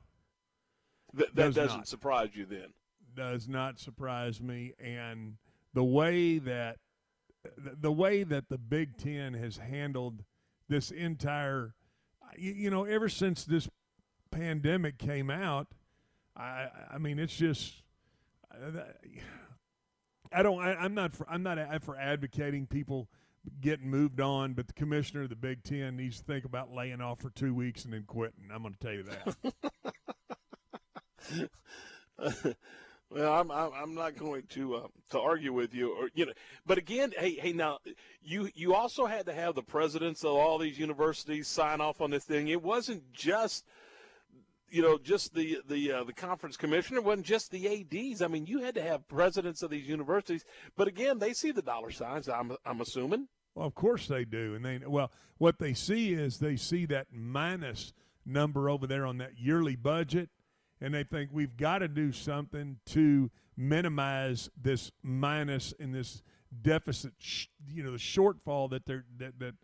Th- that Does doesn't not. surprise you then. does not surprise me, and the way that the, the way that the Big Ten has handled this entire, you, you know, ever since this pandemic came out, I I mean it's just. I don't. I, I'm not. For, I'm not for advocating people getting moved on, but the commissioner of the Big Ten needs to think about laying off for two weeks and then quitting. I'm going to tell you that. well, I'm, I'm I'm not going to uh, to argue with you, or you know. But again, hey hey, now you you also had to have the presidents of all these universities sign off on this thing. It wasn't just you know just the the uh, the conference commissioner. Wasn't just the ads. I mean, you had to have presidents of these universities. But again, they see the dollar signs. I'm I'm assuming. Well, of course they do, and they well, what they see is they see that minus number over there on that yearly budget, and they think we've got to do something to minimize this minus in this deficit, sh- you know, the shortfall that they're that that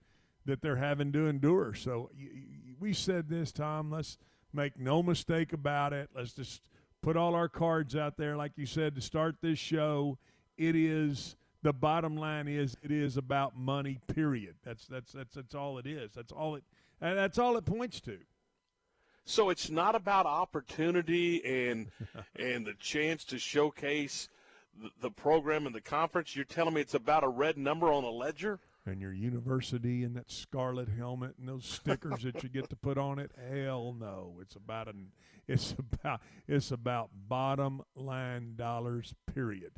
that they're having to endure. So y- y- we said this, Tom. Let's make no mistake about it. Let's just put all our cards out there, like you said, to start this show. It is the bottom line is it is about money. Period. That's that's that's that's all it is. That's all it. That's all it points to. So it's not about opportunity and and the chance to showcase the program and the conference. You're telling me it's about a red number on a ledger? And your university and that scarlet helmet and those stickers that you get to put on it. Hell no. It's about an. It's about it's about bottom line dollars. Period.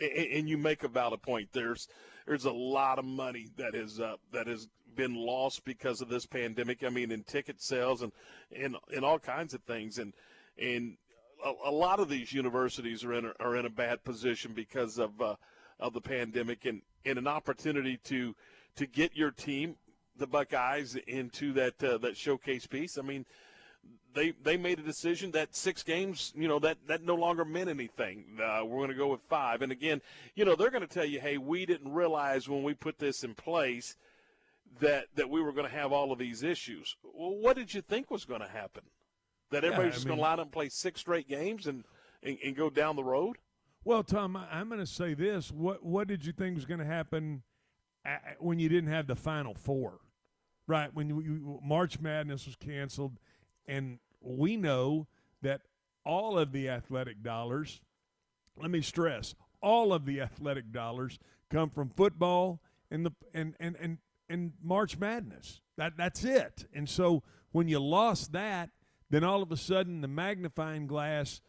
A- and you make about a valid point. There's there's a lot of money that is uh, that has been lost because of this pandemic. I mean, in ticket sales and and, and all kinds of things. And and a, a lot of these universities are in a, are in a bad position because of uh, of the pandemic and, and an opportunity to to get your team, the Buckeyes, into that uh, that showcase piece. I mean. They, they made a decision that six games, you know, that, that no longer meant anything. Uh, we're going to go with five. And again, you know, they're going to tell you, hey, we didn't realize when we put this in place that that we were going to have all of these issues. Well, what did you think was going to happen? That Yeah, everybody's I just going to line up and play six straight games and, and, and go down the road? Well, Tom, I'm going to say this. What what did you think was going to happen when you didn't have the Final Four? Right when you, March Madness was canceled, and we know that all of the athletic dollars. Let me stress: all of the athletic dollars come from football and the and and and and March Madness. That that's it. And so when you lost that, then all of a sudden the magnifying glass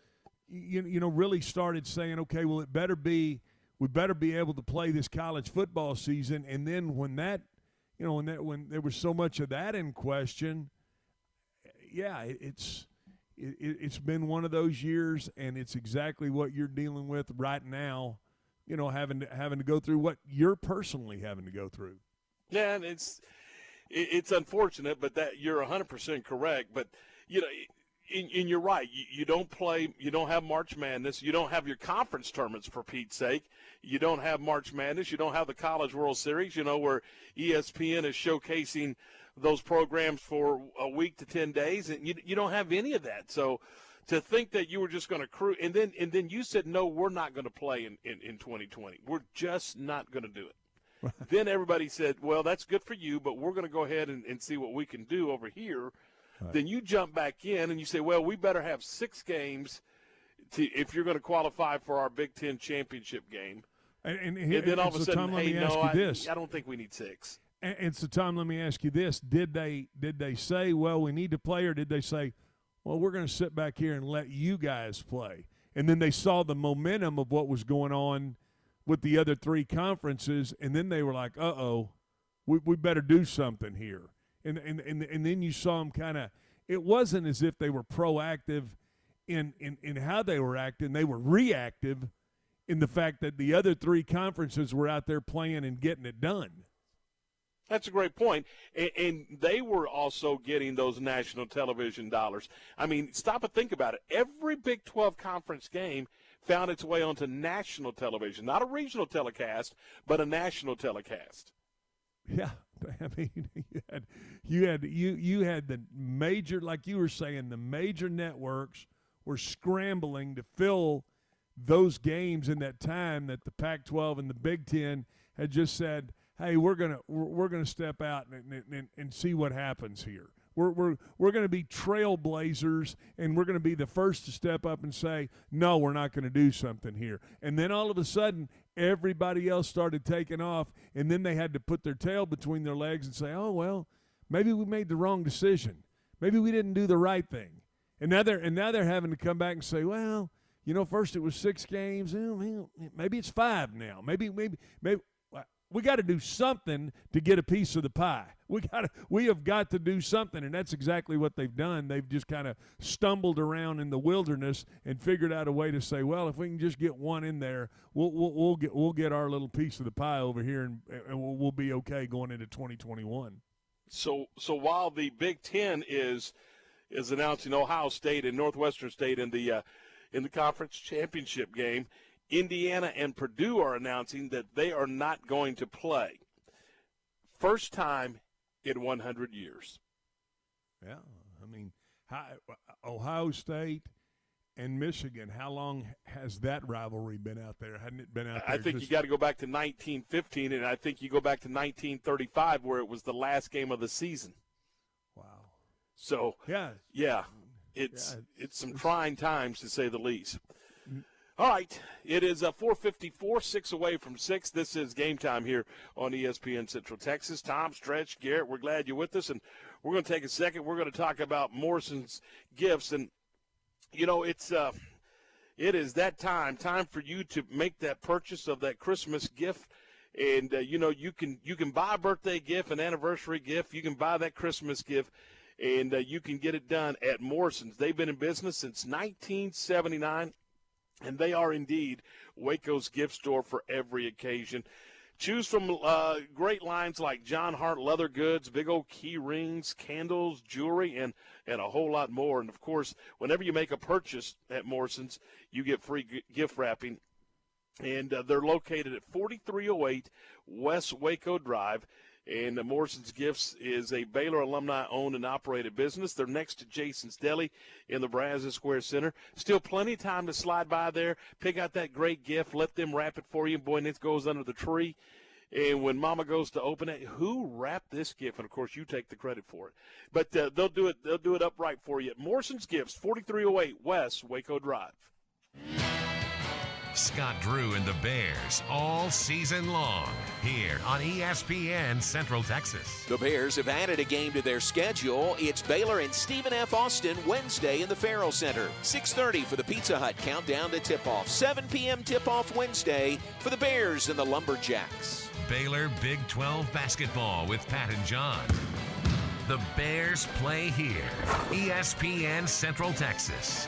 you, you know really started saying okay well it better be we better be able to play this college football season and then when that you know when that when there was so much of that in question yeah it, it's it, it's been one of those years and it's exactly what you're dealing with right now you know having to having to go through what you're personally having to go through Yeah, and it's it, it's unfortunate, but that you're 100% correct. But you know, and, and you're right. You, you don't play. You don't have March Madness. You don't have your conference tournaments for Pete's sake. You don't have March Madness. You don't have the College World Series. You know where ESPN is showcasing those programs for a week to 10 days and you, you don't have any of that so to think that you were just going to crew and then and then you said no we're not going to play in, in, in 2020 we're just not going to do it then everybody said well that's good for you but we're going to go ahead and, and see what we can do over here then you jump back in and you say well we better have six games to, if you're going to qualify for our big ten championship game And, and, and then all of a sudden Tom, let hey me no ask you I, this. I don't think we need six And, and so, Tom, let me ask you this: Did they did they say, "Well, we need to play," or did they say, "Well, we're going to sit back here and let you guys play"? And then they saw the momentum of what was going on with the other three conferences, and then they were like, "Uh oh, we, we better do something here." And and and, and then you saw them kind of. It wasn't as if they were proactive in, in in how they were acting; they were reactive in the fact that the other three conferences were out there playing and getting it done. That's a great point. And, and they were also getting those national television dollars. I mean, stop and think about it. Every Big 12 conference game found its way onto national television, not a regional telecast, but a national telecast. Yeah, I mean, you had you had you you had the major, like you were saying, the major networks were scrambling to fill those games in that time that the Pac-12 and the Big Ten had just said, "Hey, we're gonna we're, gonna step out and, and and see what happens here." We're, we're, we're going to be trailblazers and we're going to be the first to step up and say, no, we're not going to do something here. And then all of a sudden, everybody else started taking off, and then they had to put their tail between their legs and say, oh, well, maybe we made the wrong decision. Maybe we didn't do the right thing. And now they're, and now they're having to come back and say, well, you know, first it was six games. Maybe it's five now. Maybe, maybe, maybe we got to do something to get a piece of the pie. We got to, we have got to do something, and that's exactly what they've done. They've just kind of stumbled around in the wilderness and figured out a way to say, well, if we can just get one in there, we'll we'll, we'll get we'll get our little piece of the pie over here, and, and we'll, we'll be okay going into 2021. So so while the Big Ten is is announcing Ohio State and Northwestern State in the uh, in the conference championship game, Indiana and Purdue are announcing that they are not going to play. First time in 100 years. Yeah, I mean, how, Ohio State and Michigan. How long has that rivalry been out there? Hadn't it been out there? I think you got to go back to 1915, and I think you go back to 1935, where it was the last game of the season. Wow. So yeah, yeah, it's Yeah, it's some trying times to say the least. All right, it is uh, 4:54, six away from six. This is game time here on ESPN Central Texas. Tom, Stretch, Garrett, we're glad you're with us, and we're going to take a second. We're going to talk about Morrison's gifts, and you know it's uh, it is that time, time for you to make that purchase of that Christmas gift. And uh, you know you can you can buy a birthday gift, an anniversary gift. You can buy that Christmas gift, and uh, you can get it done at Morrison's. They've been in business since 1979. And they are indeed Waco's gift store for every occasion. Choose from uh, great lines like John Hart leather goods, big old key rings, candles, jewelry, and, and a whole lot more. And of course, whenever you make a purchase at Morrison's, you get free g- gift wrapping. And uh, they're located at 4308 West Waco Drive. And Morrison's Gifts is a Baylor alumni owned and operated business. They're next to Jason's Deli in the Brazos Square Center. Still plenty of time to slide by there, pick out that great gift, let them wrap it for you. Boy, and it goes under the tree. And when Mama goes to open it, who wrapped this gift? And of course, you take the credit for it. But uh, they'll do it. They'll do it upright for you. Morrison's Gifts, 4308 West Waco Drive. Scott Drew and the Bears all season long here on ESPN Central Texas. The Bears have added a game to their schedule. It's Baylor and Stephen F. Austin Wednesday in the Ferrell Center. 6:30 for the Pizza Hut countdown to tip-off. 7 p.m. tip-off Wednesday for the Bears and the Lumberjacks. Baylor Big 12 basketball with Pat and John. The Bears play here. ESPN Central Texas.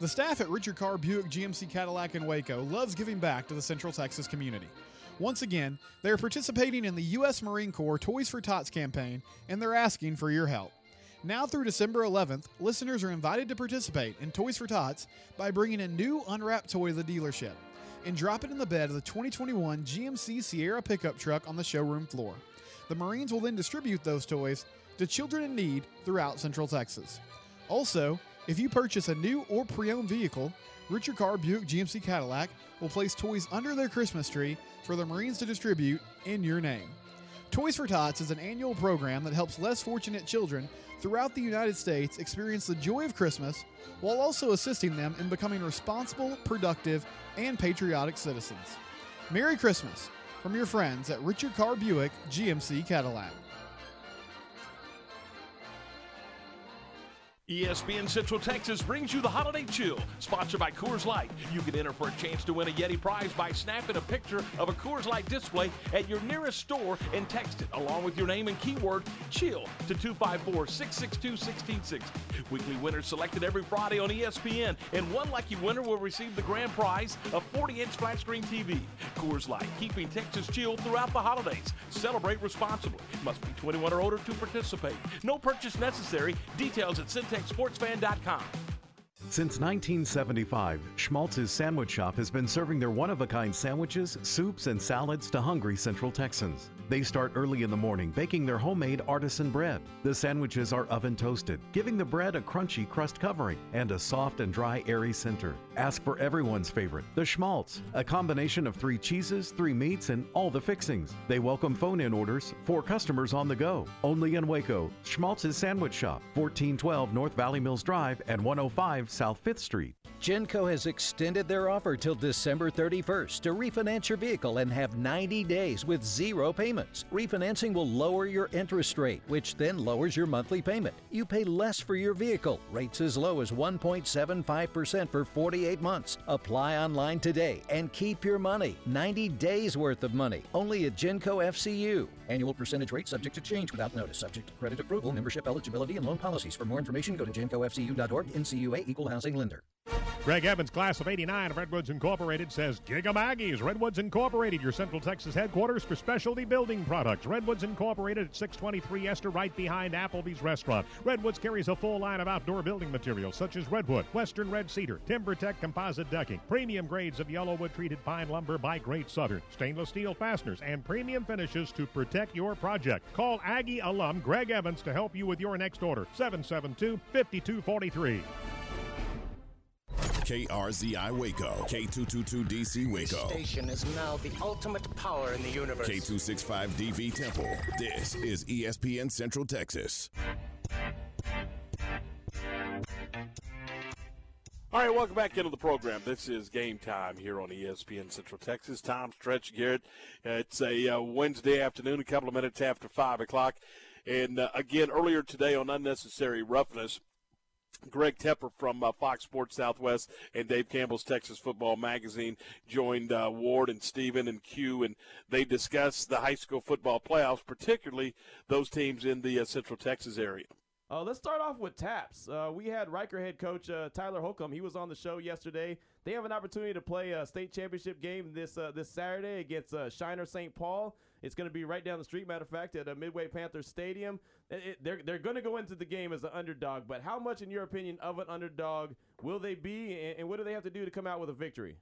The staff at Richard Carr Buick GMC Cadillac in Waco loves giving back to the Central Texas community. Once again, they are participating in the U.S. Marine Corps Toys for Tots campaign, and they're asking for your help. Now through December 11th, listeners are invited to participate in Toys for Tots by bringing a new unwrapped toy to the dealership and drop it in the bed of the 2021 GMC Sierra pickup truck on the showroom floor. The Marines will then distribute those toys to children in need throughout Central Texas. Also, if you purchase a new or pre owned vehicle, Richard Carr Buick GMC Cadillac will place toys under their Christmas tree for the Marines to distribute in your name. Toys for Tots is an annual program that helps less fortunate children throughout the United States experience the joy of Christmas while also assisting them in becoming responsible, productive, and patriotic citizens. Merry Christmas from your friends at Richard Carr Buick GMC Cadillac. ESPN Central Texas brings you the Holiday Chill, sponsored by Coors Light. You can enter for a chance to win a Yeti prize by snapping a picture of a Coors Light display at your nearest store and text it along with your name and keyword CHILL to 254 662 1660. Weekly winners selected every Friday on ESPN, and one lucky winner will receive the grand prize a 40 inch flat screen TV. Coors Light, keeping Texas chill throughout the holidays. Celebrate responsibly. Must be 21 or older to participate. No purchase necessary. Details at CentexSportsFan.com. Since 1975, Schmaltz's Sandwich Shop has been serving their one of a kind sandwiches, soups, and salads to hungry Central Texans. They start early in the morning baking their homemade artisan bread. The sandwiches are oven toasted, giving the bread a crunchy crust covering and a soft and dry, airy center. Ask for everyone's favorite, the Schmaltz, a combination of three cheeses, three meats, and all the fixings. They welcome phone in orders for customers on the go. Only in Waco, Schmaltz's Sandwich Shop, 1412 North Valley Mills Drive and 105 South 5th Street. Genco has extended their offer till December 31st to refinance your vehicle and have 90 days with zero payments. Refinancing will lower your interest rate, which then lowers your monthly payment. You pay less for your vehicle, rates as low as 1.75% for 48 months. Apply online today and keep your money. 90 days worth of money, only at Genco FCU. Annual percentage rate subject to change without notice, subject to credit approval, membership eligibility, and loan policies. For more information, go to gencofcu.org, NCUA Equal Housing Lender. Greg Evans, class of 89 of Redwoods Incorporated, says Gig 'em Aggies Redwoods Incorporated, your Central Texas headquarters for specialty building products. Redwoods Incorporated at 623 Esther, right behind Applebee's restaurant. Redwoods carries a full line of outdoor building materials such as redwood, western red cedar, TimberTech composite decking, premium grades of YellaWood treated pine lumber by Great Southern, stainless steel fasteners, and premium finishes to protect your project. Call Aggie alum Greg Evans to help you with your next order. 772 5243. KRZI Waco, K222DC Waco, Station is now the ultimate power in the universe. K265DV Temple. This is ESPN Central Texas. All right, welcome back into the program. This is game time here on ESPN Central Texas. Tom Stretch Garrett. Uh, it's a uh, Wednesday afternoon, a couple of minutes after 5 o'clock. And uh, again, earlier today on Unnecessary Roughness, Greg Tepper from uh, Fox Sports Southwest and Dave Campbell's Texas Football Magazine joined uh, Ward and Steven and Q, and they discussed the high school football playoffs, particularly those teams in the uh, Central Texas area. Uh, let's start off with TAPPS. Uh, we had Reicher head coach uh, Tyler Holcomb. He was on the show yesterday. They have an opportunity to play a state championship game this this Saturday against Shiner St. Paul. It's going to be right down the street, matter of fact, at a Midway Panthers Stadium. It, it, they're they're going to go into the game as an underdog, but how much, in your opinion, of an underdog will they be, and, and what do they have to do to come out with a victory?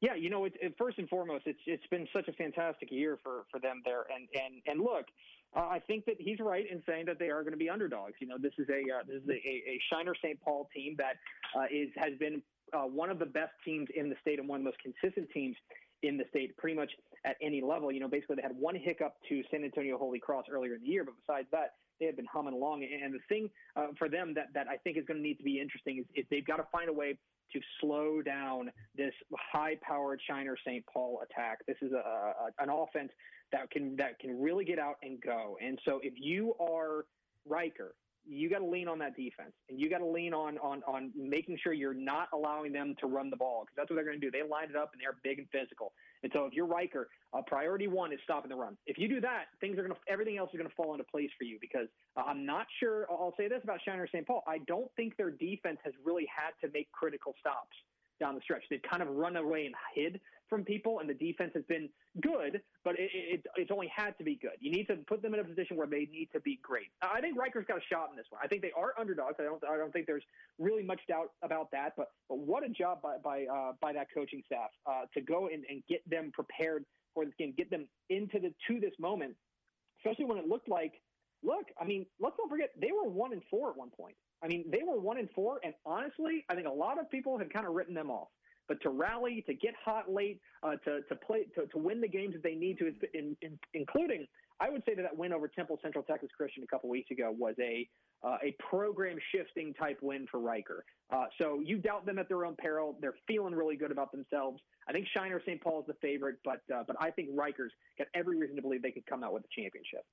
Yeah, you know, it, it, first and foremost, it's it's been such a fantastic year for for them there, and and and look, uh, I think that he's right in saying that they are going to be underdogs. You know, this is a uh, this is a, a Shiner St. Paul team that uh, is has been uh, one of the best teams in the state and one of the most consistent teams in the state pretty much at any level. You know, basically they had one hiccup to San Antonio Holy Cross earlier in the year, but besides that, they have been humming along. And the thing uh, for them that, that I think is going to need to be interesting is, they've got to find a way to slow down this high-powered Shiner St. Paul attack. This is a, a, an offense that can that can really get out and go. And so if you are Reicher, you got to lean on that defense, and you got to lean on on on making sure you're not allowing them to run the ball because that's what they're going to do. They line it up and they're big and physical. And so if you're Reicher, uh, priority one is stopping the run. If you do that, things are going to everything else is going to fall into place for you because uh, I'm not sure. I'll say this about Shiner St. Paul: I don't think their defense has really had to make critical stops down the stretch. They've kind of run away and hid from people, and the defense has been good, but it, it, it's only had to be good. You need to put them in a position where they need to be great. I think Reicher's got a shot in this one. I think they are underdogs. I don't. I don't think there's really much doubt about that. But but what a job by by uh, by that coaching staff uh, to go and, and get them prepared for this game, get them into the to this moment, especially when it looked like. Look, I mean, let's not forget they were one and four at one point. I mean, they were one and four, and honestly, I think a lot of people have kind of written them off. But to rally, to get hot late, uh, to to play, to, to win the games that they need to, in, in, including, I would say that that win over Temple Central Texas Christian a couple weeks ago was a uh, a program shifting type win for Reicher. Uh, so you doubt them at their own peril. They're feeling really good about themselves. I think Shiner St. Paul is the favorite, but uh, but I think Reicher's got every reason to believe they could come out with a championship.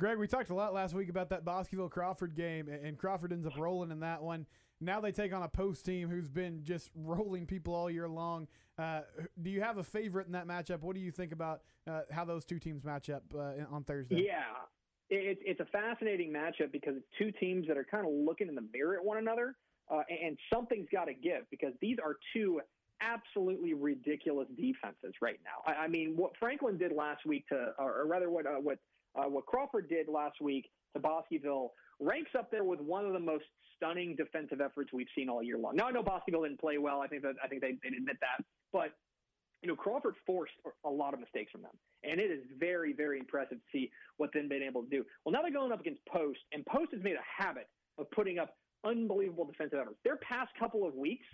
Greg, we talked a lot last week about that Bosqueville Crawford game, and Crawford ends up rolling in that one. Now they take on a post team who's been just rolling people all year long. Uh, do you have a favorite in that matchup? What do you think about uh, how those two teams match up uh, on Thursday? Yeah, it's it's a fascinating matchup because it's two teams that are kind of looking in the mirror at one another, uh, and something's got to give because these are two absolutely ridiculous defenses right now. I, I mean, what Franklin did last week to, or rather, what uh, what uh, what Crawford did last week to Bosqueville ranks up there with one of the most stunning defensive efforts we've seen all year long. Now I know Bosqueville didn't play well. I think that I think they, they admit that, but you know Crawford forced a lot of mistakes from them, and it is very very impressive to see what they've been able to do. Well, now they're going up against Post, and Post has made a habit of putting up unbelievable defensive efforts. Their past couple of weeks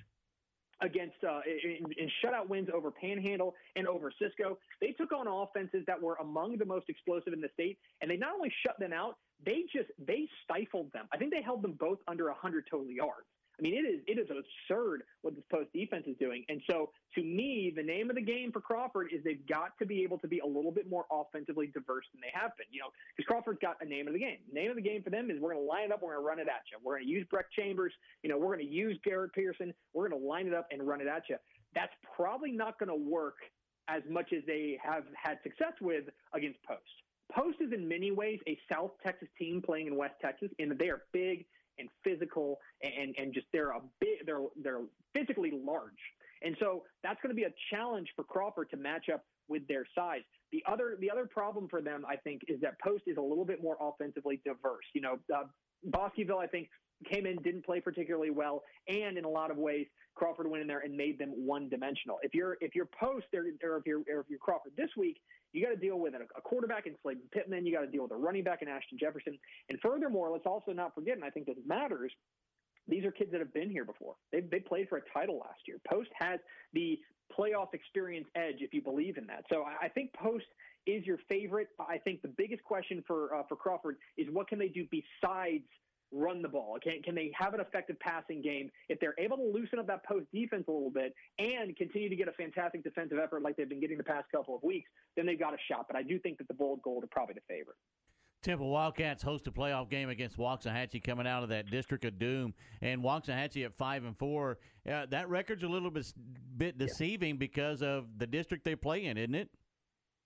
against uh, in, in, shutout wins over Panhandle and over Cisco. They took on offenses that were among the most explosive in the state, and they not only shut them out, they just they stifled them. I think they held them both under 100 total yards. I mean, it is it is absurd what this post defense is doing. And so, to me, the name of the game for Crawford is they've got to be able to be a little bit more offensively diverse than they have been. You know, because Crawford's got a name of the game. Name of the game for them is we're going to line it up, we're going to run it at you. We're going to use Breck Chambers. You know, we're going to use Garrett Pearson. We're going to line it up and run it at you. That's probably not going to work as much as they have had success with against Post. Post is in many ways a South Texas team playing in West Texas, that they are big and physical and and just they're a big they're they're physically large. And so that's going to be a challenge for Crawford to match up with their size. The other the other problem for them, I think, is that Post is a little bit more offensively diverse. You know, uh, Bosqueville, I think, came in, didn't play particularly well, and in a lot of ways, Crawford went in there and made them one dimensional. If you're if you're Post or, or if you're or if you're Crawford this week, you got to deal with a, quarterback in Slade Pittman. You got to deal with a running back in Ashton Jefferson. And furthermore, let's also not forget, and I think this matters, these are kids that have been here before. They they played for a title last year. Post has the playoff experience edge, if you believe in that. So I, I think Post is your favorite. I think the biggest question for uh, for Crawford is what can they do besides run the ball? Can, can they have an effective passing game? If they're able to loosen up that post defense a little bit and continue to get a fantastic defensive effort like they've been getting the past couple of weeks, then they've got a shot. But I do think that the Bold Gold are probably the favorite. Temple Wildcats host a playoff game against Waxahachie coming out of that District of Doom, and Waxahachie at five and four. Uh, that record's a little bit bit deceiving yeah. because of the district they play in, isn't it?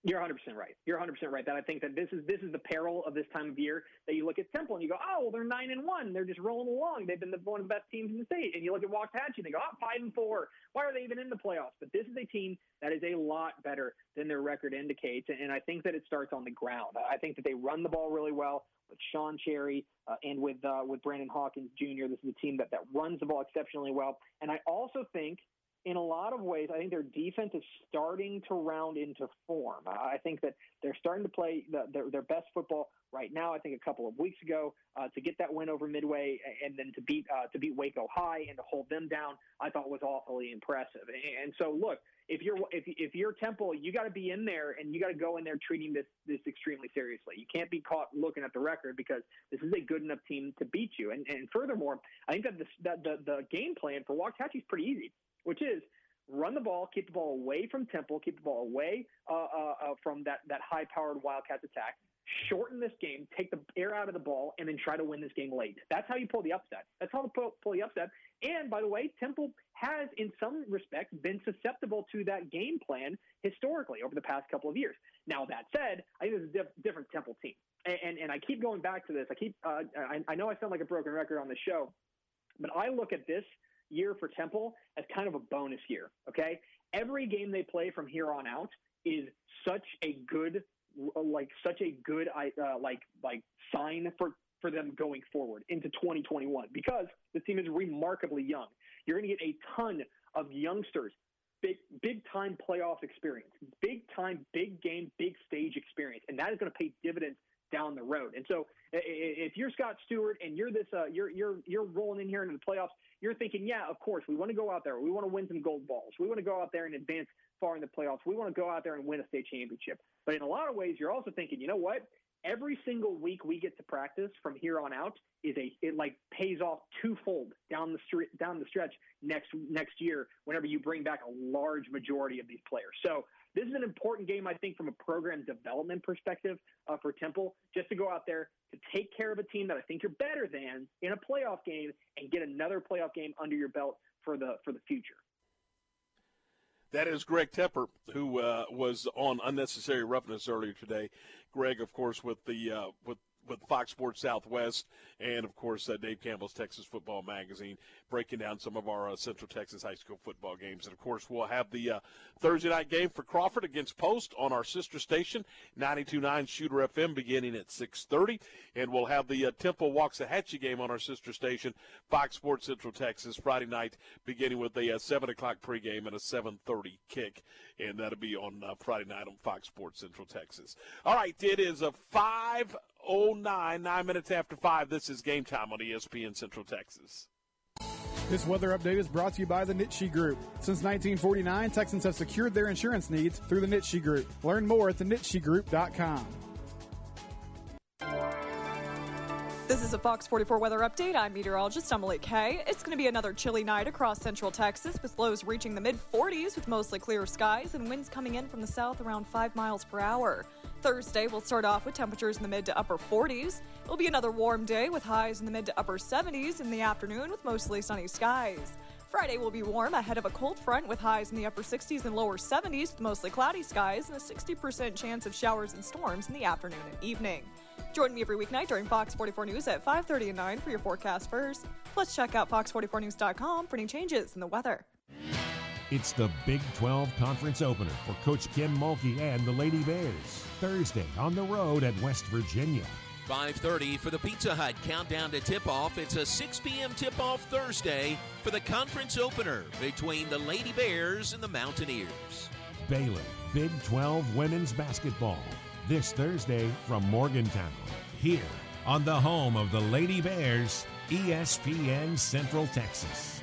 You're 100 percent right. You're 100 percent right. That I think that this is this is the peril of this time of year that you look at Temple and you go, oh, well, they're nine and one. They're just rolling along. They've been the, one of the best teams in the state. And you look at Waxahachie and they go, oh, five and four. Why are they even in the playoffs? But this is a team that is a lot better than their record indicates. And I think that it starts on the ground. I think that they run the ball really well with Sean Cherry uh, and with uh, with Brandon Hawkins Jr. This is a team that that runs the ball exceptionally well. And I also think in a lot of ways, I think their defense is starting to round into form. I think that they're starting to play the, their, their best football right now. I think a couple of weeks ago uh, to get that win over Midway and then to beat uh, to beat Waco High and to hold them down, I thought was awfully impressive. And so, look, if you're if if you're Temple, you got to be in there and you got to go in there treating this this extremely seriously. You can't be caught looking at the record because this is a good enough team to beat you. And and furthermore, I think that the that the, the game plan for Waxahachie is pretty easy, which is run the ball, keep the ball away from Temple, keep the ball away uh, uh, uh, from that that high powered Wildcats attack. Shorten this game, take the air out of the ball, and then try to win this game late. That's how you pull the upset. That's how you pull, pull the upset. And by the way, Temple has, in some respects, been susceptible to that game plan historically over the past couple of years. Now, that said, I think this is a diff- different Temple team. And, and, and, I keep going back to this. I keep, uh, I, I know I sound like a broken record on the show, but I look at this year for Temple as kind of a bonus year. Okay. Every game they play from here on out is such a good, like, such a good, uh, like, like sign for for them going forward into 2021 because the team is remarkably young. You're going to get a ton of youngsters, big big time playoff experience, big time, big game, big stage experience, and that is going to pay dividends down the road. And so, if you're Scott Stewart and you're this, uh, you're you're you're rolling in here into the playoffs, you're thinking, yeah, of course, we want to go out there, we want to win some gold balls, we want to go out there and advance far in the playoffs, we want to go out there and win a state championship. But in a lot of ways, you're also thinking, you know what? every single week we get to practice from here on out is a it like pays off twofold down the street down the stretch next next year whenever you bring back a large majority of these players. So this is an important game, I think, from a program development perspective uh, for Temple, just to go out there to take care of a team that I think you're better than in a playoff game and get another playoff game under your belt for the for the future. That is Greg Tepper, who uh, was on unnecessary roughness earlier today. Greg, of course, with the uh, with with Fox Sports Southwest, and of course uh, Dave Campbell's Texas Football Magazine, breaking down some of our uh, Central Texas high school football games. And of course, we'll have the uh, Thursday night game for Crawford against Post on our sister station, 92.9 Shooter FM, beginning at 6:30, and we'll have the uh, Temple Waxahachie game on our sister station, Fox Sports Central Texas, Friday night, beginning with a uh, 7 o'clock pregame and a 7:30 kick, and that'll be on uh, Friday night on Fox Sports Central Texas. All right, it is a five. 09, nine minutes after five. This is game time on ESPN Central Texas. This weather update is brought to you by the Nitsche Group. Since 1949, Texans have secured their insurance needs through the Nitsche Group. Learn more at thenitschegroup.com. This is a Fox 44 weather update. I'm meteorologist Emily Kay. It's going to be another chilly night across central Texas with lows reaching the mid 40s with mostly clear skies and winds coming in from the south around 5 miles per hour. Thursday will start off with temperatures in the mid to upper 40s. It'll be another warm day with highs in the mid to upper 70s in the afternoon with mostly sunny skies. Friday will be warm ahead of a cold front with highs in the upper 60s and lower 70s with mostly cloudy skies and a 60% chance of showers and storms in the afternoon and evening. Join me every weeknight during Fox 44 News at 5:30 and 9 for your forecast first. Plus check out fox44news.com for any changes in the weather. It's the Big 12 Conference opener for Coach Kim Mulkey and the Lady Bears. Thursday on the road at West Virginia. 5:30 for the Pizza Hut countdown to tip-off. It's a 6 p.m. tip-off Thursday for the conference opener between the Lady Bears and the Mountaineers. Baylor Big 12 women's basketball this Thursday from Morgantown. Here on the home of the Lady Bears, ESPN Central Texas.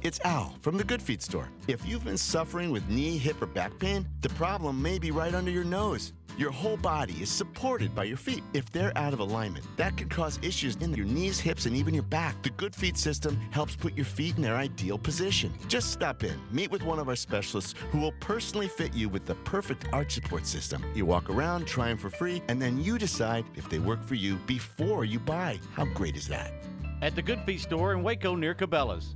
It's Al from the Good Feet store. If you've been suffering with knee, hip, or back pain, the problem may be right under your nose. Your whole body is supported by your feet. If they're out of alignment, that could cause issues in your knees, hips, and even your back. The Good Feet system helps put your feet in their ideal position. Just stop in, meet with one of our specialists who will personally fit you with the perfect arch support system. You walk around, try them for free, and then you decide if they work for you before you buy. How great is that? At the Good Feet store in Waco near Cabela's.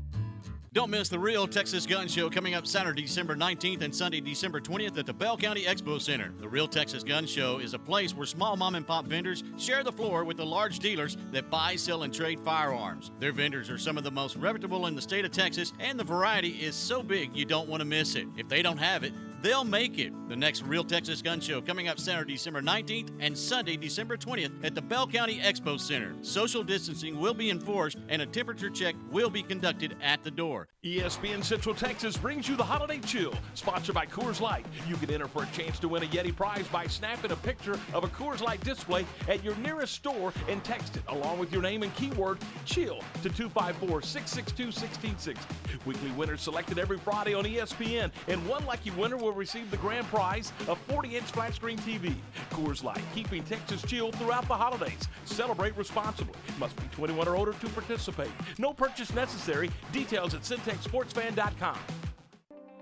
Don't miss the Real Texas Gun Show coming up Saturday, December 19th and Sunday, December 20th at the Bell County Expo Center. The Real Texas Gun Show is a place where small mom and pop vendors share the floor with the large dealers that buy, sell, and trade firearms. Their vendors are some of the most reputable in the state of Texas, and the variety is so big you don't want to miss it. If they don't have it, they'll make it. The next Real Texas Gun Show coming up Saturday, December 19th and Sunday, December 20th at the Bell County Expo Center. Social distancing will be enforced and a temperature check will be conducted at the door. ESPN Central Texas brings you the Holiday Chill, sponsored by Coors Light. You can enter for a chance to win a Yeti prize by snapping a picture of a Coors Light display at your nearest store and text it along with your name and keyword chill to 254 662 1660. Weekly winners selected every Friday on ESPN, and one lucky winner will receive the grand prize a 40 inch flat screen TV. Coors Light, keeping Texas chill throughout the holidays. Celebrate responsibly. Must be 21 or older to participate. No purchase necessary. Details at centexsportsfan.com.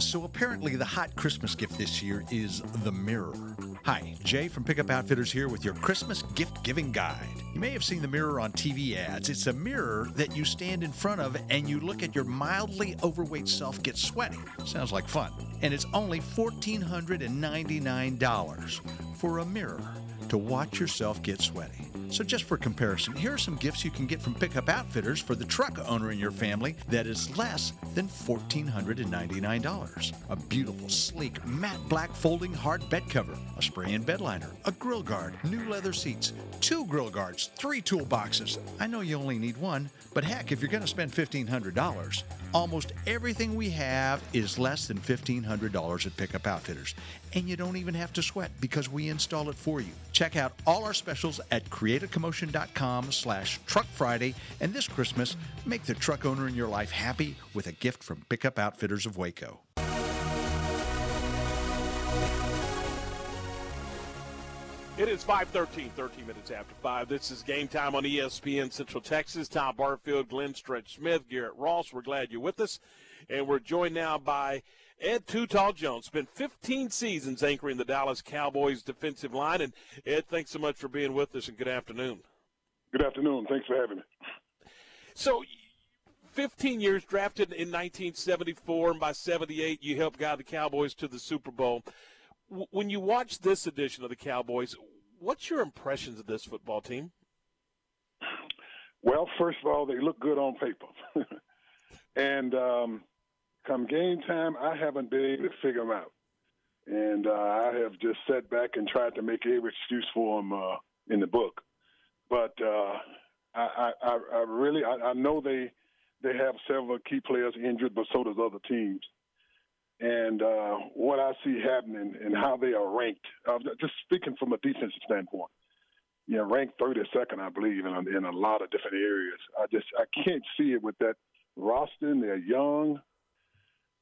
So apparently, the hot Christmas gift this year is the mirror. Hi, Jay from Pickup Outfitters here with your Christmas gift giving guide. You may have seen the mirror on TV ads. It's a mirror that you stand in front of and you look at your mildly overweight self get sweaty. Sounds like fun. And it's only $1,499 for a mirror to watch yourself get sweaty. So, just for comparison, here are some gifts you can get from Pickup Outfitters for the truck owner in your family that is less than $1,499. A beautiful, sleek, matte black folding hard bed cover, a spray in bed liner, a grill guard, new leather seats, two grill guards, three toolboxes. I know you only need one, but heck, if you're going to spend $1,500, almost everything we have is less than $1,500 at Pickup Outfitters. And you don't even have to sweat because we install it for you. Check out all our specials at createacommotion.com slash truck Friday. And this Christmas, make the truck owner in your life happy with a gift from Pickup Outfitters of Waco. It is 513, 13 minutes after 5. This is game time on ESPN Central Texas. Tom Barfield, Glenn Stretch Smith, Garrett Ross. We're glad you're with us. And we're joined now by Ed Too Tall Jones. Spent 15 seasons anchoring the Dallas Cowboys defensive line. And Ed, thanks so much for being with us and good afternoon. Good afternoon. Thanks for having me. So, 15 years drafted in 1974, and by 78, you helped guide the Cowboys to the Super Bowl when you watch this edition of the Cowboys, what's your impressions of this football team? Well, first of all, they look good on paper. and um, come game time, I haven't been able to figure them out. And uh, I have just sat back and tried to make every excuse for them uh, in the book. But uh, I, I, I really, I, I know they they have several key players injured, but so does other teams and uh, what I see happening and how they are ranked. Uh, just speaking from a defensive standpoint, you know, ranked 32nd, I believe, in a, in a lot of different areas. I just I can't see it with that roster. They're young,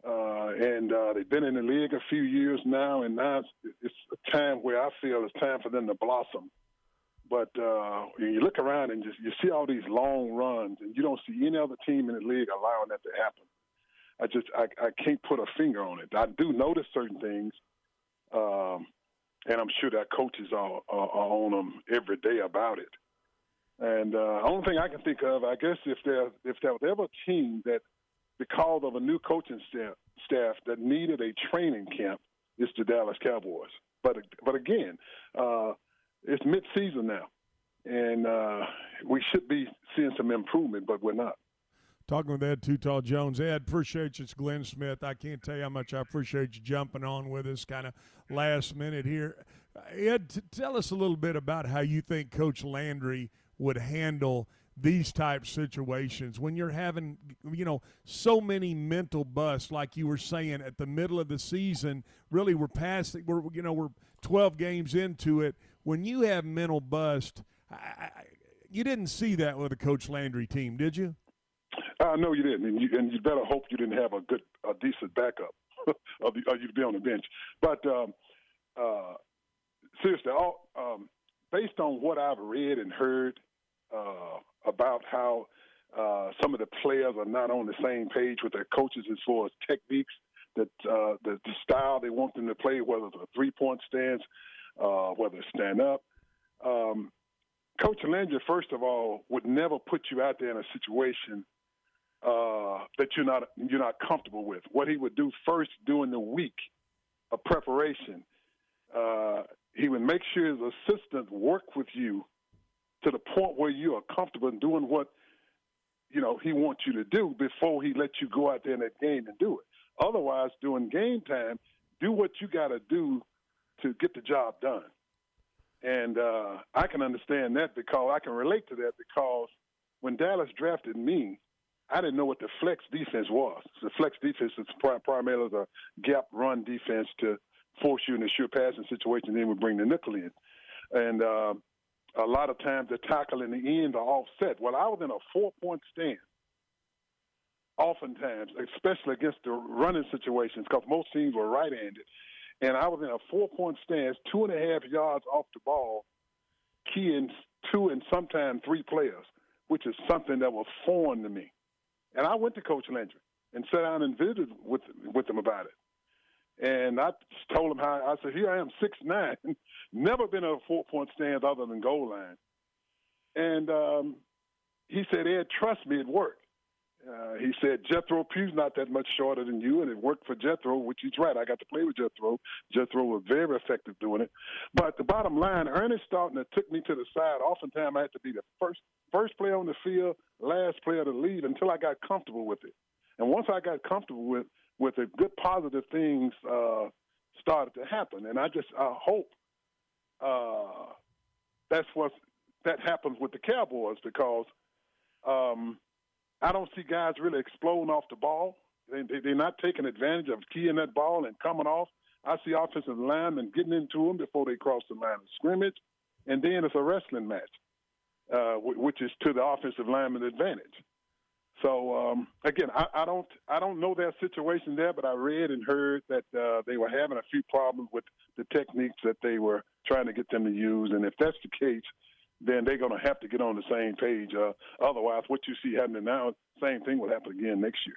uh, and uh, they've been in the league a few years now, and now it's, it's a time where I feel it's time for them to blossom. But uh, you look around and just you see all these long runs, and you don't see any other team in the league allowing that to happen. I just I, I can't put a finger on it. I do notice certain things, um, and I'm sure that coaches are, are, are on them every day about it. And uh, only thing I can think of, I guess, if there if there was ever a team that, because of a new coaching staff, staff that needed a training camp, it's the Dallas Cowboys. But but again, uh, it's mid-season now, and uh, we should be seeing some improvement, but we're not talking with Ed Too Tall Jones. Ed, appreciate you. It's Glenn Smith. I can't tell you how much I appreciate you jumping on with us kind of last minute here. Ed, t- tell us a little bit about how you think Coach Landry would handle these type situations when you're having you know so many mental busts like you were saying at the middle of the season really we're past we're you know we're 12 games into it when you have mental bust I, I, you didn't see that with the coach landry team did you uh, no, you didn't, and you, and you better hope you didn't have a good, a decent backup, or, you'd be on the bench. But um, uh, seriously, all, um, based on what I've read and heard uh, about how uh, some of the players are not on the same page with their coaches as far as techniques, that uh, the, the style they want them to play, whether it's a three-point stance, uh, whether it's stand up. Um, Coach Landry, first of all, would never put you out there in a situation uh, that you're not you're not comfortable with. What he would do first during the week of preparation, uh, he would make sure his assistant work with you to the point where you are comfortable in doing what you know he wants you to do before he lets you go out there in that game and do it. Otherwise, during game time, do what you got to do to get the job done. And uh, I can understand that because I can relate to that because when Dallas drafted me, I didn't know what the flex defense was. The flex defense is primarily the gap run defense to force you in a sure passing situation. Then we bring the nickel in, and uh, a lot of times the tackle in the end are offset. Well, I was in a four point stand. Oftentimes, especially against the running situations, because most teams were right-handed, and I was in a four-point stance, two and a half yards off the ball, keying two and sometimes three players, which is something that was foreign to me. And I went to Coach Landry and sat down and visited with with him about it. And I told him how I said, "Here I am, six nine, never been a four point stand other than goal line." And um, he said, "Ed, trust me, it worked." Uh, he said Jethro Pugh's not that much shorter than you, and it worked for Jethro, which he's right. I got to play with Jethro. Jethro was very effective doing it. But the bottom line, Ernest Stautner took me to the side. Oftentimes, I had to be the first first player on the field, last player to leave until I got comfortable with it. And once I got comfortable with with it, good positive things uh, started to happen. And I just I hope uh, that's what that happens with the Cowboys because. Um, I don't see guys really exploding off the ball. They, they, they're not taking advantage of keying that ball and coming off. I see offensive linemen getting into them before they cross the line of scrimmage, and then it's a wrestling match, uh, which is to the offensive lineman advantage. So um, again, I, I don't I don't know their situation there, but I read and heard that uh, they were having a few problems with the techniques that they were trying to get them to use, and if that's the case, then they're going to have to get on the same page. Uh, otherwise, what you see happening now, same thing will happen again next year.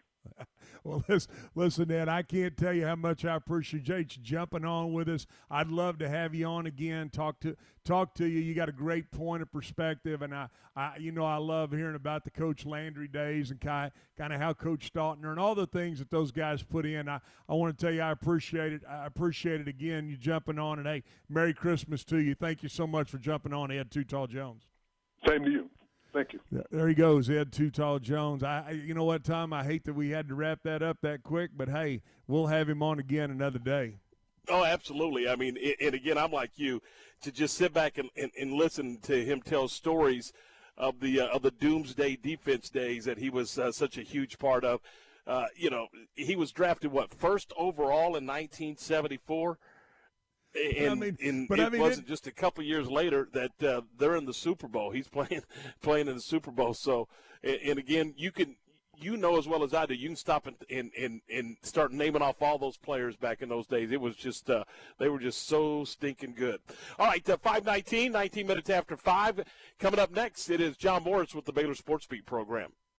Well, listen, listen, Ed, I can't tell you how much I appreciate you jumping on with us. I'd love to have you on again, talk to talk to you. You got a great point of perspective, and I, I you know, I love hearing about the Coach Landry days and kind kind of how Coach Stautner and all the things that those guys put in. I, I want to tell you, I appreciate it. I appreciate it again. You jumping on, and hey, Merry Christmas to you. Thank you so much for jumping on, Ed Too Tall Jones. Same to you. Thank you. There he goes, Ed Too Tall Jones. I, you know what, Tom? I hate that we had to wrap that up that quick, but hey, we'll have him on again another day. Oh, absolutely. I mean, and again, I'm like you to just sit back and, and, and listen to him tell stories of the uh, of the doomsday defense days that he was uh, such a huge part of. Uh, you know, he was drafted what first overall in 1974. And, I mean, and but it I mean, wasn't it- just a couple years later that uh, they're in the Super Bowl. He's playing playing in the Super Bowl. So, and, and again, you can you know as well as I do. You can stop and and, and, and start naming off all those players back in those days. It was just uh, they were just so stinking good. All right, uh, 519, 19 minutes after five. Coming up next, it is John Morris with the Baylor Sports Beat program.